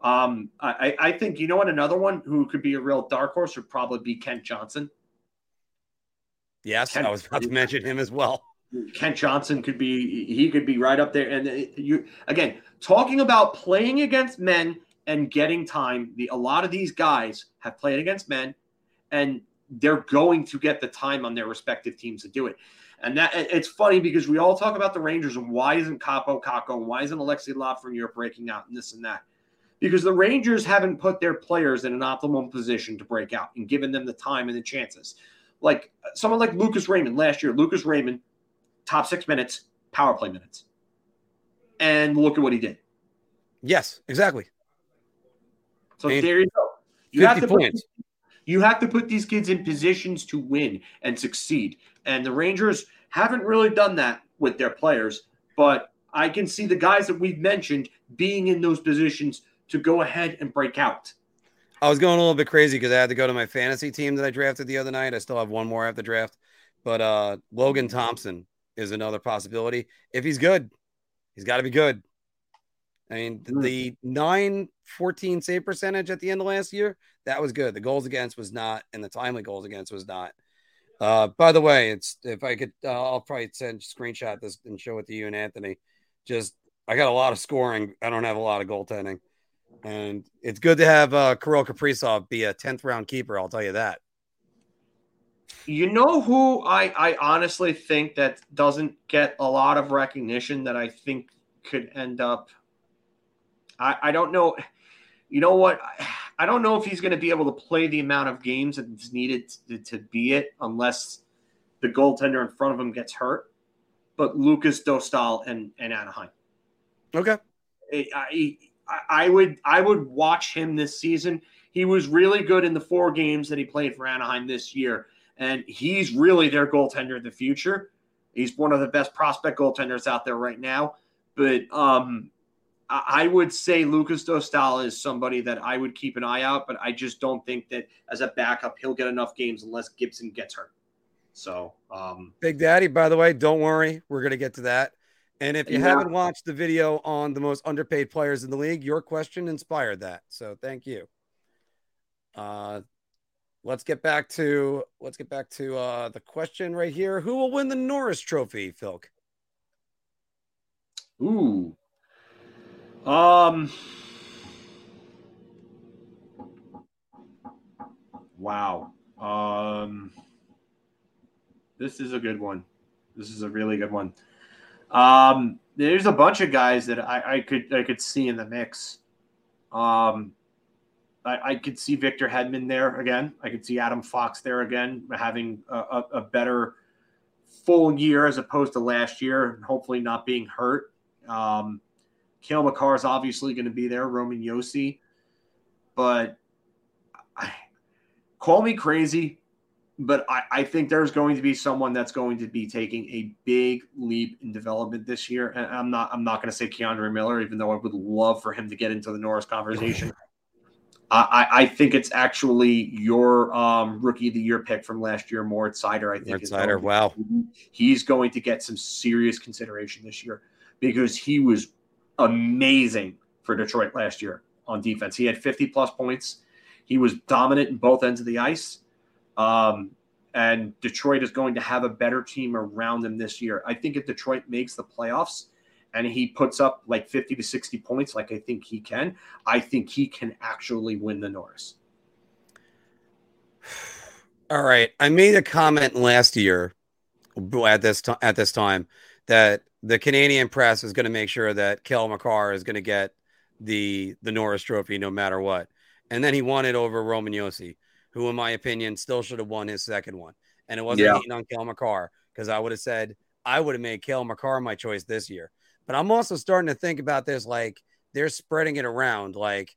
Um, I, I think you know what another one who could be a real dark horse would probably be Kent Johnson. Yes, Kent, I was about to mention him as well. Kent Johnson could be he could be right up there. And uh, you again talking about playing against men and getting time. The a lot of these guys have played against men, and they're going to get the time on their respective teams to do it. And that it's funny because we all talk about the Rangers and why isn't Kaapo Kakko and why isn't Alexis Lafreniere breaking out and this and that? Because the Rangers haven't put their players in an optimal position to break out and given them the time and the chances. Like someone like Lucas Raymond last year, Lucas Raymond, top six minutes, power play minutes. And look at what he did. Yes, exactly. So there you go. You have to points. Put, you have to put these kids in positions to win and succeed. And the Rangers haven't really done that with their players, but I can see the guys that we've mentioned being in those positions to go ahead and break out. I was going a little bit crazy because I had to go to my fantasy team that I drafted the other night. I still have one more after draft, but uh, Logan Thompson is another possibility. If he's good, he's got to be good. I mean, the, hmm. the 9 14 save percentage at the end of last year, that was good. The goals against was not, and the timely goals against was not. Uh, by the way, it's if I could, uh, I'll probably send screenshot this and show it to you and Anthony. Just I got a lot of scoring. I don't have a lot of goaltending, and it's good to have uh, Kirill Kaprizov be a tenth round keeper. I'll tell you that. You know who I I honestly think that doesn't get a lot of recognition that I think could end up. I I don't know. You know what? I don't know if he's going to be able to play the amount of games that's needed to, to be it unless the goaltender in front of him gets hurt. But Lukas Dostal and, and Anaheim. Okay. I, I, I would I would watch him this season. He was really good in the four games that he played for Anaheim this year, and he's really their goaltender of the future. He's one of the best prospect goaltenders out there right now. But um, I would say Lukas Dostal is somebody that I would keep an eye out, but I just don't think that as a backup he'll get enough games unless Gibson gets hurt. So, um, Big Daddy, by the way, don't worry, we're gonna get to that. And if you yeah. haven't watched the video on the most underpaid players in the league, your question inspired that. So thank you. Uh, let's get back to let's get back to uh, the question right here. Who will win the Norris Trophy, Filk? Ooh. Um. Wow. Um. This is a good one. This is a really good one. Um, there's a bunch of guys that I, I could I could see in the mix. Um, I, I, could see Victor Hedman there again. I could see Adam Fox there again, having a, a, a better full year as opposed to last year, and hopefully not being hurt. Um, Cale Makar is obviously going to be there, Roman Josi, but I, call me crazy but I, I, think there's going to be someone that's going to be taking a big leap in development this year. And I'm not I'm not going to say K'Andre Miller, even though I would love for him to get into the Norris conversation. [LAUGHS] I, I think it's actually your um, rookie of the year pick from last year, Moritz Seider. I think Seider, wow, he's going to get some serious consideration this year because he was amazing for Detroit last year on defense. He had 50 plus points. He was dominant in both ends of the ice um, and Detroit is going to have a better team around him this year. I think if Detroit makes the playoffs and he puts up like 50 to 60 points, like I think he can, I think he can actually win the Norris. [SIGHS] All right. I made a comment last year at this t- at this time that the Canadian press is going to make sure that Cale Makar is going to get the the Norris Trophy no matter what, and then he won it over Roman Josi who, in my opinion, still should have won his second one. And it wasn't yeah. on Cale Makar because I would have said I would have made Cale Makar my choice this year. But I'm also starting to think about this like they're spreading it around. Like,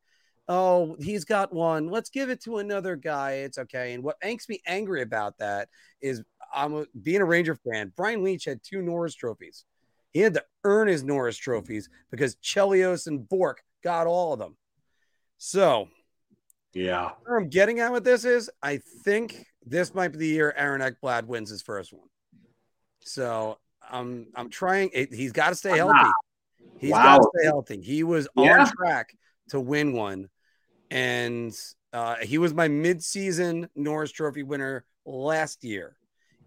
oh, he's got one. Let's give it to another guy. It's okay. And what makes me angry about that is I'm a, being a Ranger fan. Brian Leetch had two Norris trophies. He had to earn his Norris trophies because Chelios and Bourque got all of them. So yeah. Where I'm getting at with this is I think this might be the year Aaron Ekblad wins his first one. So I'm I'm trying he's got to stay healthy. He's wow. got to stay healthy. He was yeah. on track to win one. And uh, he was my midseason Norris Trophy winner last year,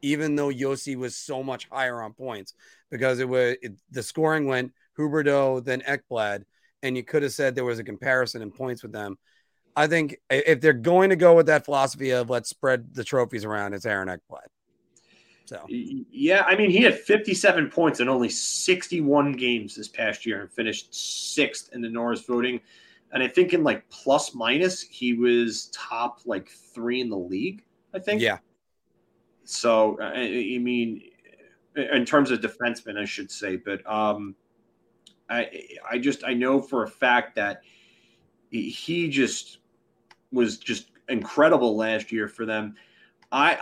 even though Josi was so much higher on points because it was it, the scoring went Huberdeau, then Ekblad, and you could have said there was a comparison in points with them. I think if they're going to go with that philosophy of let's spread the trophies around, it's Aaron Ekblad. So yeah, I mean he had 57 points in only 61 games this past year and finished sixth in the Norris voting. And I think in like plus minus, he was top like three in the league. I think. Yeah. So I, I mean, in terms of defensemen, I should say, but um, I I just I know for a fact that he just was just incredible last year for them. I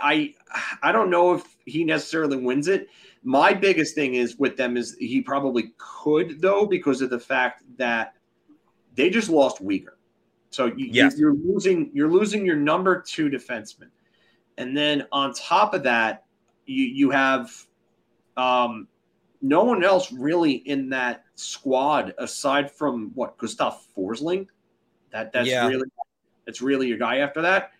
I I don't know if he necessarily wins it. My biggest thing is with them is he probably could though because of the fact that they just lost Weegar. So you, yes. you're losing you're losing your number two defenseman, and then on top of that, you you have um, no one else really in that squad aside from what Gustav Forsling. That that's yeah. really that's really your guy after that.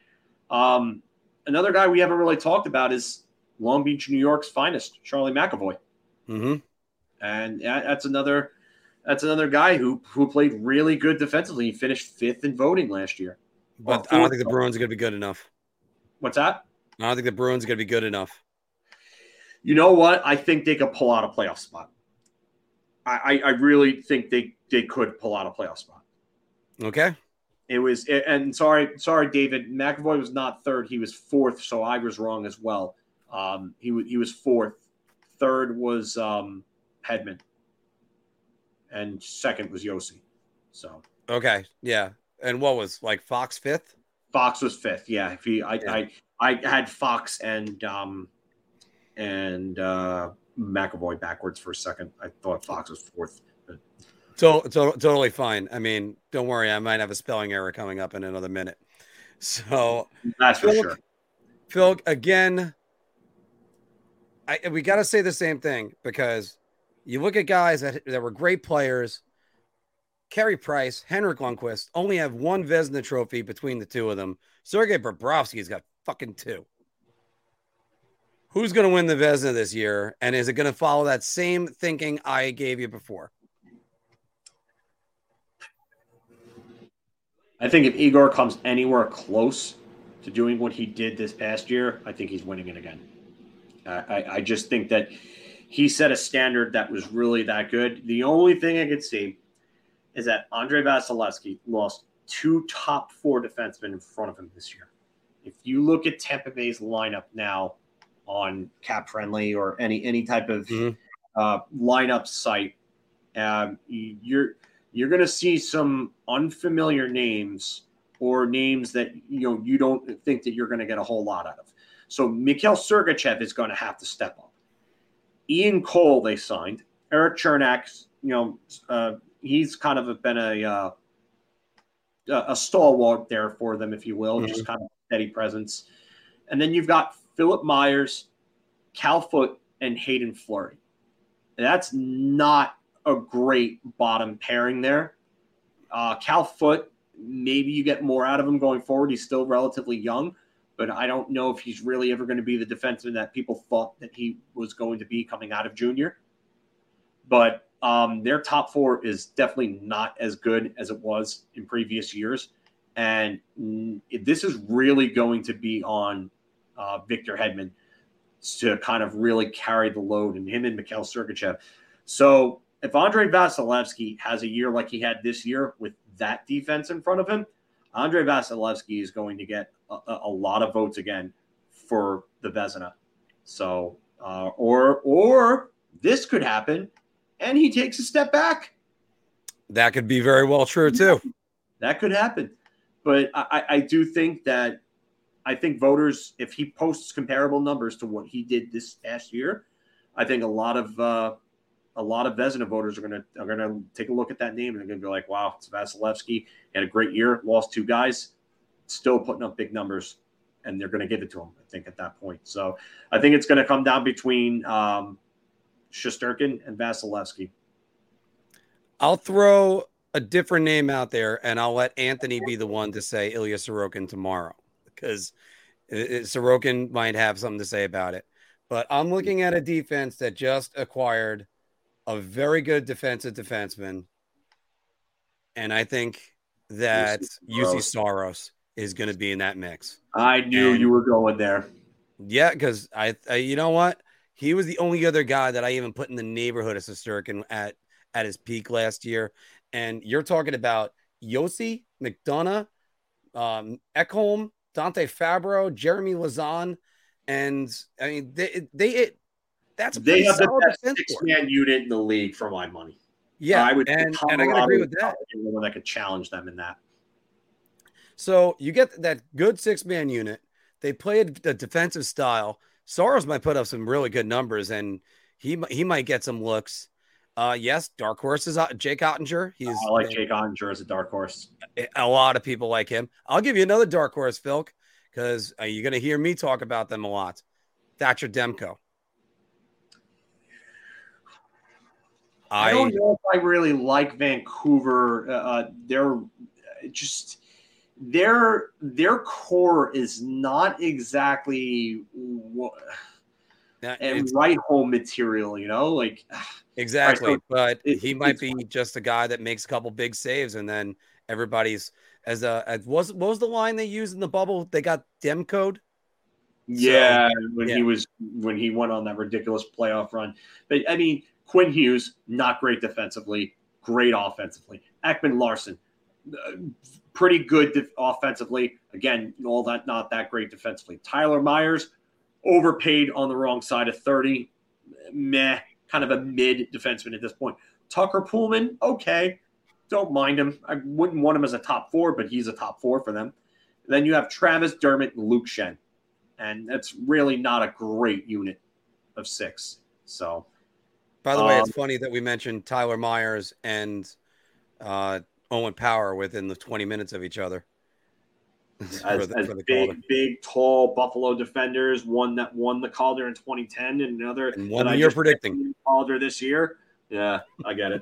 Um, another guy we haven't really talked about is Long Beach, New York's finest, Charlie McAvoy. Mm-hmm. And that's another that's another guy who who played really good defensively. He finished fifth in voting last year. But I don't think the Bruins are going to be good enough. What's that? I don't think the Bruins are going to be good enough. You know what? I think they could pull out a playoff spot. I, I, I really think they, they could pull out a playoff spot. Okay. It was, and sorry, sorry, David. McAvoy was not third; he was fourth. So I was wrong as well. Um, he was he was fourth. Third was um, Hedman, and second was Josi. So Okay, yeah. And what was like Fox fifth? Fox was fifth. Yeah, if he, I, yeah. I, I had Fox and um, and uh, McAvoy backwards for a second. I thought Fox was fourth. So, to- totally fine. I mean, don't worry. I might have a spelling error coming up in another minute. So that's for Phil, sure. Phil, again, I, we got to say the same thing because you look at guys that, that were great players. Carey Price, Henrik Lundqvist only have one Vezina trophy between the two of them. Sergei Bobrovsky's got fucking two. Who's going to win the Vezina this year? And is it going to follow that same thinking I gave you before? I think if Igor comes anywhere close to doing what he did this past year, I think he's winning it again. I, I just think that he set a standard that was really that good. The only thing I could see is that Andrei Vasilevskiy lost two top four defensemen in front of him this year. If you look at Tampa Bay's lineup now on Cap Friendly or any any type of mm-hmm. uh, lineup site, um, you're you're going to see some unfamiliar names or names that you know you don't think that you're going to get a whole lot out of. So Mikhail Sergachev is going to have to step up. Ian Cole they signed. Erik Cernak, you know, uh, he's kind of been a uh, a stalwart there for them, if you will, mm-hmm. just kind of steady presence. And then you've got Philippe Myers, Cal Foote, and Haydn Fleury. That's not a great bottom pairing there. Uh, Cal Foote, maybe you get more out of him going forward. He's still relatively young, but I don't know if he's really ever going to be the defenseman that people thought that he was going to be coming out of junior. But um, their top four is definitely not as good as it was in previous years. And this is really going to be on uh, Victor Hedman to kind of really carry the load and him and Mikhail Sergachev. So if Andrei Vasilevskiy has a year like he had this year with that defense in front of him, Andrei Vasilevskiy is going to get a, a lot of votes again for the Vezina. So, uh, or or this could happen, and he takes a step back. That could be very well true too. That could happen, but I, I do think that I think voters, if he posts comparable numbers to what he did this past year, I think a lot of uh, a lot of Vezina voters are gonna are gonna take a look at that name and they're gonna be like, wow, it's Vasilevskiy. Had a great year, lost two guys, still putting up big numbers, and they're gonna give it to him. I think at that point. So I think it's gonna come down between um, Shesterkin and Vasilevskiy. I'll throw a different name out there, and I'll let Anthony be the one to say Ilya Sorokin tomorrow because Sorokin might have something to say about it. But I'm looking at a defense that just acquired a very good defensive defenseman. And I think that Juuse Saros is going to be in that mix. I knew and, you were going there. Yeah, because I, I, you know what? He was the only other guy that I even put in the neighborhood of Shesterkin at at his peak last year. And you're talking about Josi, McDonagh, um, Ekholm, Dante Fabbro, Jeremy Lauzon, and I mean they they it, that's they have the best six man unit in the league for my money. Yeah, I would and, and I can agree with that. Anyone that could challenge them in that. So you get that good six man unit. They played the defensive style. Saros might put up some really good numbers, and he he might get some looks. Uh, yes, dark horse is uh, Jake Oettinger. He's I like Jake Oettinger as a dark horse. A lot of people like him. I'll give you another dark horse, Phil, because uh, you're going to hear me talk about them a lot. Thatcher Demko. I, I don't know if I really like Vancouver. Uh, uh they're just their their core is not exactly what, and right home material. You know, like [SIGHS] exactly. Right, so but it, he might be just a guy that makes a couple big saves, and then everybody's as a as was what was the line they used in the bubble? They got dem code. Yeah, so, when yeah. he was when he went on that ridiculous playoff run. But I mean, Quinn Hughes, not great defensively, great offensively. Ekman-Larsson, uh, pretty good offensively. Again, all that not that great defensively. Tyler Myers, overpaid on the wrong side of 30. Meh, kind of a mid defenseman at this point. Tucker Poolman, okay. don't mind him. I wouldn't want him as a top four, but he's a top four for them. Then you have Travis Dermott and Luke Schenn. and that's really not a great unit of six. So, by the way, it's um, funny that we mentioned Tyler Myers and uh, Owen Power within the 20 minutes of each other. [LAUGHS] as, the, as big, big, tall Buffalo defenders. One that won the Calder in 2010, and another and one you're predicting Calder this year. Yeah, I get it.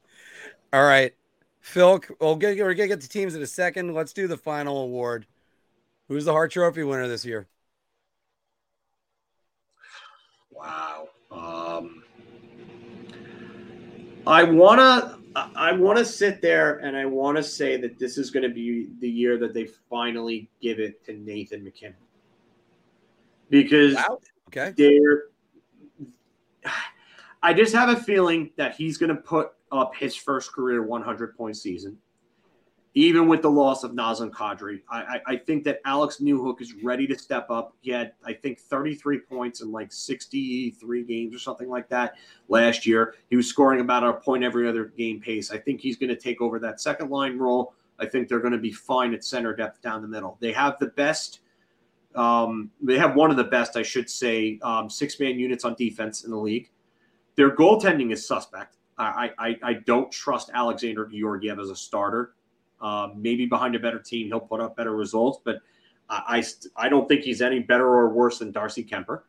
[LAUGHS] All right, Phil. We'll get we're gonna get the teams in a second. Let's do the final award. Who's the Hart Trophy winner this year? Wow. Um, I wanna I want to sit there and I want to say that this is going to be the year that they finally give it to Nathan MacKinnon because wow. okay. they're. I just have a feeling that he's going to put up his first career 100 point season even with the loss of Nazem Kadri. I, I, I, think that Alex Newhook is ready to step up. He had, I think, 33 points in like 63 games or something like that last year. He was scoring about a point every other game pace. I think he's going to take over that second line role. I think they're going to be fine at center depth down the middle. They have the best. Um, they have one of the best, I should say, um, six man units on defense in the league. Their goaltending is suspect. I, I, I don't trust Alexander Georgiev as a starter. Um, maybe behind a better team, he'll put up better results, but I, I, I don't think he's any better or worse than Darcy Kuemper.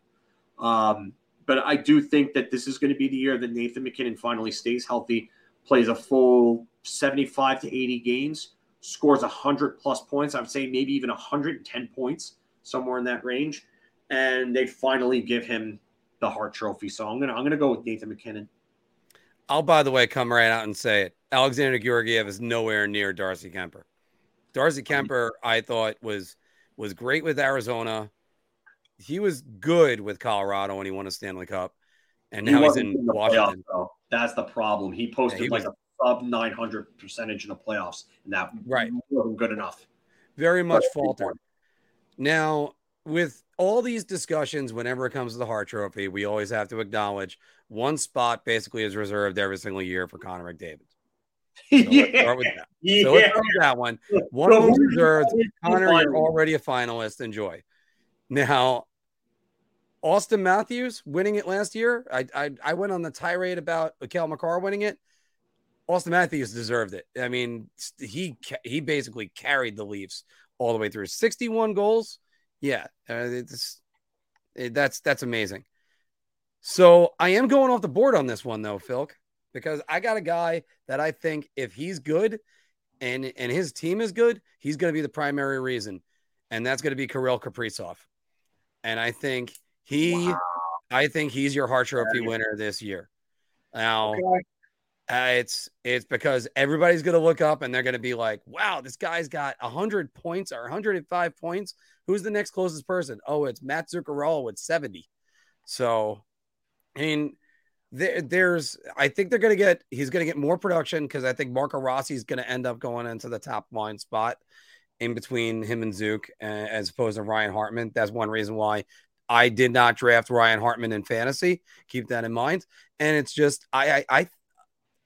Um, but I do think that this is going to be the year that Nathan MacKinnon finally stays healthy, plays a full 75 to 80 games, scores 100 plus points. I would say maybe even 110 points, somewhere in that range. And they finally give him the Hart Trophy. So I'm gonna I'm gonna go with Nathan MacKinnon. I'll, by the way, come right out and say it. Alexander Georgiev is nowhere near Darcy Kuemper. Darcy Kuemper, I thought was was great with Arizona. He was good with Colorado when he won a Stanley Cup, and now he he's in, in Washington. That's the problem. He posted yeah, he like was, a sub nine hundred percentage in the playoffs, and that right wasn't good enough. Very much faltered. Now, with all these discussions, whenever it comes to the Hart Trophy, we always have to acknowledge one spot basically is reserved every single year for Connor McDavid. [LAUGHS] So yeah. let's start with that. Yeah. So let's start with that one. One of them reserved. Connor, you're already a finalist. Enjoy. Now, Auston Matthews winning it last year. I I, I went on the tirade about Cale Makar winning it. Auston Matthews deserved it. I mean, he he basically carried the Leafs all the way through. 61 goals yeah, uh, it's it, that's that's amazing. So I am going off the board on this one though, Phil, because I got a guy that I think if he's good and and his team is good, he's going to be the primary reason, and that's going to be Kirill Kaprizov. And I think he, wow. I think he's your Hart Trophy winner this year. Now, okay. Uh, it's it's because everybody's going to look up and they're going to be like, "Wow, this guy's got 100 points or 105 points. Who's the next closest person? Oh, it's Matt Zuccarello with 70." So, I mean, there, there's I think they're going to get he's going to get more production because I think Marco Rossi is going to end up going into the top line spot in between him and Zook as opposed to Ryan Hartman. That's one reason why I did not draft Ryan Hartman in fantasy. Keep that in mind. And it's just I I, I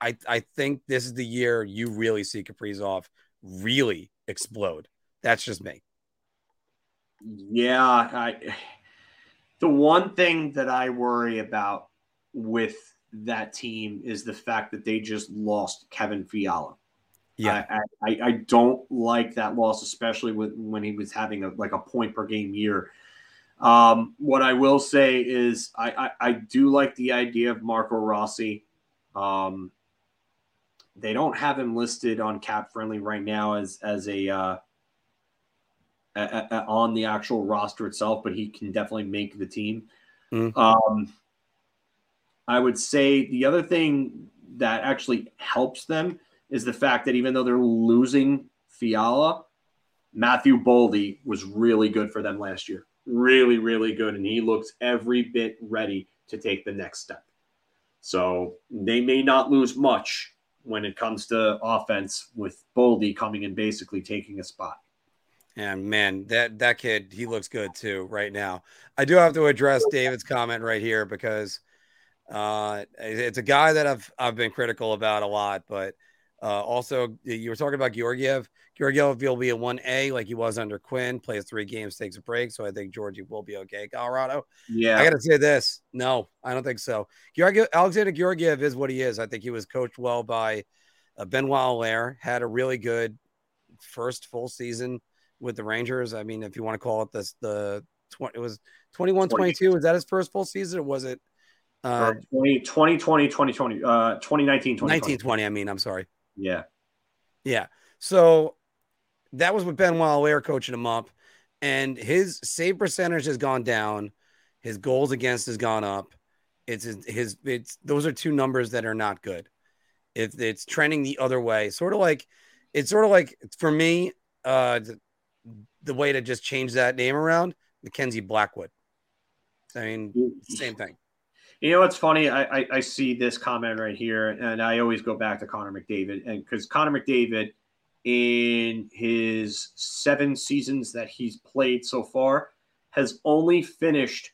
I, I think this is the year you really see Kaprizov really explode. That's just me. Yeah, I the one thing that I worry about with that team is the fact that they just lost Kevin Fiala. Yeah, I, I, I don't like that loss, especially with when he was having a, like a point per game year. Um, what I will say is I, I, I do like the idea of Marco Rossi. Um, they don't have him listed on cap friendly right now as as a, uh, a, a, on the actual roster itself, but he can definitely make the team. Mm-hmm. Um, I would say the other thing that actually helps them is the fact that even though they're losing Fiala, Matthew Boldy was really good for them last year. Really, really good. And he looks every bit ready to take the next step. So they may not lose much when it comes to offense with Boldy coming in basically taking a spot. And man, that that kid, he looks good too right now. I do have to address David's comment right here because uh, it's a guy that I've I've been critical about a lot, but Uh, also, you were talking about Georgiev. Georgiev will be a 1A like he was under Quinn, plays three games, takes a break. So I think Georgie will be okay. Colorado. Yeah. I got to say this. No, I don't think so. Georgiev, Alexander Georgiev is what he is. I think he was coached well by uh, Benoit Allaire, had a really good first full season with the Rangers. I mean, if you want to call it this, the 20, it was 21 22. Was that his first full season or was it? Uh, 20, 2020, 2020, uh, 2019, 1920. I mean, I'm sorry. Yeah. Yeah. So that was with Ben Allaire coaching him up, and his save percentage has gone down. His goals against has gone up. It's his, his it's those are two numbers that are not good. It's it's trending the other way. Sort of like it's sort of like for me, uh the, way to just change that name around, Mackenzie Blackwood. I mean, same thing. You know what's funny? I, I, I see this comment right here, and I always go back to Connor McDavid, and because Connor McDavid, in his seven seasons that he's played so far, has only finished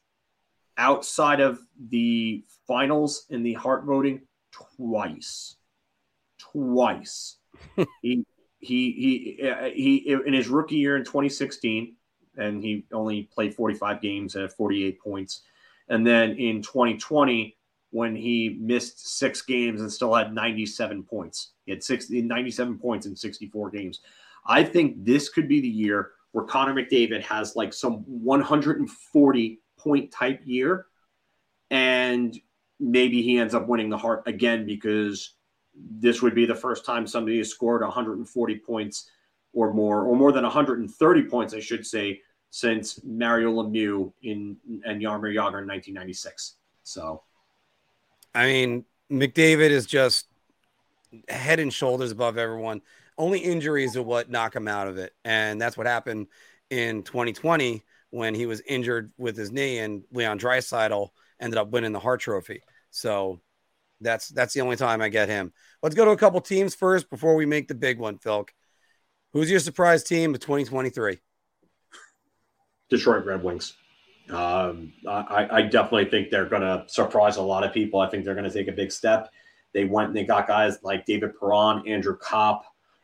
outside of the finals in the Hart voting twice. Twice. [LAUGHS] he he he uh, he in his rookie year in 2016, and he only played 45 games and had 48 points and then in 2020, when he missed six games and still had 97 points, he had 60, 97 points in 64 games. I think this could be the year where Connor McDavid has like some 140 point type year. And maybe he ends up winning the Hart again because this would be the first time somebody has scored 140 points or more, or more than 130 points, I should say, since Mario Lemieux in and Jaromir Jagr in 1996. So, I mean, McDavid is just head and shoulders above everyone. Only injuries are what knock him out of it, and that's what happened in 2020 when he was injured with his knee, and Leon Draisaitl ended up winning the Hart Trophy. So that's that's the only time I get him. Let's go to a couple teams first before we make the big one, Phil. Who's your surprise team of 2023? Detroit Red Wings. Um, I, I, definitely think they're going to surprise a lot of people. I think they're going to take a big step. They went and they got guys like David Perron, Andrew Copp,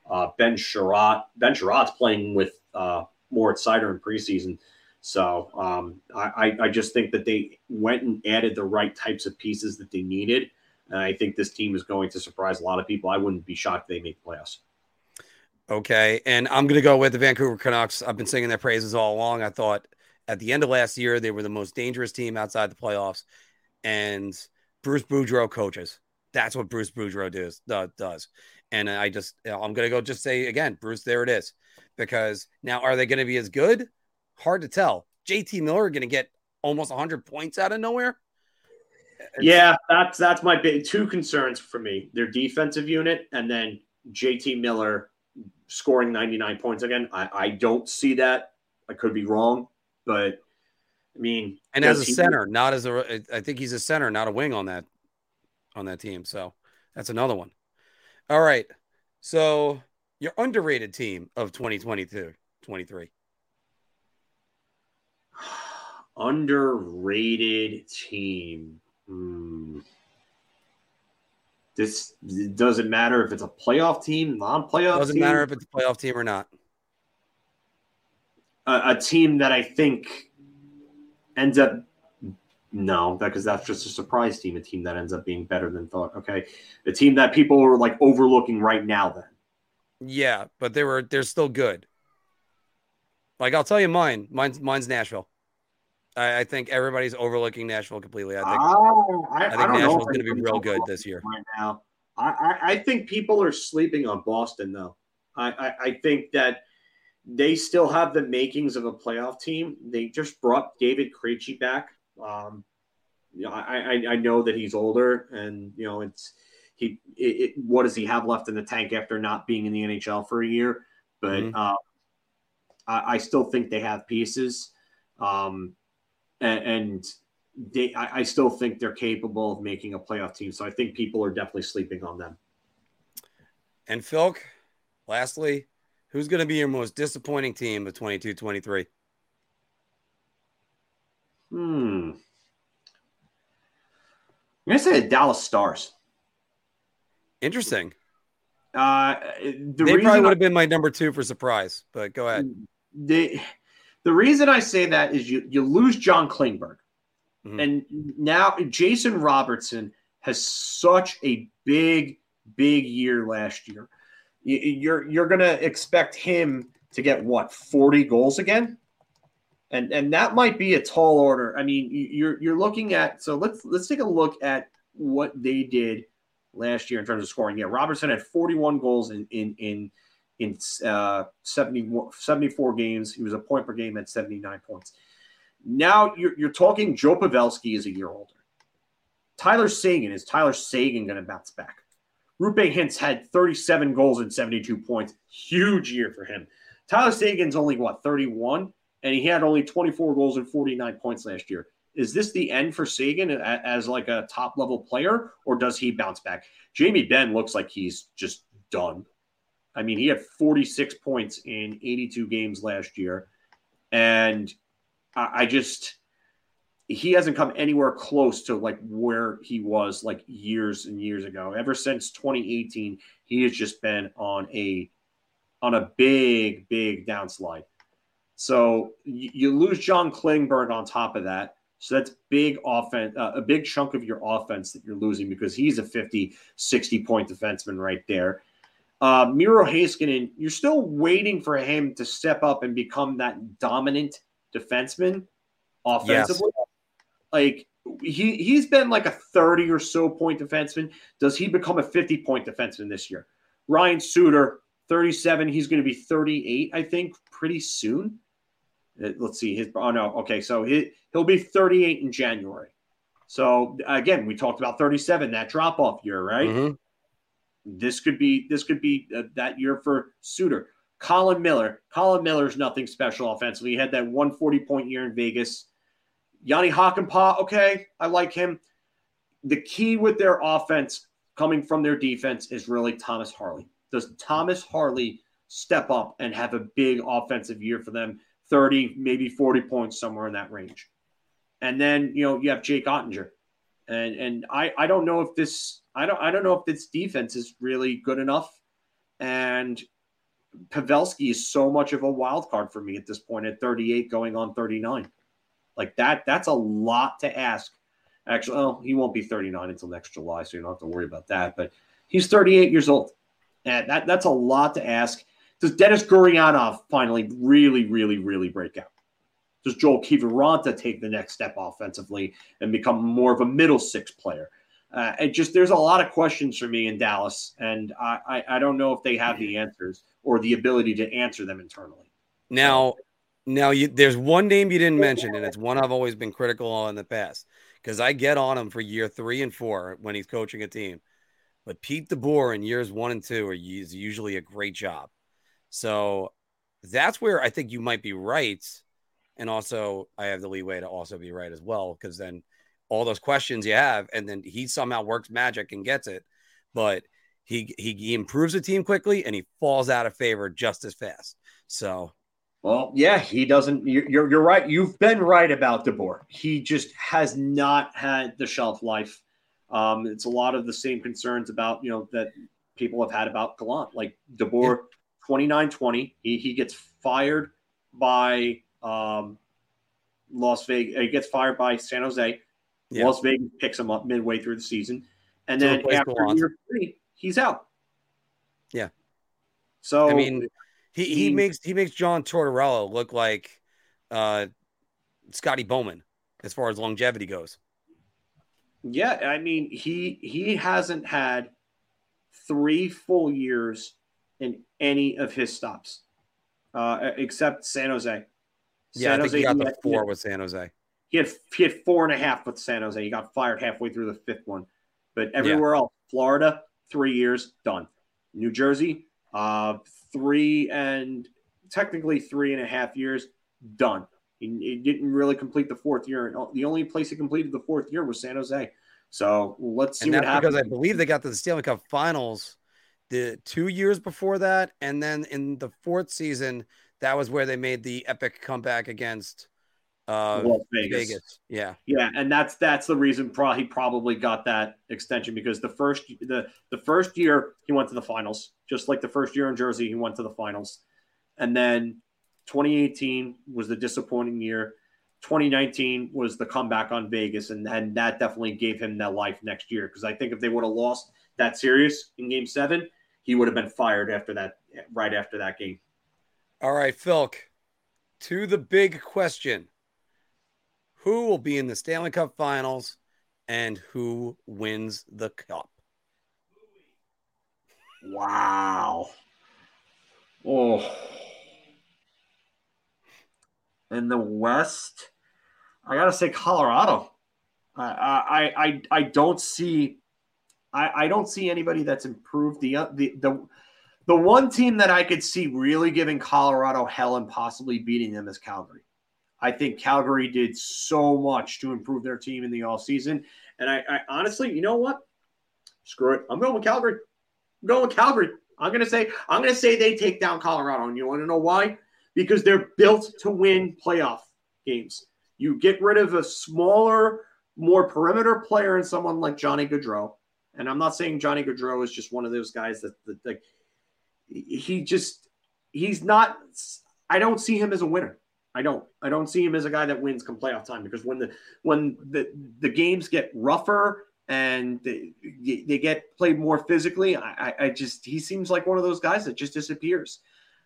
uh, Ben Chiarot. Ben Chiarot's playing with uh, Moritz Seider in preseason. So um, I, I just think that they went and added the right types of pieces that they needed. And I think this team is going to surprise a lot of people. I wouldn't be shocked if they make the playoffs. Okay. And I'm going to go with the Vancouver Canucks. I've been singing their praises all along. I thought at the end of last year, they were the most dangerous team outside the playoffs. And Bruce Boudreau coaches. That's what Bruce Boudreau does. Does. And I just, I'm going to go just say again, Bruce, there it is. Because now, are they going to be as good? Hard to tell. JT Miller going to get almost 100 points out of nowhere. Yeah, that's that's my big two concerns for me. Their defensive unit and then JT Miller scoring 99 points again. I, I don't see that. I could be wrong, but I mean, and as a he, center, not as a, I think he's a center, not a wing on that, on that team. So that's another one. All right. So your underrated team of 2022, 23. [SIGHS] Underrated team. Hmm. This doesn't matter if it's a playoff team, non-playoff. Doesn't team. matter if it's a playoff team or not. A, a team that I think ends up no, because that's just a surprise team, a team that ends up being better than thought. Okay, the team that people are like overlooking right now. Then, yeah, but they were they're still good. Like I'll tell you, mine, mine's mine's Nashville. I, I think everybody's overlooking Nashville completely. I think, oh, I, I, think I Nashville's going to be real good this year. Right now, I, I, I, think people are sleeping on Boston, though. I, I, I think that they still have the makings of a playoff team. They just brought David Krejci back. Um, you know, I, I, I know that he's older, and you know it's he. It, it, what does he have left in the tank after not being in the NHL for a year? But mm-hmm. uh, I, I, still think they have pieces. Um, and, and they, I, I, still think they're capable of making a playoff team. So I think people are definitely sleeping on them. And Phil, lastly, who's going to be your most disappointing team of 22 23? Hmm. I'm going to say the Dallas Stars. Interesting. Uh, the they probably would have been my number two for surprise, but go ahead. the the reason I say that is you you lose John Klingberg, Mhm. and now Jason Robertson has such a big big year last year. You- You're you're gonna expect him to get what forty goals again, and and that might be a tall order. I mean, you- you're you're looking at so let's let's take a look at what they did last year in terms of scoring. Yeah, Robertson had 41 goals in in in in uh, 70, 74 games. He was a point per game at 79 points. Now you're, you're talking Joe Pavelski is a year older. Tyler Seguin is Tyler Seguin going to bounce back? Roope Hintz had 37 goals and 72 points. Huge year for him. Tyler Seguin's only what 31, and he had only 24 goals and 49 points last year. Is this the end for Seguin as like a top level player, or does he bounce back? Jamie Benn looks like he's just done. I mean, he had 46 points in 82 games last year. And I, I just, he hasn't come anywhere close to like where he was like years and years ago. Ever since 2018, he has just been on a, on a big, big downslide. So you, lose John Klingberg on top of that. So that's big offense, uh, a big chunk of your offense that you're losing because he's a 50, 60 point defenseman right there. Uh, Miro Heiskanen, you're still waiting for him to step up and become that dominant defenseman offensively. Like he he's been like a 30 or so point defenseman. Does he become a 50 point defenseman this year? Ryan Suter, 37. He's going to be 38, I think, pretty soon. Uh, Let's see his. Oh no, okay, so he he'll be 38 in January. So again, we talked about 37, that drop off year, right? Mhm. This could be this could be uh, that year for Suter. Colin Miller. Colin Miller's nothing special offensively. He had that 140 point year in Vegas. Jani Hakanpaa, okay, I like him. The key with their offense coming from their defense is really Thomas Harley. Does Thomas Harley step up and have a big offensive year for them? 30, maybe 40 points somewhere in that range. And then, you know, you have Jake Oettinger. And and I I don't know if this I don't I don't know if this defense is really good enough. And Pavelski is so much of a wild card for me at this point at 38 going on 39. Like that that's a lot to ask. Actually, well, he won't be 39 until next July, so you don't have to worry about that. But he's 38 years old. And that, that's a lot to ask. Does Denis Gurianov finally really, really, really break out? Does Joel Kiviranta take the next step offensively and become more of a middle six player? Uh, it just there's a lot of questions for me in Dallas, and I, I I don't know if they have the answers or the ability to answer them internally. Now, now you there's one name you didn't mention, and it's one I've always been critical on in the past because I get on him for year three and four when he's coaching a team. But Pete DeBoer in years one and two are is usually a great job. So that's where I think you might be right. And also, I have the leeway to also be right as well, because then all those questions you have, and then he somehow works magic and gets it. But he, he he improves the team quickly and he falls out of favor just as fast. So Well, yeah, he doesn't. You're you're, you're right. You've been right about DeBoer. He just has not had the shelf life. Um, it's a lot of the same concerns about you know that people have had about Gallant, like DeBoer, 29-20. He he gets fired by um, Las Vegas. He gets fired by San Jose. Yeah. Las Vegas picks him up midway through the season, and To then after year three, he's out. Yeah. So I mean, he he he- makes he makes John Tortorella look like uh Scotty Bowman as far as longevity goes. Yeah, I mean he he hasn't had three full years in any of his stops, uh, except San Jose. Yeah, I San think he got he had- four with San Jose. He had he had four and a half with San Jose. He got fired halfway through the fifth one, but everywhere else, Florida, three years done. New Jersey, uh, three and technically three and a half years done. He, he didn't really complete the fourth year. The only place he completed the fourth year was San Jose. So let's see And what happens. because I believe they got to the Stanley Cup finals the two years before that. And then in the fourth season, that was where they made the epic comeback against uh, Las Vegas. Vegas. Yeah. Yeah, and that's that's the reason probably he probably got that extension because the first the the first year he went to the finals, just like the first year in Jersey, he went to the finals, and then 2018 was the disappointing year. 2019 was the comeback on Vegas, and, and that definitely gave him that life next year. Because I think if they would have lost that series in Game Seven, he would have been fired after that, right after that game. All right, Filk. To the big question: Who will be in the Stanley Cup Finals, and who wins the cup? Wow. Oh. In the West, I gotta say Colorado. I I I, I don't see I, I don't see anybody that's improved the uh, the the the one team that I could see really giving Colorado hell and possibly beating them is Calgary. I think Calgary did so much to improve their team in the all season. And I, I honestly, you know what? Screw it. I'm going with Calgary. I'm going with Calgary. I'm gonna say I'm gonna say they take down Colorado. And you want to know why? Because they're built to win playoff games. You get rid of a smaller, more perimeter player and someone like Johnny Gaudreau. And I'm not saying Johnny Gaudreau is just one of those guys that, that like he just he's not I don't see him as a winner. I don't. I don't see him as a guy that wins come playoff time because when the when the the games get rougher and they, they get played more physically, I, I just he seems like one of those guys that just disappears.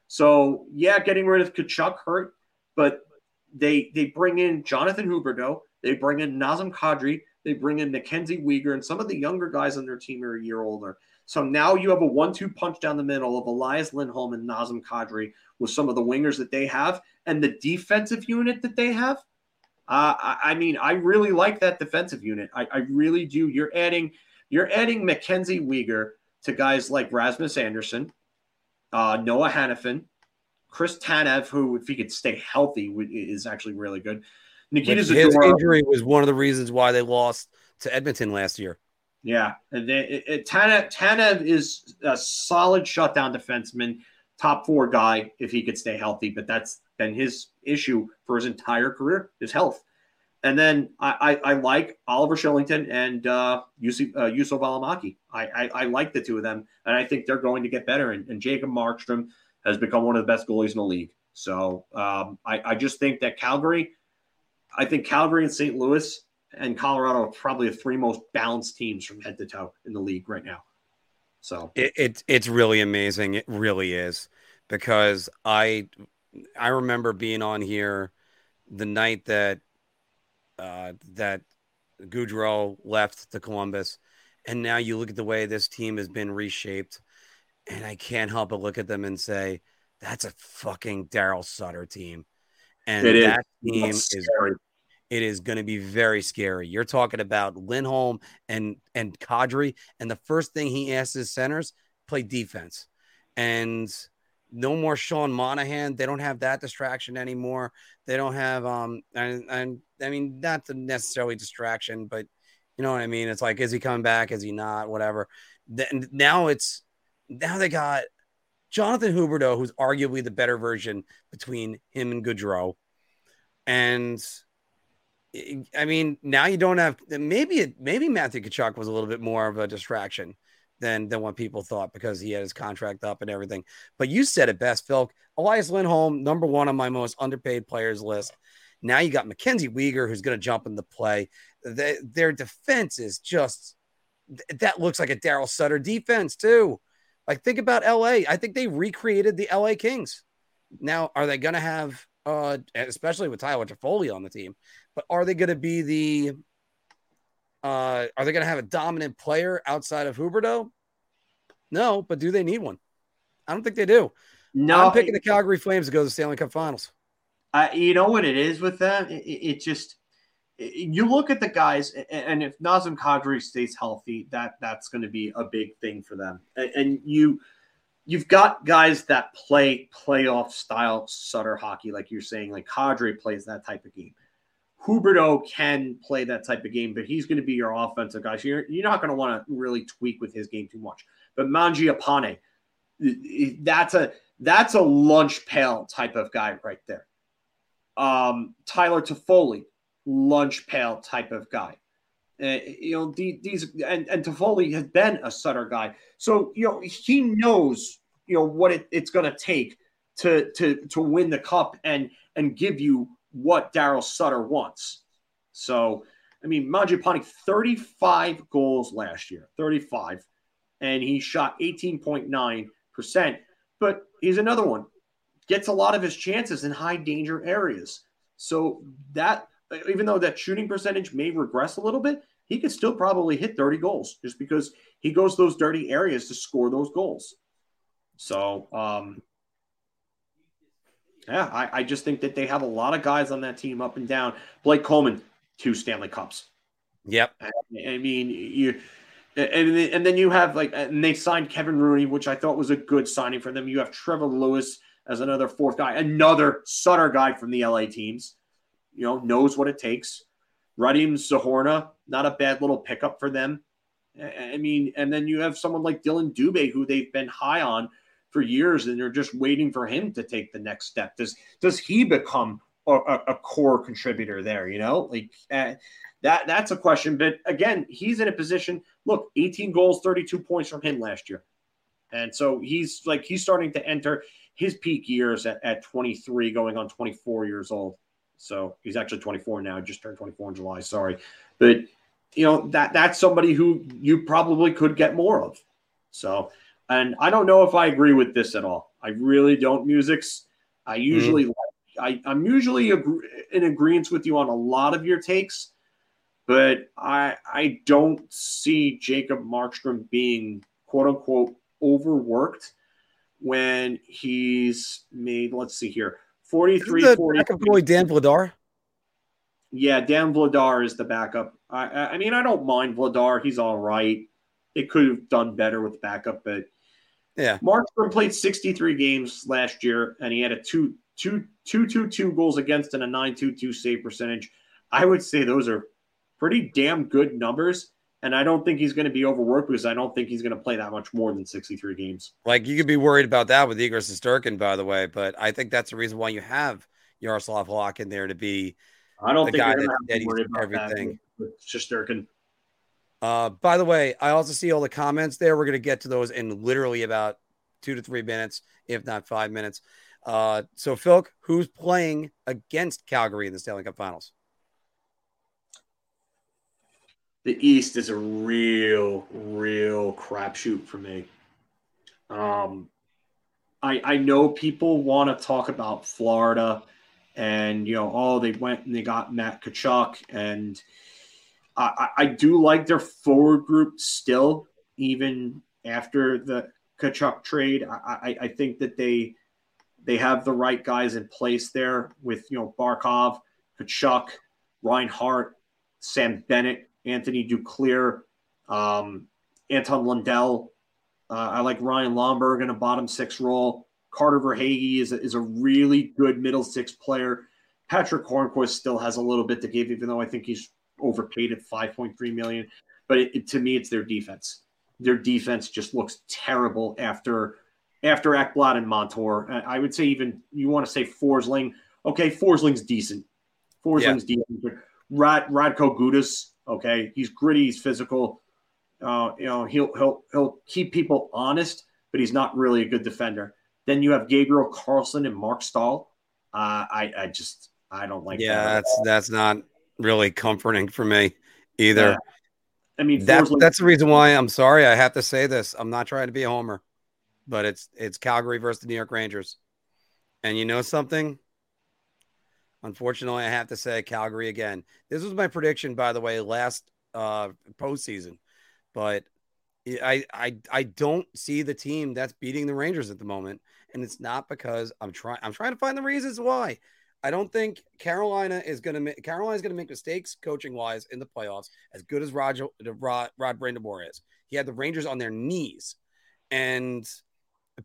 So yeah, getting rid of Tkachuk hurt, but they they bring in Jonathan Huberdeau, they bring in Nazem Kadri, they bring in Mackenzie Weegar, and some of the younger guys on their team are a year older. So now you have a one-two punch down the middle of Elias Lindholm and Nazem Kadri with some of the wingers that they have and the defensive unit that they have. Uh, I, I, mean, I really like that defensive unit. I, I, really do. You're adding, you're adding Mackenzie Weegar to guys like Rasmus Andersson, uh, Noah Hanifin, Chris Tanev, who if he could stay healthy is actually really good. Nikita His injury was one of the reasons why they lost to Edmonton last year. Yeah, then it, Tanev is a solid shutdown defenseman, top four guy if he could stay healthy. But that's been his issue for his entire career, his health. And then I, I, I like Oliver Kylington and uh, Juuso, uh, Juuso Valimaki. I, I, I, like the two of them, and I think they're going to get better. And, and Jacob Markstrom has become one of the best goalies in the league. So um, I, I just think that Calgary, I think Calgary and St. Louis and Colorado are probably the three most balanced teams from head to toe in the league right now. So it, it it's really amazing. It really is because I I remember being on here the night that uh, that Gaudreau left to Columbus, and now you look at the way this team has been reshaped, and I can't help but look at them and say that's a fucking Daryl Sutter team, and it that is. team that's is scary it is going to be very scary. You're talking about Lindholm and and Kadri, and the first thing he asks his centers play defense, and no more Sean Monahan. They don't have that distraction anymore. They don't have um and, and I mean not the necessarily distraction, but you know what I mean. It's like is he coming back? Is he not? Whatever. Then now it's now they got Jonathan Huberdeau, who's arguably the better version between him and Gaudreau, and I mean, now you don't have maybe it, maybe Matthew Tkachuk was a little bit more of a distraction than than what people thought because he had his contract up and everything. But you said it best, Phil. Elias Lindholm, number one on my most underpaid players list. Now you got Mackenzie Weegar, who's going to jump in the play. Their defense is just that looks like a Daryl Sutter defense too. Like think about LA. I think they recreated the LA Kings. Now, are they going to have, uh, especially with Tyler Toffoli on the team? But are they going to be the uh, are they going to have a dominant player outside of Huberdeau? No, but do they need one? I don't think they do. No, I'm picking the Calgary Flames to go to the Stanley Cup Finals. Uh, you know what it is with them? It, it, just it, you look at the guys, and if Nazem Kadri stays healthy, that that's going to be a big thing for them. And, and you you've got guys that play playoff style Sutter hockey, like you're saying, like Kadri plays that type of game. Huberdeau can play that type of game, but he's going to be your offensive guy. So you're, you're not going to want to really tweak with his game too much. But Mangiapane, that's a that's a lunch pail type of guy right there. um, Tyler Toffoli, lunch pail type of guy. Uh, you know, these and, and Toffoli has been a Sutter guy. So, you know, he knows, you know, what it, it's going to take to, to, to win the cup and, and give you what Daryl Sutter wants. So, I mean, Mangiapane, 35 goals last year, 35, and he shot 18.9%. But he's another one, gets a lot of his chances in high danger areas. So that, even though that shooting percentage may regress a little bit, he could still probably hit 30 goals just because he goes those dirty areas to score those goals. So, um, yeah, I, I just think that they have a lot of guys on that team up and down. Blake Coleman, two Stanley Cups. Yep. I, I mean, you and and then you have like and they signed Kevin Rooney, which I thought was a good signing for them. You have Trevor Lewis as another fourth guy, another Sutter guy from the LA teams. You know, knows what it takes. Radim Zohorna, not a bad little pickup for them. I mean, and then you have someone like Dillon Dubé, who they've been high on for years, and they're just waiting for him to take the next step. Does does he become a, a core contributor there? You know, like uh, that. That's a question. But again, he's in a position. Look, 18 goals, 32 points from him last year, and so he's like he's starting to enter his peak years at, at 23, going on 24 years old. So he's actually 24 now. Just turned 24 in July. Sorry, but you know that that's somebody who you probably could get more of. So, and I don't know if I agree with this at all. I really don't. Musics. I usually mm. I, I'm usually agree, in agreement with you on a lot of your takes, but I I don't see Jacob Markstrom being quote unquote overworked when he's made. Let's see here 43 Isn't the 40. Backup goalie Dan Vladar? Yeah, Dan Vladar is the backup. I, I mean, I don't mind Vladar. He's all right. It could have done better with backup, but yeah. Markstrom played 63 games last year, and he had a two, two, two, two, two goals against and a 922 save percentage. I would say those are pretty damn good numbers. And I don't think he's going to be overworked because I don't think he's going to play that much more than 63 games. Like you could be worried about that with Igor Shesterkin, by the way, but I think that's the reason why you have Yaroslav Halak in there to be I don't the think guy that that worry about everything. with Shesterkin. Uh, by the way, I also see all the comments there. We're going to get to those in literally about two to three minutes, if not five minutes. Uh, so, Filk, who's playing against Calgary in the Stanley Cup Finals? the East is a real, real crapshoot for me. Um, I I know people want to talk about Florida, and you know, oh, they went and they got Matt Tkachuk, and I, I do like their forward group still, even after the Tkachuk trade. I, I, think that they they have the right guys in place there with you know Barkov, Tkachuk, Reinhart, Sam Bennett Anthony Duclair, um, Anton Lundell. Uh, I like Ryan Lomberg in a bottom six role. Carter Verhaeghe is a, is a really good middle six player. Patric Hornqvist still has a little bit to give, even though I think he's overpaid at 5.3 million. But it, it, to me, it's their defense. Their defense just looks terrible after after Ekblad and Montour. I would say even you want to say Forsling. Okay, Forsling's decent. Forsling's yeah. decent. But Rad, Radko Gudas Okay, he's gritty, he's physical. Uh, you know, he'll he'll he'll keep people honest, but he's not really a good defender. Then you have Gabriel Carlson and Marc Staal. Uh, I I just I don't like. Yeah, that that's that's not really comforting for me either. Yeah. I mean, that's that's the reason why I'm sorry. I have to say this. I'm not trying to be a homer, but it's it's Calgary versus the New York Rangers, and you know something. Unfortunately, I have to say Calgary again. This was my prediction, by the way, last uh, postseason, but I I I don't see the team that's beating the Rangers at the moment, and it's not because I'm trying. I'm trying to find the reasons why. I don't think Carolina is going to make Carolina is going to make mistakes coaching wise in the playoffs. As good as Rod Rod, Rod Brind'Amour is, he had the Rangers on their knees, and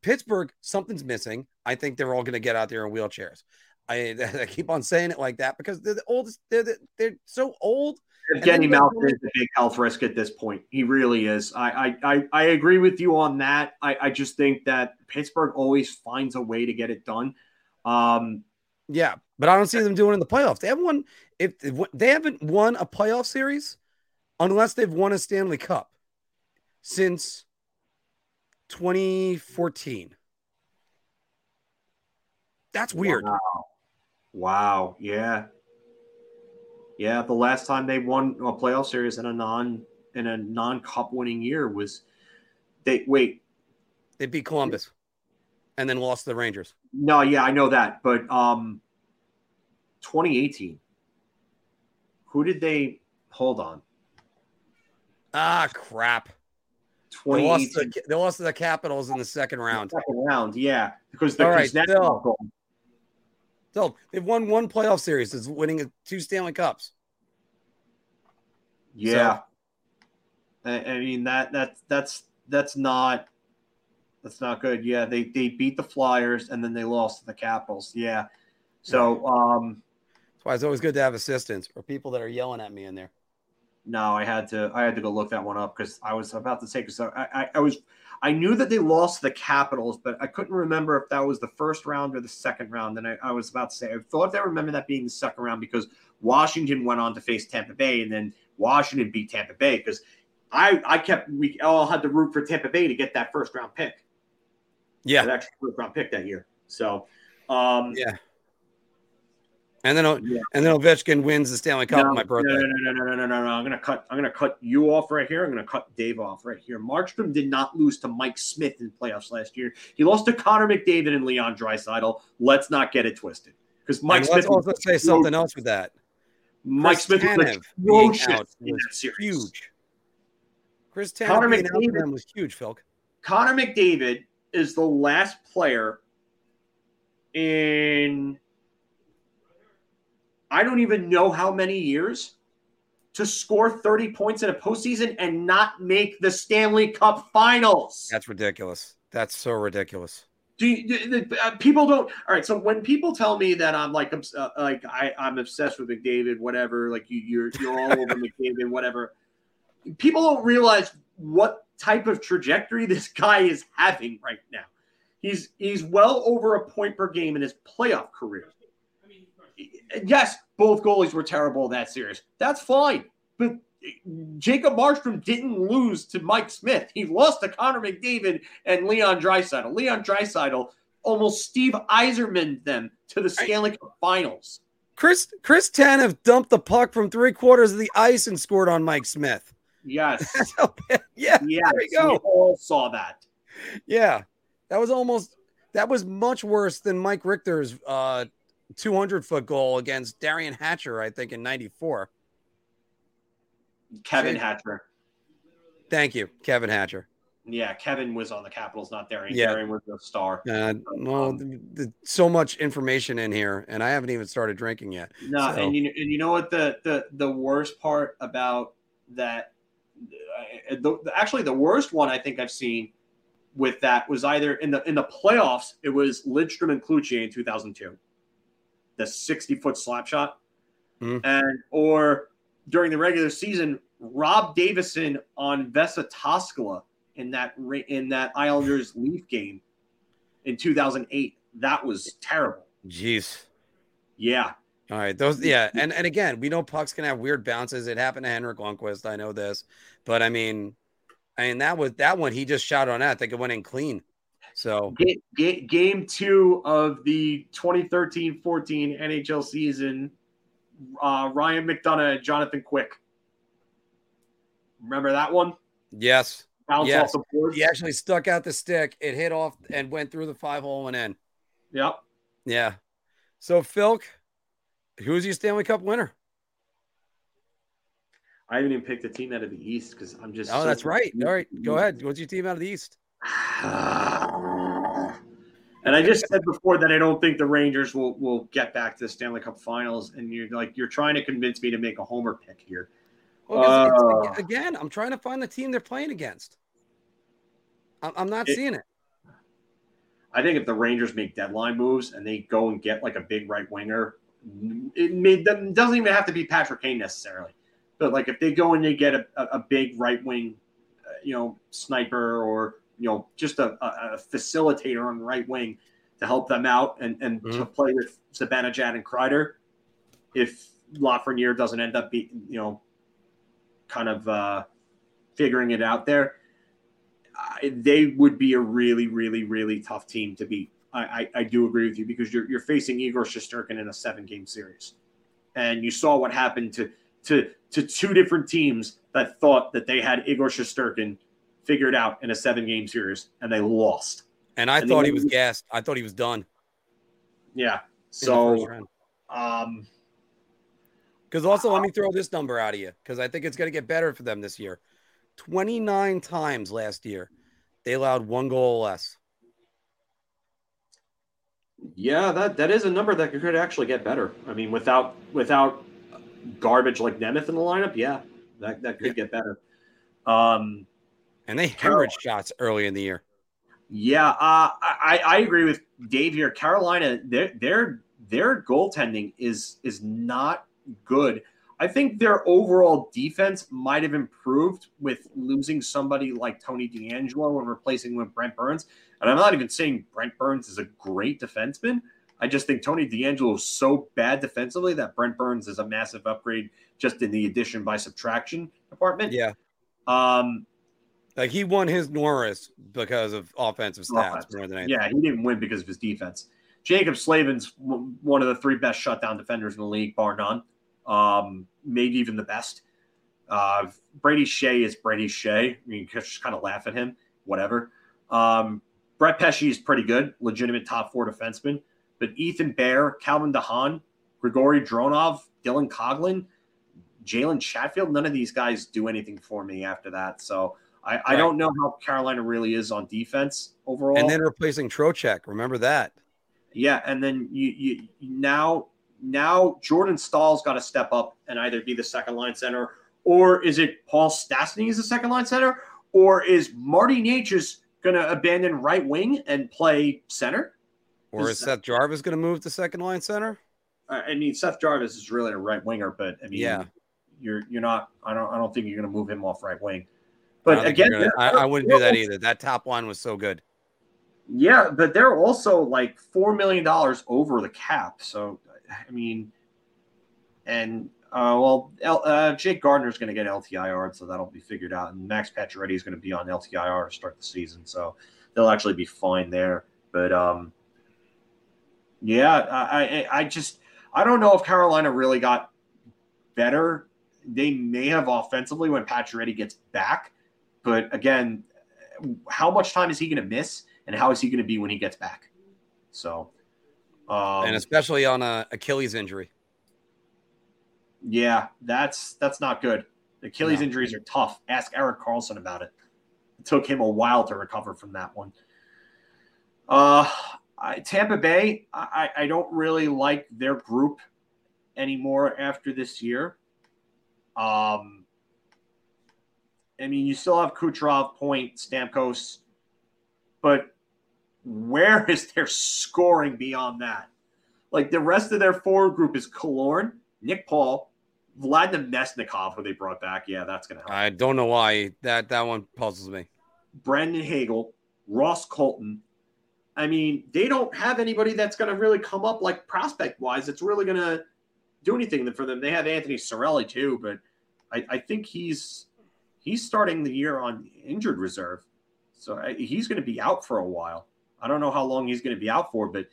Pittsburgh something's missing. I think they're all going to get out there in wheelchairs. I, [LAUGHS] I, keep on saying it like that because they're the oldest. They're the, they're so old. Evgeny Malkin is a big health risk at this point. He really is. I I, I, agree with you on that. I, I just think that Pittsburgh always finds a way to get it done. Um, Yeah, but I don't see them doing it in the playoffs. They haven't won if if they haven't won a playoff series unless they've won a Stanley Cup since 2014. That's weird. Wow. Wow. Yeah. Yeah. The last time they won a playoff series in a non in a non cup winning year was they wait. They beat Columbus and then lost to the Rangers. No, yeah, I know that. But um 2018. Who did they hold on? Ah crap. They lost, to, they lost to the Capitals in the second round. Second round, yeah. Because the All right, still, still, they've won one playoff series. Is winning two Stanley Cups. Yeah. So, I, I mean that that's that's that's not that's not good. Yeah, they they beat the Flyers and then they lost to the Capitals. Yeah. So um that's why it's always good to have assistants or people that are yelling at me in there. No, I had to I had to go look that one up because I was about to say because I, I, I was I knew that they lost the Capitals, but I couldn't remember if that was the first round or the second round. And I, I was about to say I thought I remember that being the second round because Washington went on to face Tampa Bay and then Washington beat Tampa Bay because I I kept we all had to root for Tampa Bay to get that first round pick. Yeah, that actually first round pick that year. So um yeah. And then, yeah. and then Ovechkin wins the Stanley Cup no, my birthday. No, no, no, no, no, no, no, no. I'm gonna cut. I'm gonna cut you off right here. I'm gonna cut Dave off right here. Markstrom did not lose to Mike Smith in playoffs last year. He lost to Connor McDavid and Leon Draisaitl. Let's not get it twisted. Because Mike and Smith. Let's also say something else with that. Mike Chris Smith Tanev was out was huge. Chris Tanev Connor being out for McDavid- was huge, Phil. Connor McDavid is the last player in I don't even know how many years to score 30 points in a postseason and not make the Stanley Cup finals. That's ridiculous. That's so ridiculous. Do you, the, the, uh, people don't? All right. So when people tell me that I'm like, obs- uh, like I, I'm obsessed with McDavid, whatever, like you, you're, you're all over [LAUGHS] McDavid, whatever. People don't realize what type of trajectory [LAUGHS] this guy is having right now. He's he's well over a point per game in his playoff career. Yes, both goalies were terrible in that series. That's fine. But Jacob Markstrom didn't lose to Mike Smith. He lost to Connor McDavid and Leon Draisaitl. Leon Draisaitl almost Steve Yzerman them to the Stanley Cup Finals. Chris Chris Tanev dumped the puck from three quarters of the ice and scored on Mike Smith. Yes. [LAUGHS] That's how bad. Yeah, yes. there you go. We all saw that. Yeah, that was almost that was much worse than Mike Richter's uh, 200 foot goal against Derian Hatcher, I think, in '94. Kevin Shane- Hatcher. Thank you, Kevin Hatcher. Yeah, Kevin was on the Capitals, not Derian. Yeah. Derian was the star. Uh, well, the, the, so much information in here, and I haven't even started drinking yet. No, So- and you and you know what the the the worst part about that, the, the- actually the worst one I think I've seen with that was either in the in the playoffs it was Lidstrom and Cloutier in 2002, the 60 foot slap shot, Mhm. and or during the regular season Rob Davison on Vesa Toskala in that in that Islanders Leaf game in 2008. That was terrible. Jeez. Yeah, All right, those yeah, and and again, we know pucks can have weird bounces. It happened to Henrik Lundqvist. I know this, but I mean, I mean that was that one. He just shot on that. I think it went in clean. So Ga- ga- game two of the 2013-14 NHL season, uh, Ryan McDonagh and Jonathan Quick. Remember that one? yes, Bounce Yes. off the board. he actually stuck out the stick. It hit off and went through the five hole and in. Yep. Yeah. So Filk, who's your Stanley Cup winner? I haven't even picked a team out of the East because I'm just. Oh, so that's right. All right, go ahead. What's your team out of the East? [SIGHS] And I just said before that I don't think the Rangers will will get back to the Stanley Cup Finals, and you're like you're trying to convince me to make a homer pick here. Well, Uh. again, I'm trying to find the team they're playing against. I'm, I'm not It- seeing it. I think if the Rangers make deadline moves and they go and get like a big right winger, it may, doesn't even have to be Patrick Kane necessarily, but like if they go and they get a, a, big right wing, uh, you know, sniper or you know just a, a, facilitator on the right wing, to help them out and, and Mhm. to play with Zibanejad and Kreider if Lafreniere doesn't end up being, you know, kind of uh, figuring it out there. I, they would be a really, really, really tough team to beat. I, I, I do agree with you because you're, you're facing Igor Shesterkin in a seven game series. And you saw what happened to, to, to two different teams that thought that they had Igor Shesterkin figured out in a seven game series and they lost. And I And thought he was gassed. I thought he was done. Yeah. So, um, Because also, let me throw this number out of you because I think it's going to get better for them this year. 29 times last year, they allowed one goal less. Yeah, that, that is a number that could actually get better. I mean, without without garbage like Nemeth in the lineup, yeah, that, that could Yeah. get better. Um, And they hemorrhaged shots early in the year. Yeah, uh, I, I agree with Dave here. Carolina, their their their goaltending is is not good. I think their overall defense might have improved with losing somebody like Tony DeAngelo and replacing him with Brent Burns. And I'm not even saying Brent Burns is a great defenseman. I just think Tony DeAngelo is so bad defensively that Brent Burns is a massive upgrade just in the addition by subtraction department. Yeah. Um, Like he won his Norris because of offensive stats Offense. more than anything. Yeah, he didn't win because of his defense. Jaccob Slavin's one of the three best shutdown defenders in the league, bar none. Um, maybe even the best. Uh, Brady Skjei is Brady Skjei. I mean, you can just kind of laugh at him, whatever. Um, Brett Pesce is pretty good, legitimate top four defenseman. But Ethan Bear, Calvin DeHaan, Grigory Dronov, Dylan Coghlan, Jalen Chatfield, none of these guys do anything for me after that. So I, I don't know how Carolina really is on defense overall. And then replacing Trocheck. Remember that. Yeah, and then you you now now Jordan Staal's got to step up and either be the second line center, or is it Paul Stastny is the second line center, or is Marty Necas going to abandon right wing and play center? Or is Seth Jarvis going to move to second line center? Uh, I mean, Seth Jarvis is really a right winger, but I mean, Yeah. you're you're not. I don't I don't think you're going to move him off right wing. But don't again, gonna- I, I wouldn't do that either. That top line was so good. Yeah, but they're also like four million dollars over the cap. So I mean, and uh, well, L, uh, Jake Gardiner's going to get LTIR, so that'll be figured out. And Max Pacioretty is going to be on LTIR to start the season, so they'll actually be fine there. But um, yeah, I, I I just I don't know if Carolina really got better. They may have offensively when Pacioretty gets back, but again, how much time is he going to miss? and how is he going to be when he gets back? So, um, and especially on a Achilles injury. Yeah, that's that's not good. Achilles No. injuries are tough. Ask Erik Karlsson about it. It took him a while to recover from that one. Uh, I, Tampa Bay, I, I don't really like their group anymore after this year. Um, I mean, you still have Kucherov, Point, Stamkos, but where is their scoring beyond that? Like the rest of their forward group is Killorn, Nick Paul, Vladimir Mesnikov, who they brought back. Yeah, that's going to help. I don't know why that that one puzzles me. Brandon Hagel, Ross Colton. I mean, they don't have anybody that's going to really come up like prospect wise. It's really going to do anything for them. They have Anthony Cirelli too, but I, I think he's he's starting the year on injured reserve, so I, he's going to be out for a while. I don't know how long he's going to be out for, but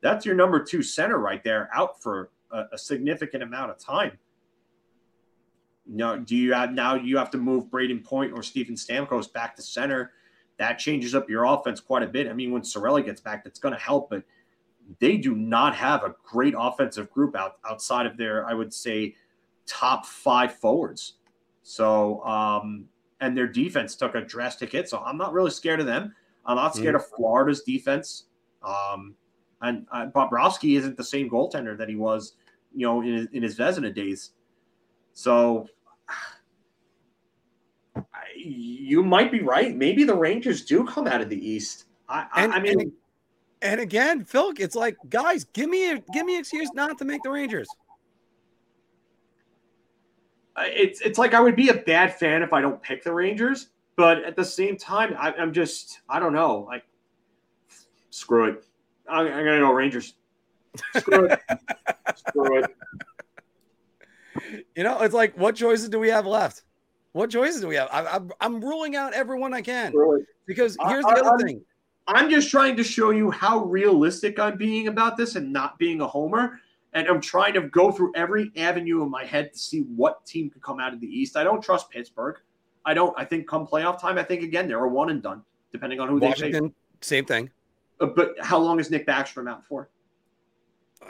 that's your number two center right there, out for a, a significant amount of time. Now, do you have now you have to move Brayden Point or Steven Stamkos back to center? That changes up your offense quite a bit. I mean, when Cirelli gets back, that's going to help, but they do not have a great offensive group out outside of their, I would say, top five forwards. So, um, and their defense took a drastic hit. So I'm not really scared of them. I'm not scared of Florida's defense. Um, and uh, Bobrovsky isn't the same goaltender that he was, you know, in his, in his Vezina days. So you might be right. Maybe the Rangers do come out of the East. I, I, And- I mean, and- And again, Phil, it's like, guys, give me a give me an excuse not to make the Rangers. it's it's like I would be a bad fan if I don't pick the Rangers, but at the same time, I, I'm just I don't know. Like, screw it. I'm, I'm gonna go Rangers. Screw it. [LAUGHS] Screw it. You know, it's like, what choices do we have left? What choices do we have? I, I'm, I'm ruling out everyone I can it. because I- here's I- the other I'm- thing. I'm just trying to show you how realistic I'm being about this and not being a homer. And I'm trying to go through every avenue in my head to see what team could come out of the East. I don't trust Pittsburgh. I don't. I think come playoff time, I think again they're a one and done, depending on who they face. Washington, same thing. Uh, But how long is Nick Backstrom out for?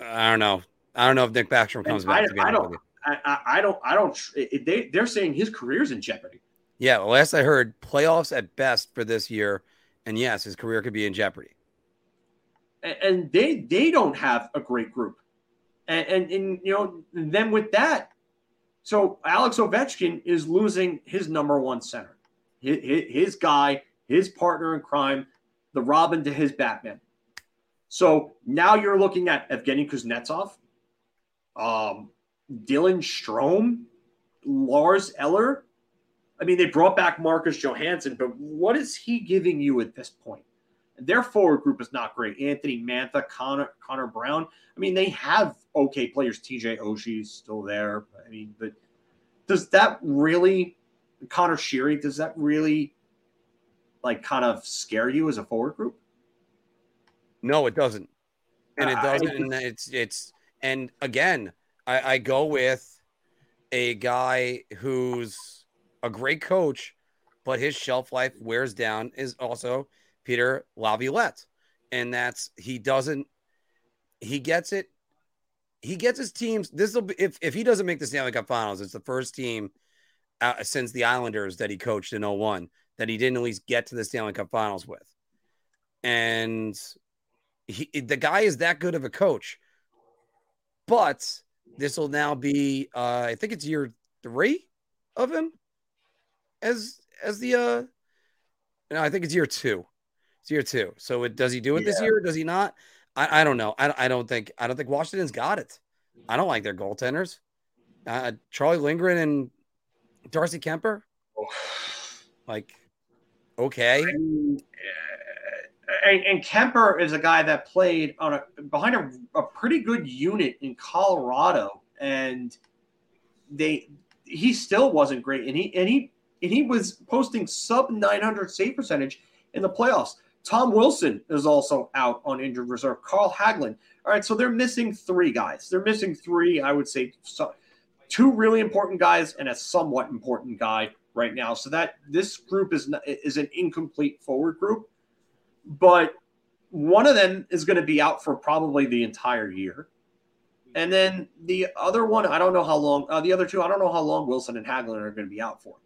I don't know. I don't know if Nick Backstrom comes I- back. be I don't-. I, I, don't. I don't. they they're saying his career's in jeopardy. Yeah, last I heard, playoffs at best for this year, and yes, his career could be in jeopardy. and, and they they don't have a great group, and, and and you know then with that, so Alex Ovechkin is losing his number one center, his, his guy, his partner in crime, the Robin to his Batman. So now you're looking at Evgeny Kuznetsov, um, Dylan Strome, Lars Eller. I mean, they brought back Marcus Johansson, but what is he giving you at this point? Their forward group is not great. Anthony Mantha, Connor Connor Brown. I mean, they have okay players. TJ Oshie's still there. I mean, but does that really Conor Sheary, does that really like kind of scare you as a forward group? No, it doesn't. And uh, it doesn't. And it's it's and again, I, I go with a guy who's a great coach, but his shelf life wears down is also Peter Laviolette. And that's he doesn't he gets it. He gets his teams. This will be if, if he doesn't make the Stanley Cup finals, it's the first team uh, since the Islanders that he coached in 01 that he didn't at least get to the Stanley Cup finals with. And he, the guy is that good of a coach. But this will now be, uh, I think it's year three of him as as the. uh No, I think it's year two. It's year two. So it, does he do it this Yeah. year? Does he not? I, I don't know. I, I don't think I don't think Washington's got it. I don't like their goaltenders. Uh, Charlie Lindgren and Darcy Kuemper, [SIGHS] like, okay. Uh, and, and Kuemper is a guy that played on a behind a, a pretty good unit in Colorado, and they he still wasn't great, and he and he and he was posting sub 900 save percentage in the playoffs. Tom Wilson is also out on injured reserve. Carl Hagelin. All right, so they're missing three guys. They're missing three, I would say, so, two really important guys and a somewhat important guy right now. So that this group is is an incomplete forward group, but one of them is going to be out for probably the entire year. And then the other one, I don't know how long. Uh, the other two, I don't know how long Wilson and Hagelin are going to be out for.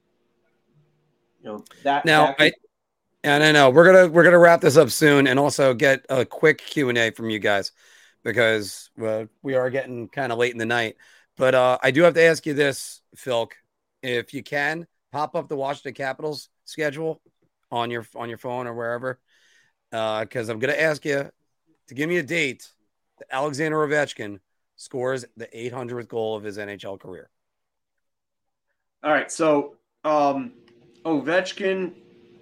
You know that Now, that I, and I know we're gonna we're gonna wrap this up soon, and also get a quick Q and A from you guys because well, we are getting kind of late in the night. But uh, I do have to ask you this, Filk, if you can pop up the Washington Capitals schedule on your on your phone or wherever, because I'm gonna ask you to give me a date that Alexander Ovechkin scores the 800th goal of his NHL career. All right, so um, Ovechkin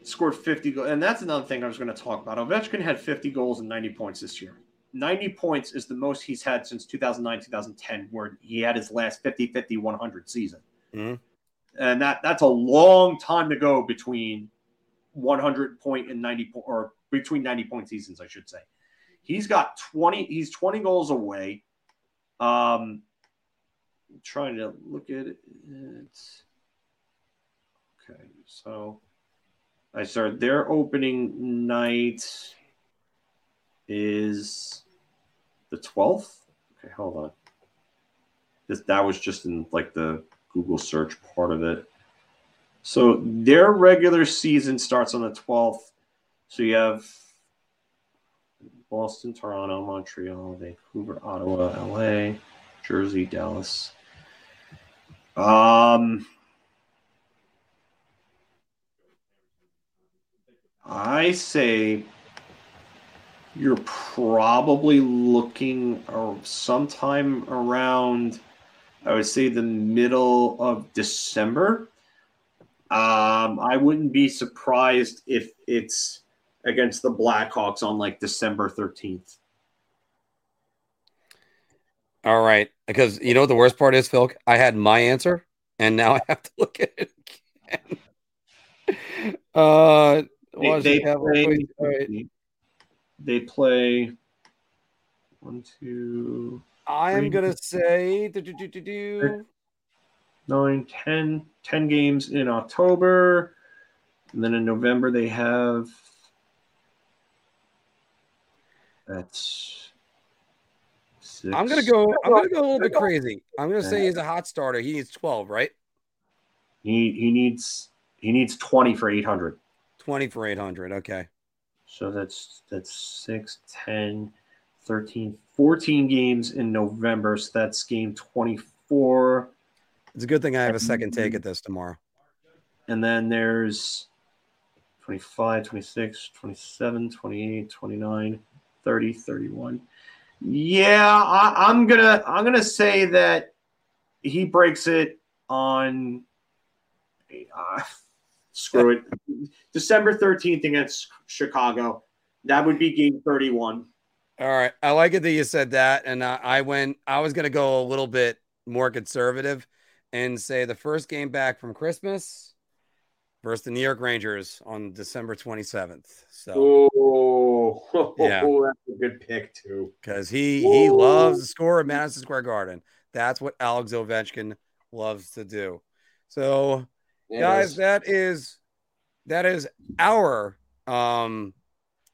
scored 50 goals, and that's another thing I was going to talk about. Ovechkin had 50 goals and 90 points this year. 90 points is the most he's had since 2009 2010, where he had his last 50 50 100 season. Mhm. And that that's a long time to go between 100 point and 90 po- or between 90 point seasons, I should say. He's got 20, he's 20 goals away. Um, I'm trying to look at it. Okay, so I started their opening night is the 12th. Okay, hold on. This that was just in like the Google search part of it. So their regular season starts on the 12th. So you have Boston, Toronto, Montreal, Vancouver, Ottawa, LA, Jersey, Dallas. Um, I say you're probably looking or sometime around, I would say the middle of December. Um, I wouldn't be surprised if it's against the Blackhawks on like December 13th. All right, because you know what the worst part is, Phil. I had my answer, and now I have to look at it again. [LAUGHS] Uh, They, they play, right. they play one, two, I am gonna say do, do, do, do, nine, ten, ten games in October. And then in November they have that's six. I'm gonna go. I'm gonna go a little bit crazy. I'm gonna say he's a hot starter. He needs 12, right? He he needs he needs 20 for 800. 20 for 800. Okay. So that's that's 6, 10, 13, 14 games in November. So that's game 24. It's a good thing I have a second take at this tomorrow. And then there's 25, 26, 27, 28, 29, 30, 31. Yeah, I, I'm gonna I'm gonna say that he breaks it on uh, [LAUGHS] screw it. December 13th against Chicago. That would be game 31. All right. I like it that you said that. And uh, I went, I was going to go a little bit more conservative and say the first game back from Christmas versus the New York Rangers on December 27th. So, Oh, Yeah. [LAUGHS] that's a good pick too. because he, he loves Ooh. to score at Madison Square Garden. That's what Alex Ovechkin loves to do. So, guys that is that is our um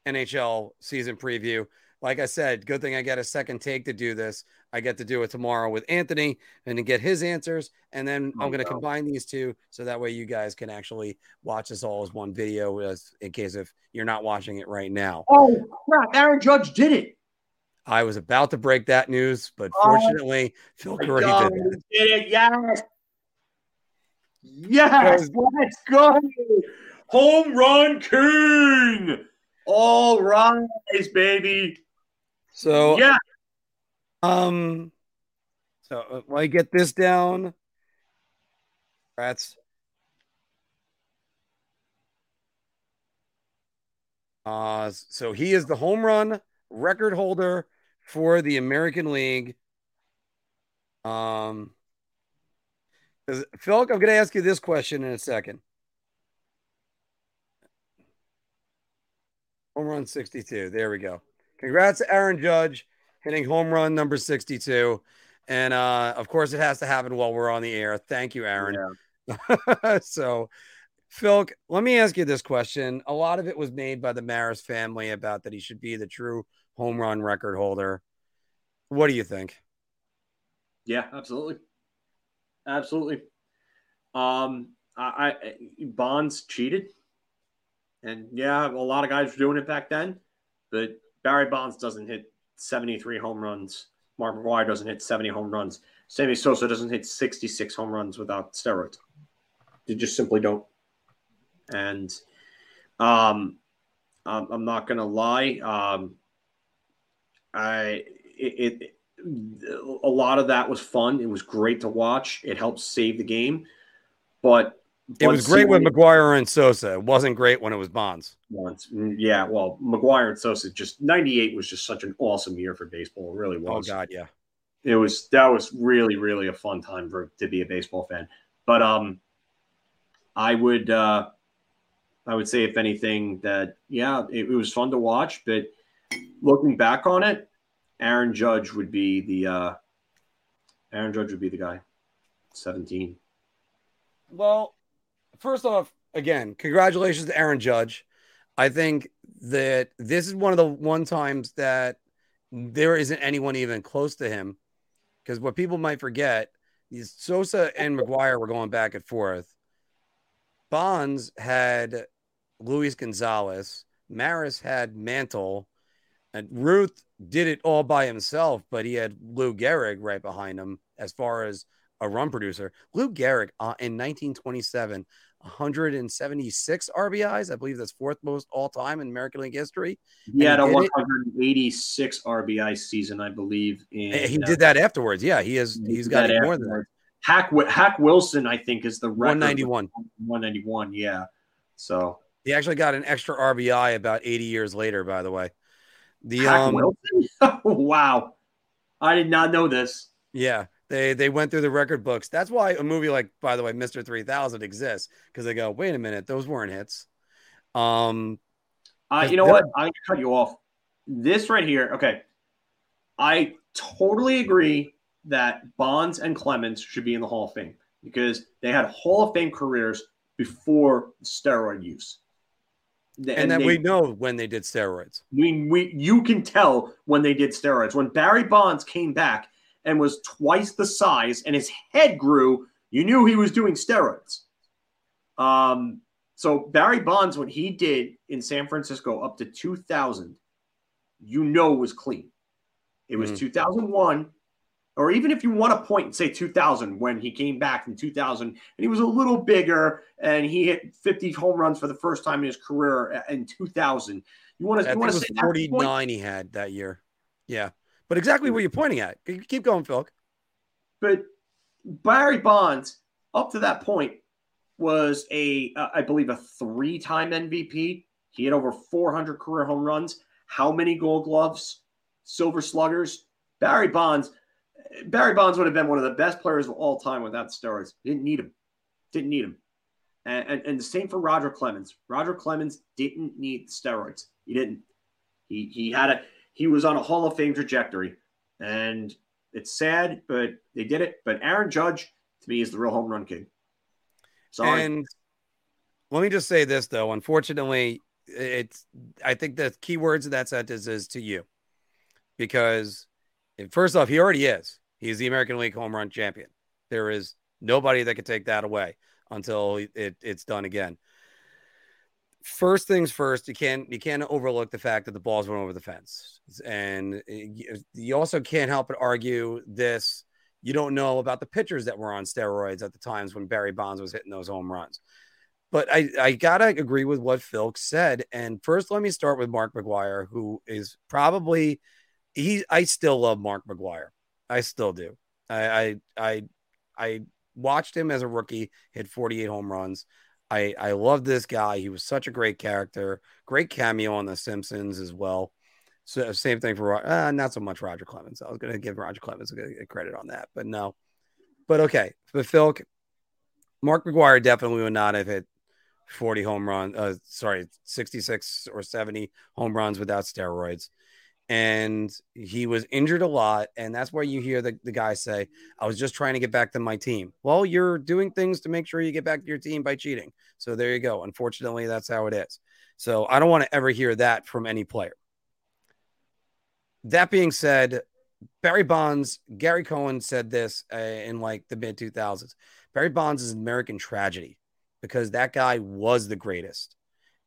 nhl season preview like i said good thing i get a second take to do this i get to do it tomorrow with anthony and to get his answers and then i'm Oh, going to wow. combine these two so that way you guys can actually watch this all as one video as in case if you're not watching it right now Oh crap! Aaron Judge did it. i was about to break that news but Oh, fortunately phil curry did that he did it. Yes. Yes. Let's go. Home run king. All rise, baby. so yeah. Um, so uh, while you get this down, that's uh, so he is the home run record holder for the American League. Um, Phil, I'm going to ask you this question in a second. Home run 62. There we go. Congrats to Aaron Judge hitting home run number 62. And uh, of course, it has to happen while we're on the air. Thank you, Aaron. [LAUGHS] so, Phil, let me ask you this question. A lot of it was made by the Maris family about that he should be the true home run record holder. What do you think? Yeah, absolutely, absolutely. Um, I, I Bonds cheated, and yeah, a lot of guys were doing it back then, but Barry Bonds doesn't hit seventy-three home runs. Mark McGwire doesn't hit seventy home runs. Sammy Sosa doesn't hit sixty-six home runs without steroids. They just simply don't. And um, I'm, not gonna lie. Um, I it, it a lot of that was fun. It was great to watch. It helped save the game, but It was great with McGwire and Sosa. It wasn't great when it was Bonds. once. Mm, Yeah, well, McGwire and Sosa just '98 was just such an awesome year for baseball. It really was. Oh. God, yeah. It was that was really really a fun time for to be a baseball fan. But um, I would uh, I would say if anything that yeah, it, it was fun to watch. But looking back on it, Aaron Judge would be the uh, Aaron Judge would be the guy. Seventeen. Well, first off, again, congratulations to Aaron Judge. I think that this is one of the one times that there isn't anyone even close to him. Because what people might forget is Sosa and McGwire were going back and forth. Bonds had Luis Gonzalez, Maris had Mantle, and Ruth did it all by himself, but he had Lou Gehrig right behind him as far as a run producer. Lou Gehrig uh, in 1927, 176 RBIs. I believe that's fourth most all time in American League history. He had a he it. 186 RBI season, I believe. In, And he did that afterwards. Yeah, he has. He He's did got more than that. Hack Hack Wilson, I think, is the record. 191. 191, yeah. So He actually got an extra RBI about 80 years later. By the way, the Hack um, Wilson. [LAUGHS] wow. I did not know this. Yeah, they they went through the record books. That's why a movie like, by the way, Mister Three Thousand exists because they go, wait a minute, those weren't hits. Um, uh, you know what? I'm gonna cut you off. This right here, okay. I totally agree that Bonds and Clemens should be in the Hall of Fame because they had Hall of Fame careers before steroid use. And, and then they, we know when they did steroids. We, we you can tell when they did steroids. When Barry Bonds came back and was twice the size and his head grew, you knew he was doing steroids. Um, so Barry Bonds, what he did in San Francisco up to 2000, you know was clean. It was mm 2001, or even if you want to point and say 2000 when he came back in 2000 and he was a little bigger and he hit 50 home runs for the first time in his career in 2000. You want to, you want to say 49 he had that year. Yeah. But exactly what you're pointing at. Keep going, Phil. But Barry Bonds, up to that point, was a, uh, I believe, a three-time MVP. He had over 400 career home runs. How many Gold Gloves, Silver Sluggers? Barry Bonds. Barry Bonds would have been one of the best players of all time without steroids. Didn't need him. Didn't need him. And, and, and the same for Roger Clemens. Roger Clemens didn't need steroids. He didn't. He he had a he was on a Hall of Fame trajectory, and it's sad, but they did it. But Aaron Judge, to me, is the real home run king. Sorry. And let me just say this though. Unfortunately, it's I think the key words of that sentence is to you, because first off, he already is. He's the American League home run champion. There is nobody that could take that away until it, it's done again first things first, you can't you can't overlook the fact that the balls went over the fence, and eh, eh, you also can't help but argue this. You don't know about the pitchers that were on steroids at the times when Barry Bonds was hitting those home runs. But I, I gotta agree with what Phil said. And first, let me start with Mark McGwire, who is probably he. I still love Mark McGwire. I still do. I I I, I watched him as a rookie, hit 48 home runs. I I love this guy. He was such a great character, great cameo on The Simpsons as well. So same thing for uh, not so much Roger Clemens. I was going to give Roger Clemens a credit on that, but no. But okay, but Phil, Mark McGwire definitely would not have hit 40 home runs. Uh, sorry, 66 or 70 home runs without steroids and he was injured a lot. And that's why you hear the, the guy say, I was just trying to get back to my team. Well, you're doing things to make sure you get back to your team by cheating. So there you go. Unfortunately, that's how it is. So I don't want to ever hear that from any player. That being said, Barry Bonds, Gary Cohen said this uh, in like the mid 2000s. Barry Bonds is an American tragedy because that guy was the greatest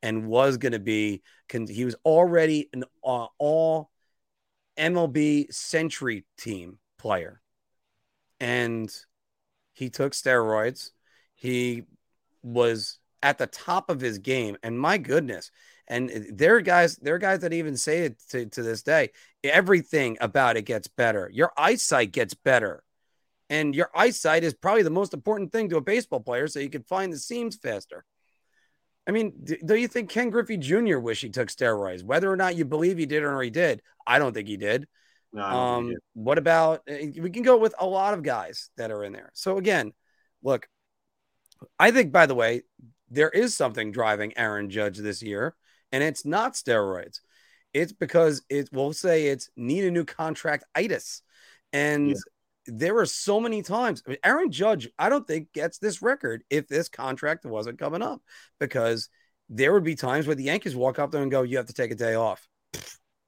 and was going to be, he was already an uh, all MLB Century Team player. And he took steroids. He was at the top of his game. And my goodness, and there are guys, there are guys that even say it to, to this day. Everything about it gets better. Your eyesight gets better. And your eyesight is probably the most important thing to a baseball player so you can find the seams faster. I mean, do you think Ken Griffey Jr. wish he took steroids? Whether or not you believe he did or he did, I don't think he did. No, um, he did. what about eh, we can go with a lot of guys that are in there. So again, look, I think by the way, there is something driving Aaron Judge this year, and it's not steroids. It's because it we'll say it's need a new contract itis. And yeah there were so many times. I mean, Aaron Judge, I don't think gets this record if this contract wasn't coming up because there would be times where the Yankees walk up there and go, "You have to take a day off."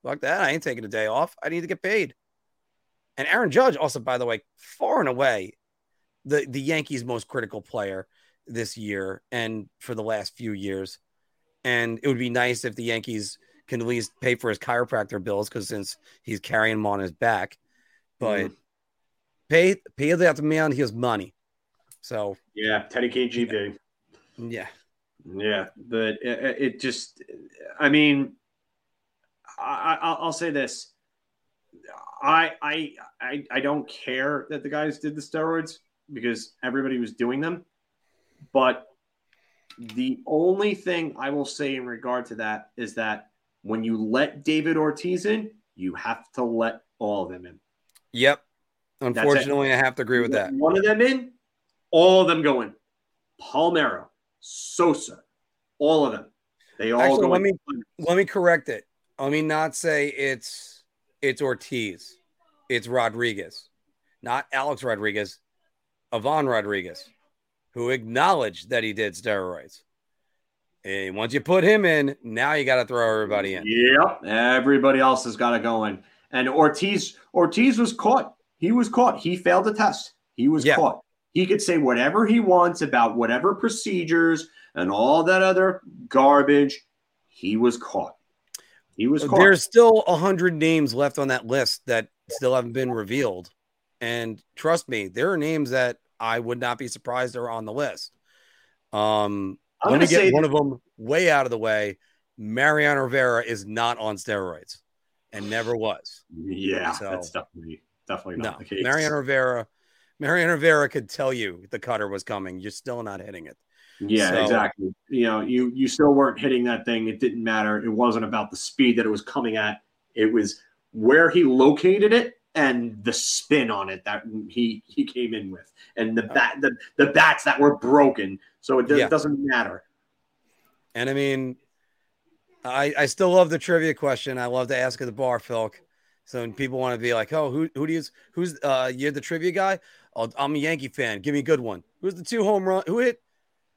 Fuck that! I ain't taking a day off. I need to get paid. And Aaron Judge, also by the way, far and away, the the Yankees' most critical player this year and for the last few years. And it would be nice if the Yankees can at least pay for his chiropractor bills because since he's carrying them on his back, but. Mm pay pay that man his money. So yeah, Teddy KGB. Yeah, yeah, but it, it just, I mean, I, will say this. I, I I I don't care that the guys did the steroids because everybody was doing them, but the only thing I will say in regard to that is that when you let David Ortiz in, you have to let all of them in. Yep. Unfortunately, I have to agree with that. One of them in, all of them go in. Palmeiro, Sosa, all of them. They all Actually, go let in. me let me correct it. Let me not say it's it's Ortiz. It's Rodriguez, not Alex Rodriguez, Ivan Rodriguez, who acknowledged that he did steroids. And once you put him in, now you got to throw everybody in. Yep. Everybody else has got to go in. And Ortiz, Ortiz was caught. He was caught. He failed the test. He was Yeah. caught. He could say whatever he wants about whatever procedures and all that other garbage. He was caught. He was caught. There's still a hundred names left on that list that still haven't been revealed, and trust me, there are names that I would not be surprised are on the list. Um, I'm let me get one of them way out of the way. Mariano Rivera is not on steroids, and never was. yeah, So- that's definitely definitely not No, the case. Mariano Rivera. Mariano Rivera could tell you the cutter was coming. You're still not hitting it. Yeah, So- exactly. You know, you you still weren't hitting that thing. It didn't matter. It wasn't about the speed that it was coming at. It was where he located it and the spin on it that he he came in with, and the bat the, the bats that were broken. So it, does, Yeah. doesn't matter. And I mean, I I still love the trivia question. I love to ask at the bar, Filk. So when people want to be like, "Oh, who who do you who's uh you're the trivia guy?" Oh, I'm a Yankee fan. Give me a good one. Who's the two home run? Who hit?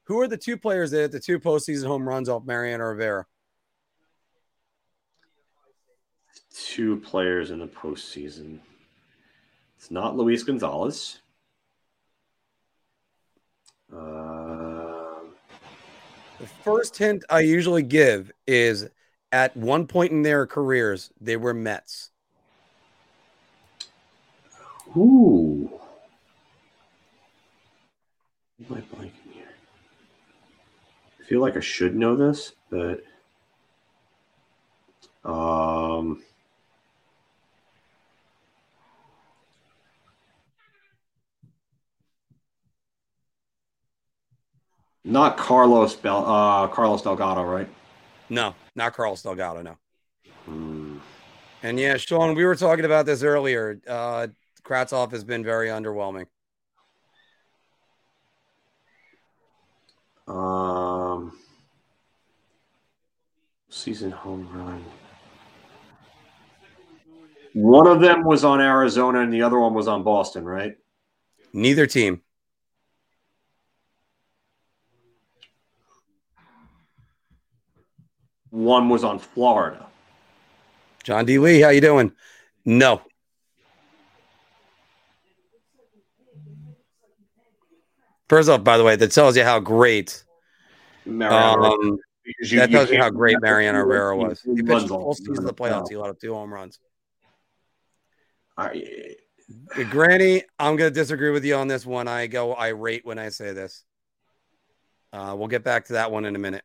Who are the two players that hit the two postseason home runs off Mariano Rivera? Two players in the postseason. It's not Luis Gonzalez. Um The first hint I usually give is at one point in their careers they were Mets. Ooh. Am I blanking here? I feel like I should know this, but um not Carlos Bel uh Carlos Delgado, right? No, not Carlos Delgado. No. Hmm. And yeah, Sean, we were talking about this earlier. Uh, Kravtsov has been very underwhelming. Um, season home run. One of them was on Arizona, and the other one was on Boston, right? Neither team. One was on Florida. John D. Lee, how you doing? No. First off, by the way, that tells you how great. Mariano, Um, because that tells you how great Mariano Rivera was. He pitched the full season of the playoffs. He let up two home runs. I- Uh, Granny, I'm going to disagree with you on this one. I go irate when I say this. Uh, we'll get back to that one in a minute.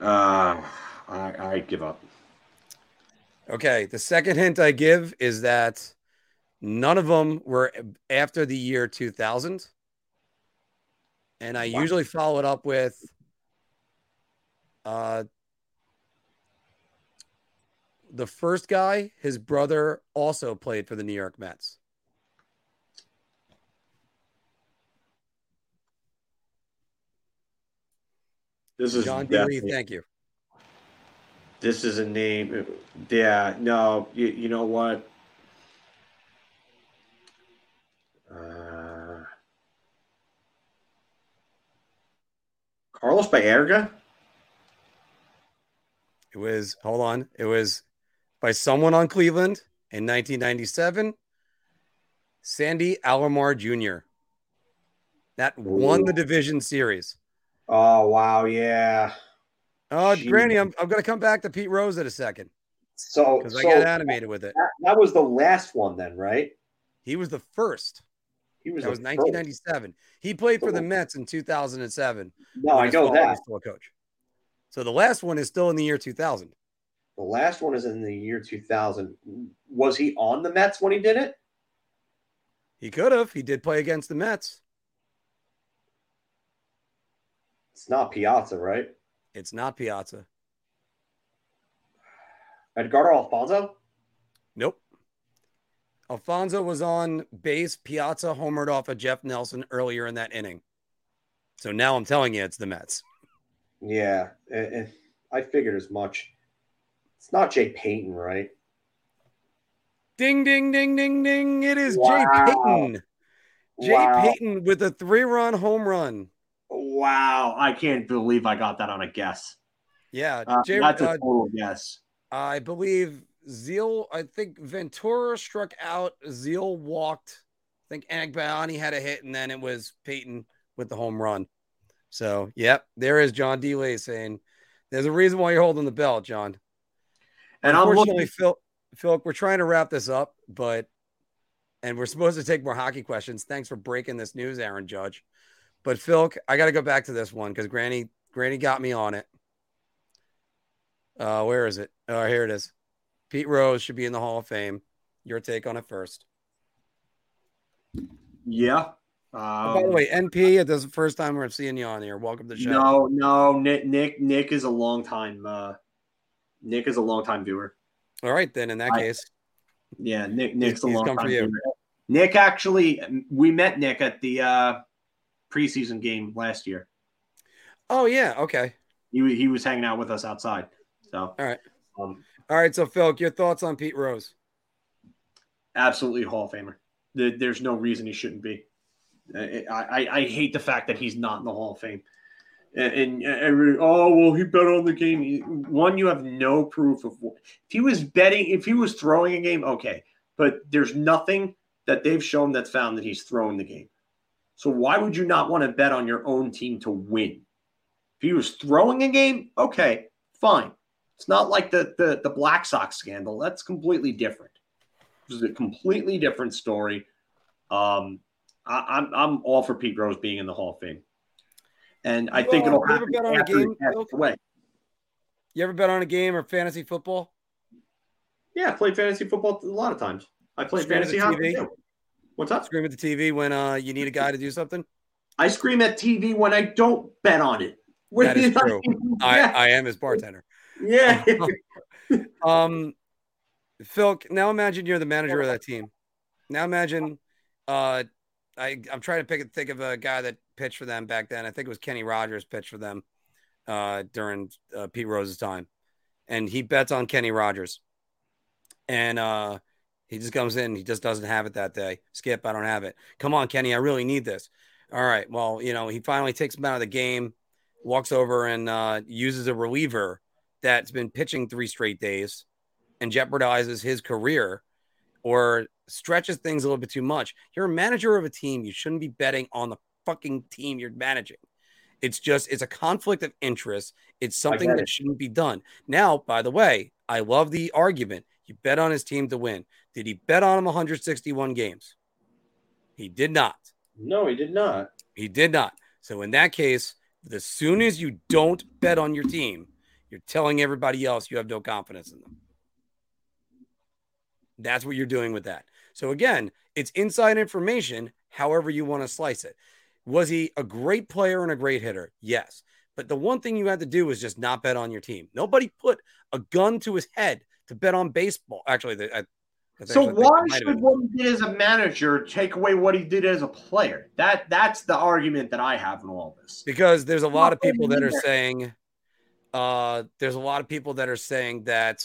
uh, I, I give up. Okay. The second hint I give is that none of them were after the year 2000. And I Wow. usually follow it up with uh, the first guy, his brother also played for the New York Mets. This is John D. Lee, definitely- thank you. This is a name. Yeah, no, you, you know what? Uh, Carlos Baerga? It was, hold on, it was by someone on Cleveland in 1997, Sandy Alomar Jr. That won the division series. Oh, wow, yeah. Oh, Jeez. Granny, I'm, I'm going to come back to Pete Rose in a second So, because I so got animated with it. that was the last one, then, right? He was the first. He was That was the first. 1997. He played for the Mets in 2007. No, I know that. Still a coach. So the last one is still in the year 2000. The last one is in the year 2000. Was he on the Mets when he did it? He could have. He did play against the Mets. It's not Piazza, right? It's not Piazza. Edgardo Alfonzo? Nope. Alfonzo was on base. Piazza homered off of Jeff Nelson earlier in that inning. So now I'm telling you, it's the Mets. Yeah, and, and I figured as much. It's not Jay Payton, right? Ding, ding, ding, ding, ding. It is Wow. Jay Payton. Jay Wow. Payton with a three run home run. Wow, I can't believe I got that on a guess. Yeah. Uh, Jay, that's a uh, total guess. I believe Zeile, I think Ventura struck out. Zeile walked. I think Agbayani had a hit, and then it was Payton with the home run. So, yep, there is John Delay saying there's a reason why you're holding the belt, John. And I'm Unfortunately, looking. Phil, Phil, we're trying to wrap this up, but and we're supposed to take more hockey questions. Thanks for breaking this news, Aaron Judge. But Phil, I got to go back to this one because Granny, Granny got me on it. Uh, where is it? Oh, here it is. Pete Rose should be in the Hall of Fame. Your take on it first. Yeah. Um, by the way, NP, it is the first time we're seeing you on here. Welcome to the show. no, no, Nick, Nick, Nick is a long time. Uh, Nick is a long time viewer. All right, then in that I- case, Yeah, Nick, Nick's a long time viewer. Nick actually, we met Nick at the uh, preseason game last year. oh yeah, okay, He he was hanging out with us outside. So, all right, um, all right. So Phil, your thoughts on Pete Rose? absolutely Hall of Famer. There's no reason he shouldn't be. Uh, I, I, I hate the fact that he's not in the Hall of Fame. And, and every, oh well, he bet on the game. One, you have no proof of what, if he was betting. If he was throwing a game, okay, but there's nothing that they've shown that's found that he's throwing the game. So why would you not want to bet on your own team to win? If he was throwing a game, okay, fine. It's not like the the, the Black Sox scandal. That's completely different. This is a completely different story. Um, I, I'm I'm all for Pete Rose being in the Hall of Fame, and I You, think uh, it'll happen bet on a after game, away. You ever bet on a game or fantasy football? Yeah, I played fantasy football a lot of times. I played Scream fantasy hockey TV? too. What's up? Scream at the TV when uh, you need a guy to do something. I scream at TV when I don't bet on it. That is [LAUGHS] true. I, I am his bartender. Yeah. [LAUGHS] Um, Phil, now imagine you're the manager of that team. Now imagine, uh, I I'm trying to pick think of a guy that pitched for them back then. I think it was Kenny Rogers pitched for them, uh, during uh, Pete Rose's time, and he bets on Kenny Rogers, and uh, he just comes in. He just doesn't have it that day. Skip, I don't have it. Come on, Kenny, I really need this. All right. Well, you know, he finally takes him out of the game, walks over and uh, uses a reliever that's been pitching three straight days and jeopardizes his career or stretches things a little bit too much. You're a manager of a team. You shouldn't be betting on the fucking team you're managing. It's just, it's a conflict of interest. It's something that it. shouldn't be done. Now, by the way, I love the argument. You bet on his team to win. Did he bet on him 161 games? He did not. no, he did not. He did not. So in that case, as soon as you don't bet on your team, you're telling everybody else you have no confidence in them. That's what you're doing with that. So again, it's inside information, however you want to slice it. Was he a great player and a great hitter? Yes. But the one thing you had to do was just not bet on your team. Nobody put a gun to his head to bet on baseball. Actually, the, I, I So why should what he did as a manager take away what he did as a player? That that's the argument that I have in all this. because there's a lot of people that are saying uh there's a lot of people that are saying that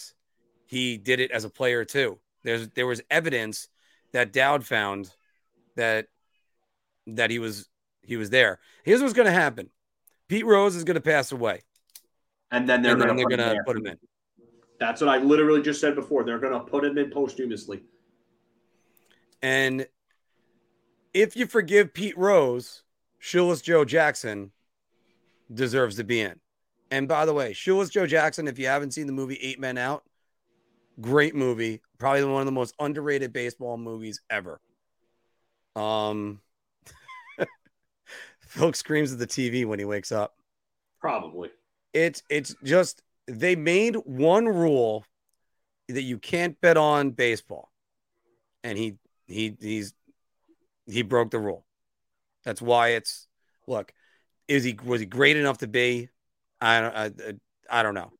he did it as a player too. There's there was evidence that dowd found that that he was he was there. Here's what's going to happen. Pete rose is going to pass away. And then they're going to put him in. That's what I literally just said before. They're going to put him in posthumously. and if you forgive pete rose shoeless joe jackson deserves to be in and by the way shoeless joe jackson if you haven't seen the movie eight men out great movie. Probably one of the most underrated baseball movies ever. Um [LAUGHS] phil screams at the tv when he wakes up. Probably. it's it's just they made one rule that you can't bet on baseball. And he he he's he broke the rule. That's why it's look is he was he great enough to be i don't i, I don't know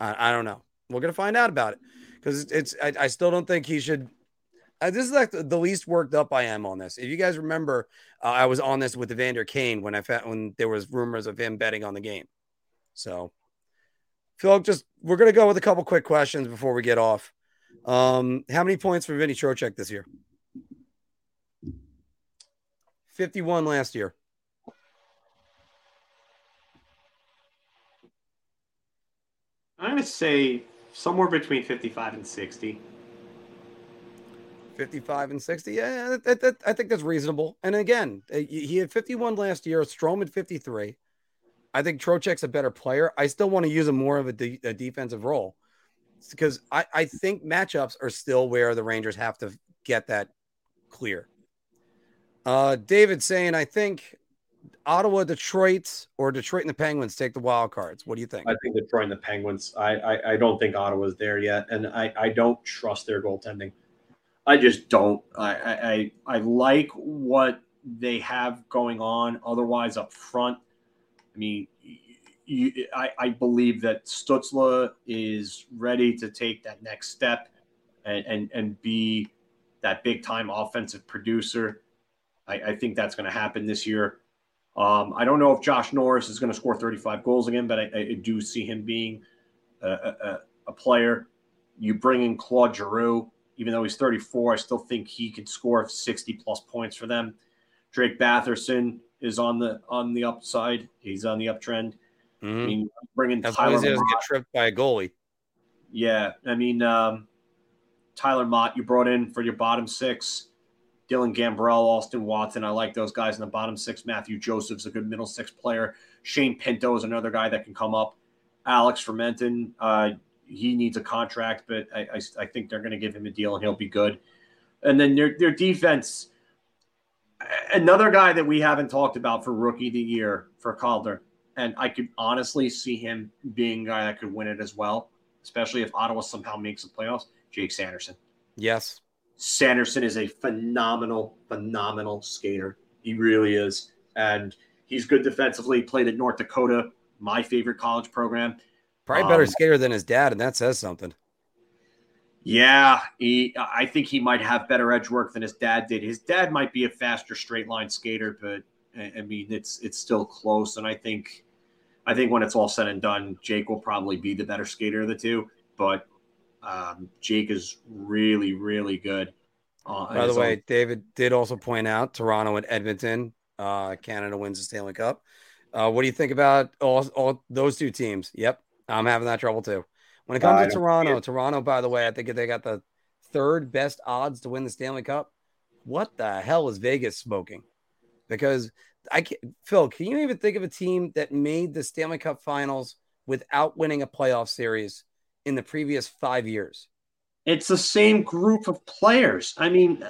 I, I don't know We're gonna find out about it because it's. I, I, still don't think he should. Uh, this is like the, the, least worked up I am on this. If you guys remember, uh, I was on this with Evander Kane when I found when there was rumors of him betting on the game. So, Phil, just we're gonna go with a couple quick questions before we get off. Um, how many points for Vinny Trocheck this year? 51 last year. I'm to say somewhere between 55 and 60. 55 and 60. Yeah, that, that, that, I think that's reasonable. And again, uh, he had 51 last year. Strome at 53. I think Trocheck's a better player. I still want to use him more of a, de- a defensive role because I, I think matchups are still where the Rangers have to get that clear. Uh, David saying, I think Ottawa, Detroit, or Detroit and the Penguins take the wild cards. What do you think? I think Detroit and the Penguins. I I, I don't think Ottawa's there yet, and I, I don't trust their goaltending. I just don't. I, I I like what they have going on. Otherwise, up front, I mean, you, I, I believe that Stützle is ready to take that next step and, and, and be that big time offensive producer. I, I think that's going to happen this year. Um, I don't know if Josh Norris is going to score 35 goals again, but I, I do see him being a, a, a, player. You bring in Claude Giroux, even though he's 34, I still think he could score 60 plus points for them. Drake Batherson is on the on the upside. He's on the uptrend. Mm-hmm. I mean, bringing as Tyler as he doesn't Motte. get tripped by a goalie. Yeah, I mean, um, Tyler Motte you brought in for your bottom six. Dylan Gambrell, Austin Watson. I like those guys in the bottom six. Matthew Joseph's a good middle six player. Shane Pinto is another guy that can come up. Alex Formenton, uh, he needs a contract, but I, I, I think they're going to give him a deal and he'll be good. And then their, their defense, another guy that we haven't talked about for rookie of the year for Calder, and I could honestly see him being a guy that could win it as well, especially if Ottawa somehow makes the playoffs. Jake Sanderson. Yes. Sanderson is a phenomenal, phenomenal skater. He really is. And he's good defensively, played at North Dakota, my favorite college program. Probably better um, skater than his dad, and that says something. Yeah, he, I think he might have better edge work than his dad did. His dad might be a faster straight line skater, but I mean, it's it's still close, and I think, I think when it's all said and done, Jake will probably be the better skater of the two. But um, Jake is really, really good. Uh, By the way, own. David did also point out Toronto and Edmonton. Uh, Canada wins the Stanley Cup. Uh, what do you think about all, all those two teams? Yep, I'm having that trouble too. When it comes to Toronto, Toronto, by the way, I think they got the third best odds to win the Stanley Cup. What the hell is Vegas smoking? because I can Phil, can you even think of a team that made the Stanley Cup finals without winning a playoff series in the previous five years? It's the same group of players. I mean,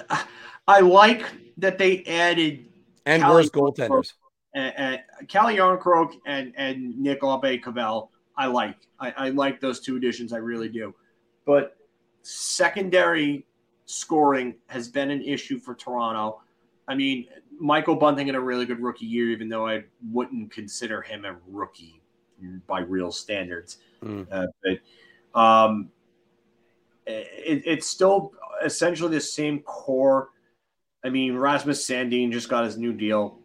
I like that they added and worse goaltenders. And, and Calle Jarnkrok and and Nick Aube-Kubel. I like. I, I like those two additions. I really do. But secondary scoring has been an issue for Toronto. I mean, Michael Bunting had a really good rookie year, even though I wouldn't consider him a rookie by real standards. Mm. Uh, but um, it, it's still essentially the same core. I mean, Rasmus Sandin just got his new deal.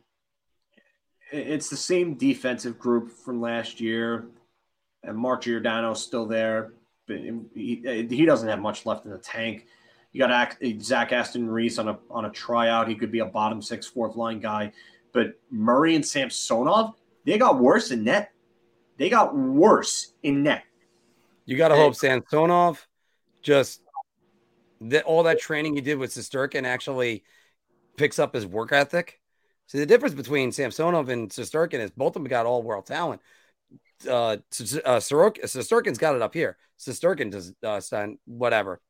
It's the same defensive group from last year, and Mark Giordano's still there, but he, he doesn't have much left in the tank. You got Zach Aston Reese on a on a tryout. He could be a bottom six, fourth line guy. But Murray and Samsonov, they got worse in net. They got worse in net. You got to hope Samsonov just that all that training he did with Shesterkin actually picks up his work ethic. See, the difference between Samsonov and Shesterkin is both of them got all world talent. Uh, uh Shesterkin's got it up here. Shesterkin does uh, whatever.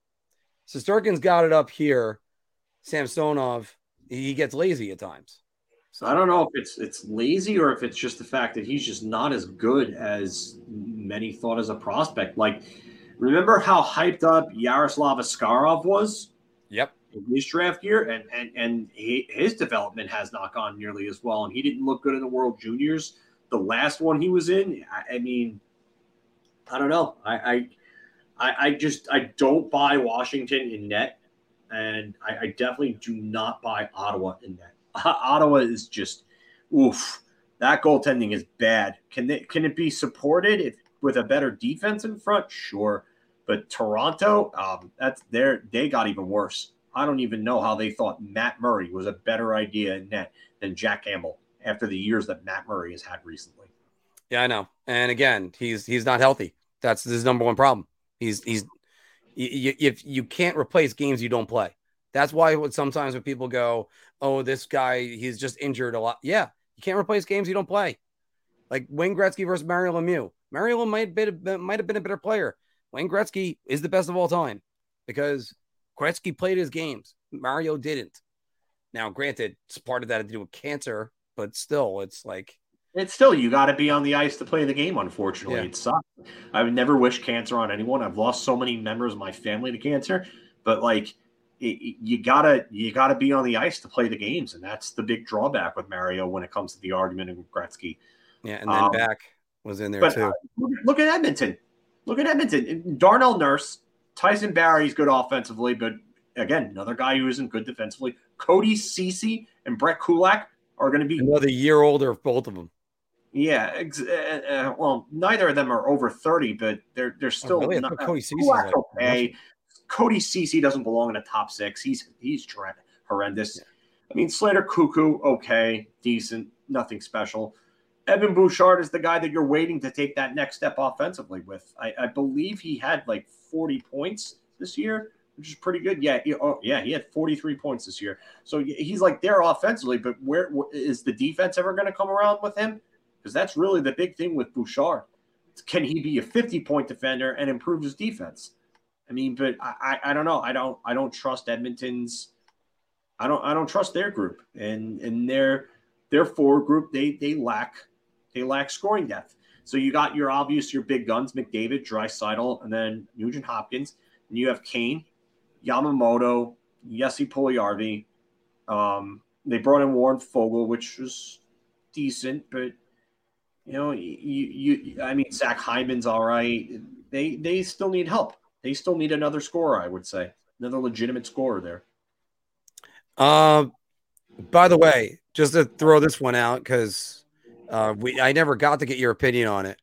Shesterkin's got it up here. Samsonov, he gets lazy at times. So I don't know if it's it's lazy or if it's just the fact that he's just not as good as many thought as a prospect. Like, remember how hyped up Yaroslav Askarov was? Yep. In his draft year, and and and he, his development has not gone nearly as well, and he didn't look good in the World Juniors. The last one he was in, I, I mean, I don't know. I, I I, I just I don't buy Washington in net, and I, I definitely do not buy Ottawa in net. [LAUGHS] Ottawa is just oof. That goaltending is bad. Can they, can it be supported if with a better defense in front? Sure, but Toronto, um, that's their they got even worse. I don't even know how they thought Matt Murray was a better idea in net than Jack Campbell after the years that Matt Murray has had recently. Yeah, I know. And again, he's he's not healthy. That's his number one problem. He's he's if you can't replace games you don't play. That's why sometimes when people go, "Oh, this guy he's just injured a lot." Yeah, you can't replace games you don't play. Like Wayne Gretzky versus Mario Lemieux. Mario might have been, might have been a better player. Wayne Gretzky is the best of all time because Gretzky played his games. Mario didn't. Now, granted, it's part of that to do with cancer, but still, it's like it's still you got to be on the ice to play the game. Unfortunately, yeah. it sucks. I would never wish cancer on anyone. I've lost so many members of my family to cancer, but like it, you gotta you gotta be on the ice to play the games, and that's the big drawback with Mario when it comes to the argument of Gretzky. Yeah, and then um, back was in there but, too. Uh, look at Edmonton. Look at Edmonton. Darnell Nurse, Tyson Barrie's good offensively, but again, another guy who isn't good defensively. Cody Ceci and Brett Kulak are going to be another year older, both of them. Yeah, ex- uh, uh, well, neither of them are over thirty, but they're they're oh, still oh, really? not, Cody okay. Cody Ceci doesn't belong in a top six. He's he's horrendous. Yeah. I mean, Slater Koekkoek, okay, decent, nothing special. Evan Bouchard is the guy that you're waiting to take that next step offensively with. I, I believe he had like 40 points this year, which is pretty good. Yeah, he, oh, yeah, he had 43 points this year. So he's like there offensively, but where is the defense ever going to come around with him? Because that's really the big thing with Bouchard. Can he be a 50 point defender and improve his defense? I mean, but I, I, I don't know. I don't I don't trust Edmonton's. I don't I don't trust their group and and their their forward group. They they lack they lack scoring depth. So you got your obvious, your big guns, McDavid, Draisaitl, and then Nugent Hopkins. And you have Kane, Yamamoto, Jesse Puljujarvi. Um, they brought in Warren Foegele, which was decent, but you know, you, you I mean, Zach Hyman's all right. They they still need help. They still need another scorer, I would say, another legitimate scorer there. Um, uh, by the way, just to throw this one out because uh, we I never got to get your opinion on it,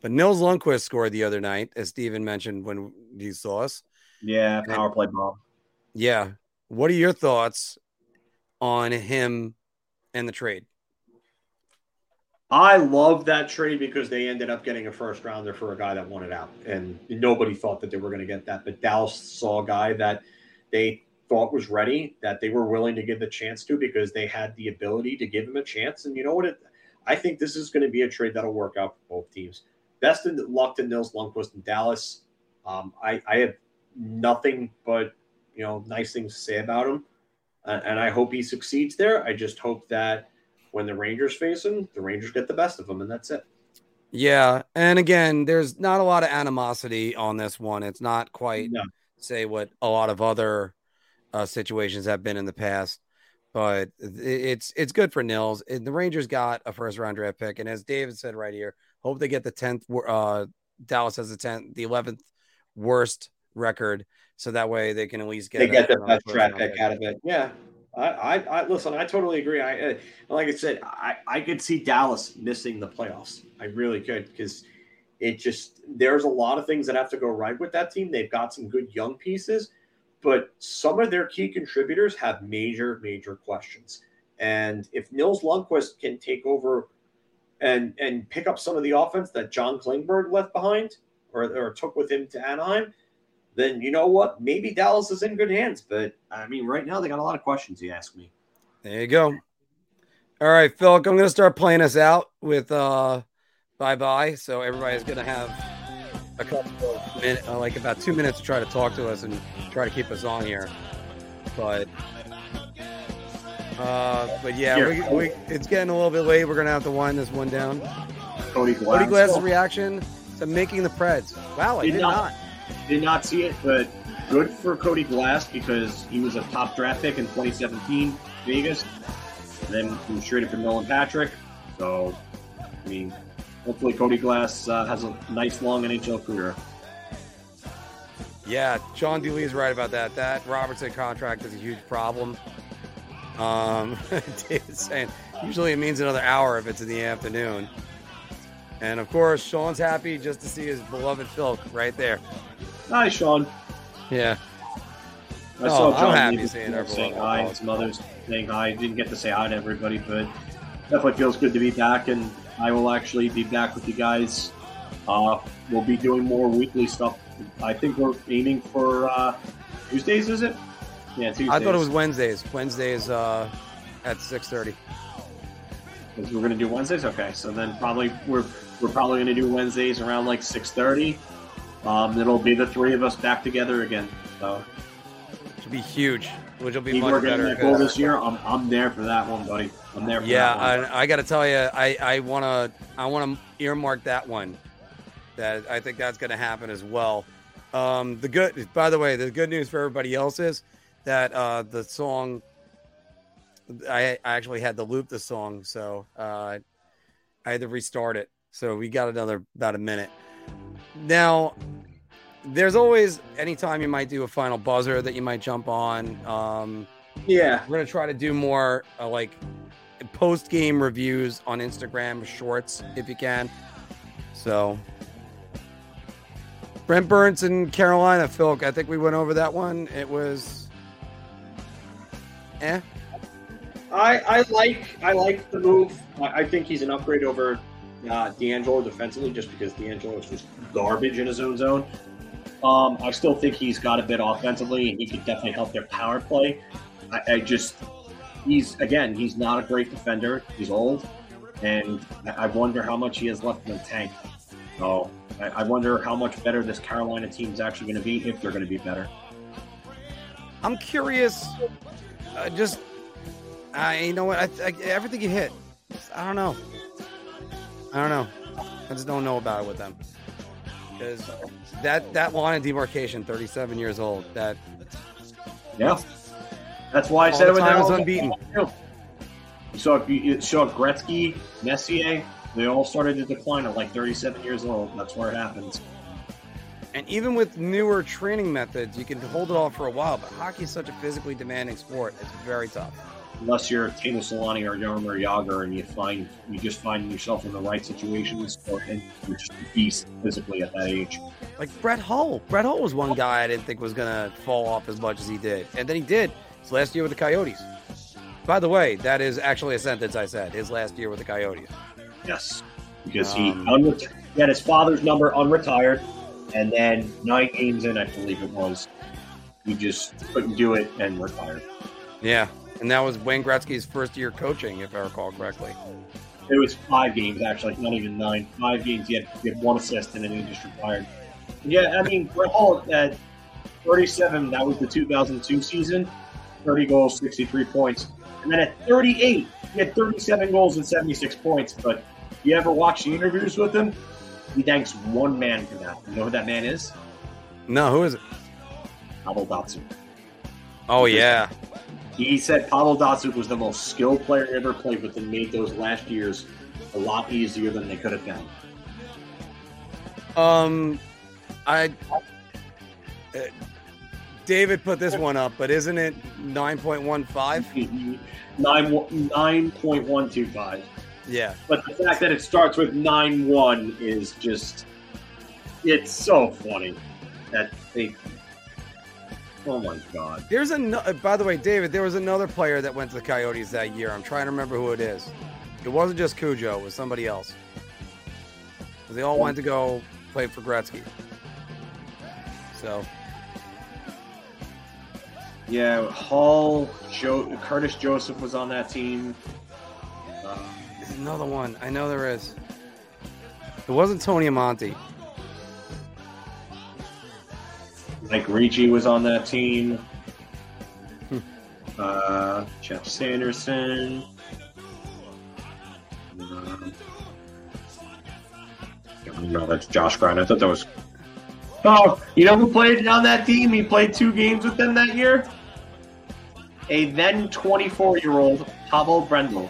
but Nils Lundkvist scored the other night, as Steven mentioned when he saw us. Yeah, power play Bob. Yeah. What are your thoughts on him and the trade? I love that trade because they ended up getting a first rounder for a guy that wanted out. And nobody thought that they were going to get that. But Dallas saw a guy that they thought was ready, that they were willing to give the chance to because they had the ability to give him a chance. And you know what? It, I think this is going to be a trade that'll work out for both teams. Best in luck to Nils Lundkvist in Dallas. Um, I, I have nothing but you know nice things to say about him, uh, and I hope he succeeds there. I just hope that when the Rangers face him, the Rangers get the best of him, and that's it. Yeah, and again, there's not a lot of animosity on this one. It's not quite no. say what a lot of other uh, situations have been in the past but it's it's good for Nils. The Rangers got a first round draft pick, and as David said right here, hope they get the tenth. Uh, Dallas has the tenth, the eleventh worst record, so that way they can at least get they get the best draft pick out of it. Yeah, I, I, I, listen. I totally agree. I uh, like I said, I, I could see Dallas missing the playoffs. I really could because it just there's a lot of things that have to go right with that team. They've got some good young pieces but some of their key contributors have major, major questions. And if Nils Lundkvist can take over and and pick up some of the offense that John Klingberg left behind or, or took with him to Anaheim, then you know what? Maybe Dallas is in good hands. But I mean, right now they got a lot of questions. You ask me. There you go. All right, Phil, I'm going to start playing us out with uh, bye bye. So everybody's going to have a couple of minutes, uh, like about two minutes to try to talk to us and try to keep us on here. But, uh, but yeah, we, we, it's getting a little bit late. We're gonna have to wind this one down. Cody Glass. Cody Glass's reaction to making the Preds. Wow, I did, did not, not did not see it, but good for Cody Glass because he was a top draft pick in 2017 Vegas. And then he was traded for Nolan Patrick. So, I mean, hopefully Cody Glass uh, has a nice long NHL career. Yeah, Sean Dooley is right about that. That Robertson contract is a huge problem. Um, [LAUGHS] David's saying usually it means another hour if it's in the afternoon. And of course, Sean's happy just to see his beloved Phil right there. Hi, Sean. Yeah. I Oh, saw I'm John happy seeing everyone. saying hi and some others saying hi. Didn't get to say hi to everybody, but definitely feels good to be back. And I will actually be back with you guys. Uh, we'll be doing more weekly stuff. I think we're aiming for uh, Tuesdays, is it? Yeah, Tuesdays. I thought it was Wednesdays. Wednesdays uh, at 6:30. We're going to do Wednesdays. Okay, so then probably we're we're probably going to do Wednesdays around like six thirty. Um, it'll be the three of us back together again. So will be huge. Which will be people much better. goal this year. I'm, I'm there for that one, buddy. I'm there. For Yeah, that one. I, I got to tell you, I I want to I want to earmark that one. That I think that's going to happen as well. Um, the good, by the way, the good news for everybody else is that uh, the song. I, I actually had to loop the song, so uh, I had to restart it. So we got another about a minute. Now, there's always anytime you might do a final buzzer that you might jump on. Um, yeah. we're gonna try to do more uh, like post game reviews on Instagram shorts if you can. So Brent Burns and Carolina, Phil. I think we went over that one. It was eh. I, I like I like the move. I, I think he's an upgrade over uh, DeAngelo defensively, just because DeAngelo is just garbage in his own zone. Um, I still think he's got a bit offensively, and he could definitely help their power play. I, I just he's again he's not a great defender. He's old, and I wonder how much he has left in the tank. So I, I wonder how much better this Carolina team is actually going to be if they're going to be better. I'm curious. Uh, just I you know what I, I everything you hit. I don't know. I don't know. I just don't know about it with them because that that line of demarcation, 37 years old. That Yeah, that's why I said it with time that is all- unbeaten. You saw you saw Gretzky, Messier. They all started to decline at like 37 years old. That's where it happens. And even with newer training methods, you can hold it off for a while. But hockey is such a physically demanding sport; it's very tough. Unless you're Teemu Selanne or Jaromir Jagr, and you find you just find yourself in the right situations, or and you're just a beast physically at that age. Like Brett Hull. Brett Hull was one guy I didn't think was gonna fall off as much as he did, and then he did. His last year with the Coyotes. By the way, that is actually a sentence I said. His last year with the Coyotes. Yes, because he Um, unret- he had his father's number unretired, and then nine games in, I believe it was, he just couldn't do it and retired. Yeah, and that was Wayne Gretzky's first year coaching, if I recall correctly. It was five games actually, not even nine. Five games. He had, he had one assist and then he just retired. Yeah, I mean, Brett Hull at 37. That was the 2002 season. 30 goals, 63 points, and then at 38, he had 37 goals and 76 points. But you ever watch the interviews with him? He thanks one man for that. You know who that man is? No, who is it? Pavel Datsyuk. Oh yeah, He said Pavel Datsyuk was the most skilled player he ever played with and made those last years a lot easier than they could have been. Um, I. uh, David put this one up, but isn't it nine point one five? Nine nine point one two five. Yeah, But the fact that it starts with nine one is just it's so funny that they Oh my god. there's a. By the way, David, there was another player that went to the Coyotes that year. I'm trying to remember who it is. It wasn't just Cujo; it was somebody else. They all went to go play for Gretzky. So Yeah, Hall, Joe, Curtis Joseph was on that team. Uh, there's another one. I know there is. It wasn't Tony Amonte. Mike Ricci was on that team. Hmm. Uh, Geoff Sanderson. Um, no, that's Josh Grant. I thought that was. Oh, you know who played on that team? He played two games with them that year. A then 24 year old Pavel Brendl.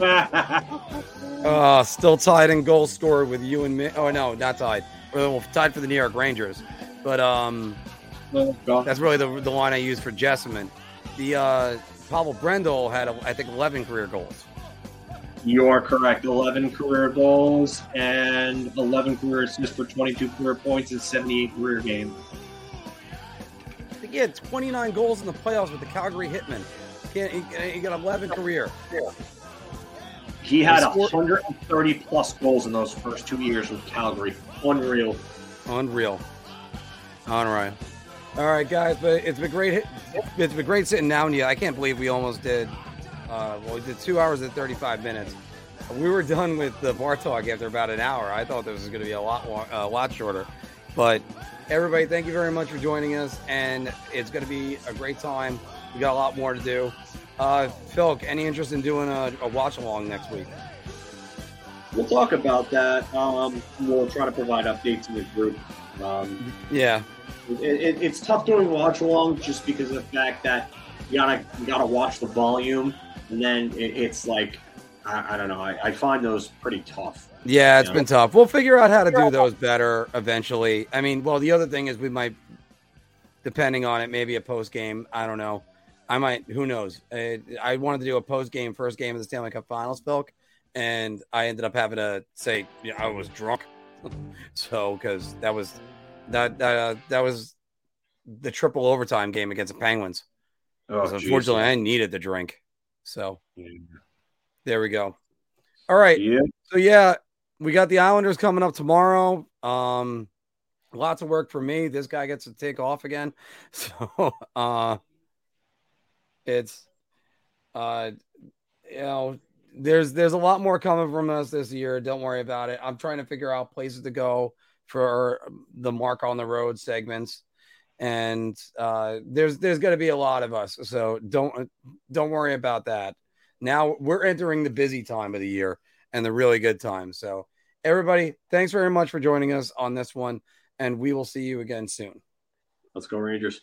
Uh, [LAUGHS] still tied in goal scorer with you and me. Oh no, not tied. Or well, tied for the New York Rangers. But um, that's really the, the line I use for Jessamine. The uh, Pavel Brendl had, I think, 11 career goals. You are correct. 11 career goals and 11 career assists for 22 career points in 78 career games. He had 29 goals in the playoffs with the Calgary Hitmen. He, he, he got 11 career. He had 130 plus goals in those first two years with Calgary. Unreal. Unreal. Right. All right, guys, but it's been great. It's been great sitting down you. I can't believe we almost did uh, well, we did two hours and 35 minutes. We were done with the bar talk after about an hour. I thought this was going to be a lot, a lot shorter. But everybody, thank you very much for joining us, and it's going to be a great time. We got a lot more to do. Uh, Phil, any interest in doing a, a watch along next week? We'll talk about that. Um, we'll try to provide updates in the group. Um, yeah, it, it, it's tough doing watch along just because of the fact that you gotta you gotta watch the volume and then it, it's like I, I, don't know. I, I, find those pretty tough. Yeah, it's know? been tough. We'll figure out how to do those better eventually. I mean, well, the other thing is we might, depending on it, maybe a post game. I don't know. I might. Who knows? I, I wanted to do a post game, first game of the Stanley Cup Finals, Phil, and I ended up having to say yeah, I was drunk. [LAUGHS] so because that was that uh, that was the triple overtime game against the Penguins. Oh, unfortunately, I needed the drink. So yeah. there we go. All right. Yeah. So yeah, we got the Islanders coming up tomorrow. Um, lots of work for me. This guy gets to take off again. [LAUGHS] So uh it's uh you know there's there's a lot more coming from us this year. Don't worry about it. I'm trying to figure out places to go for the mark on the road segments and uh, there's there's going to be a lot of us. So don't don't worry about that. Now we're entering the busy time of the year and the really good time. So everybody, thanks very much for joining us on this one, and we will see you again soon. Let's go Rangers.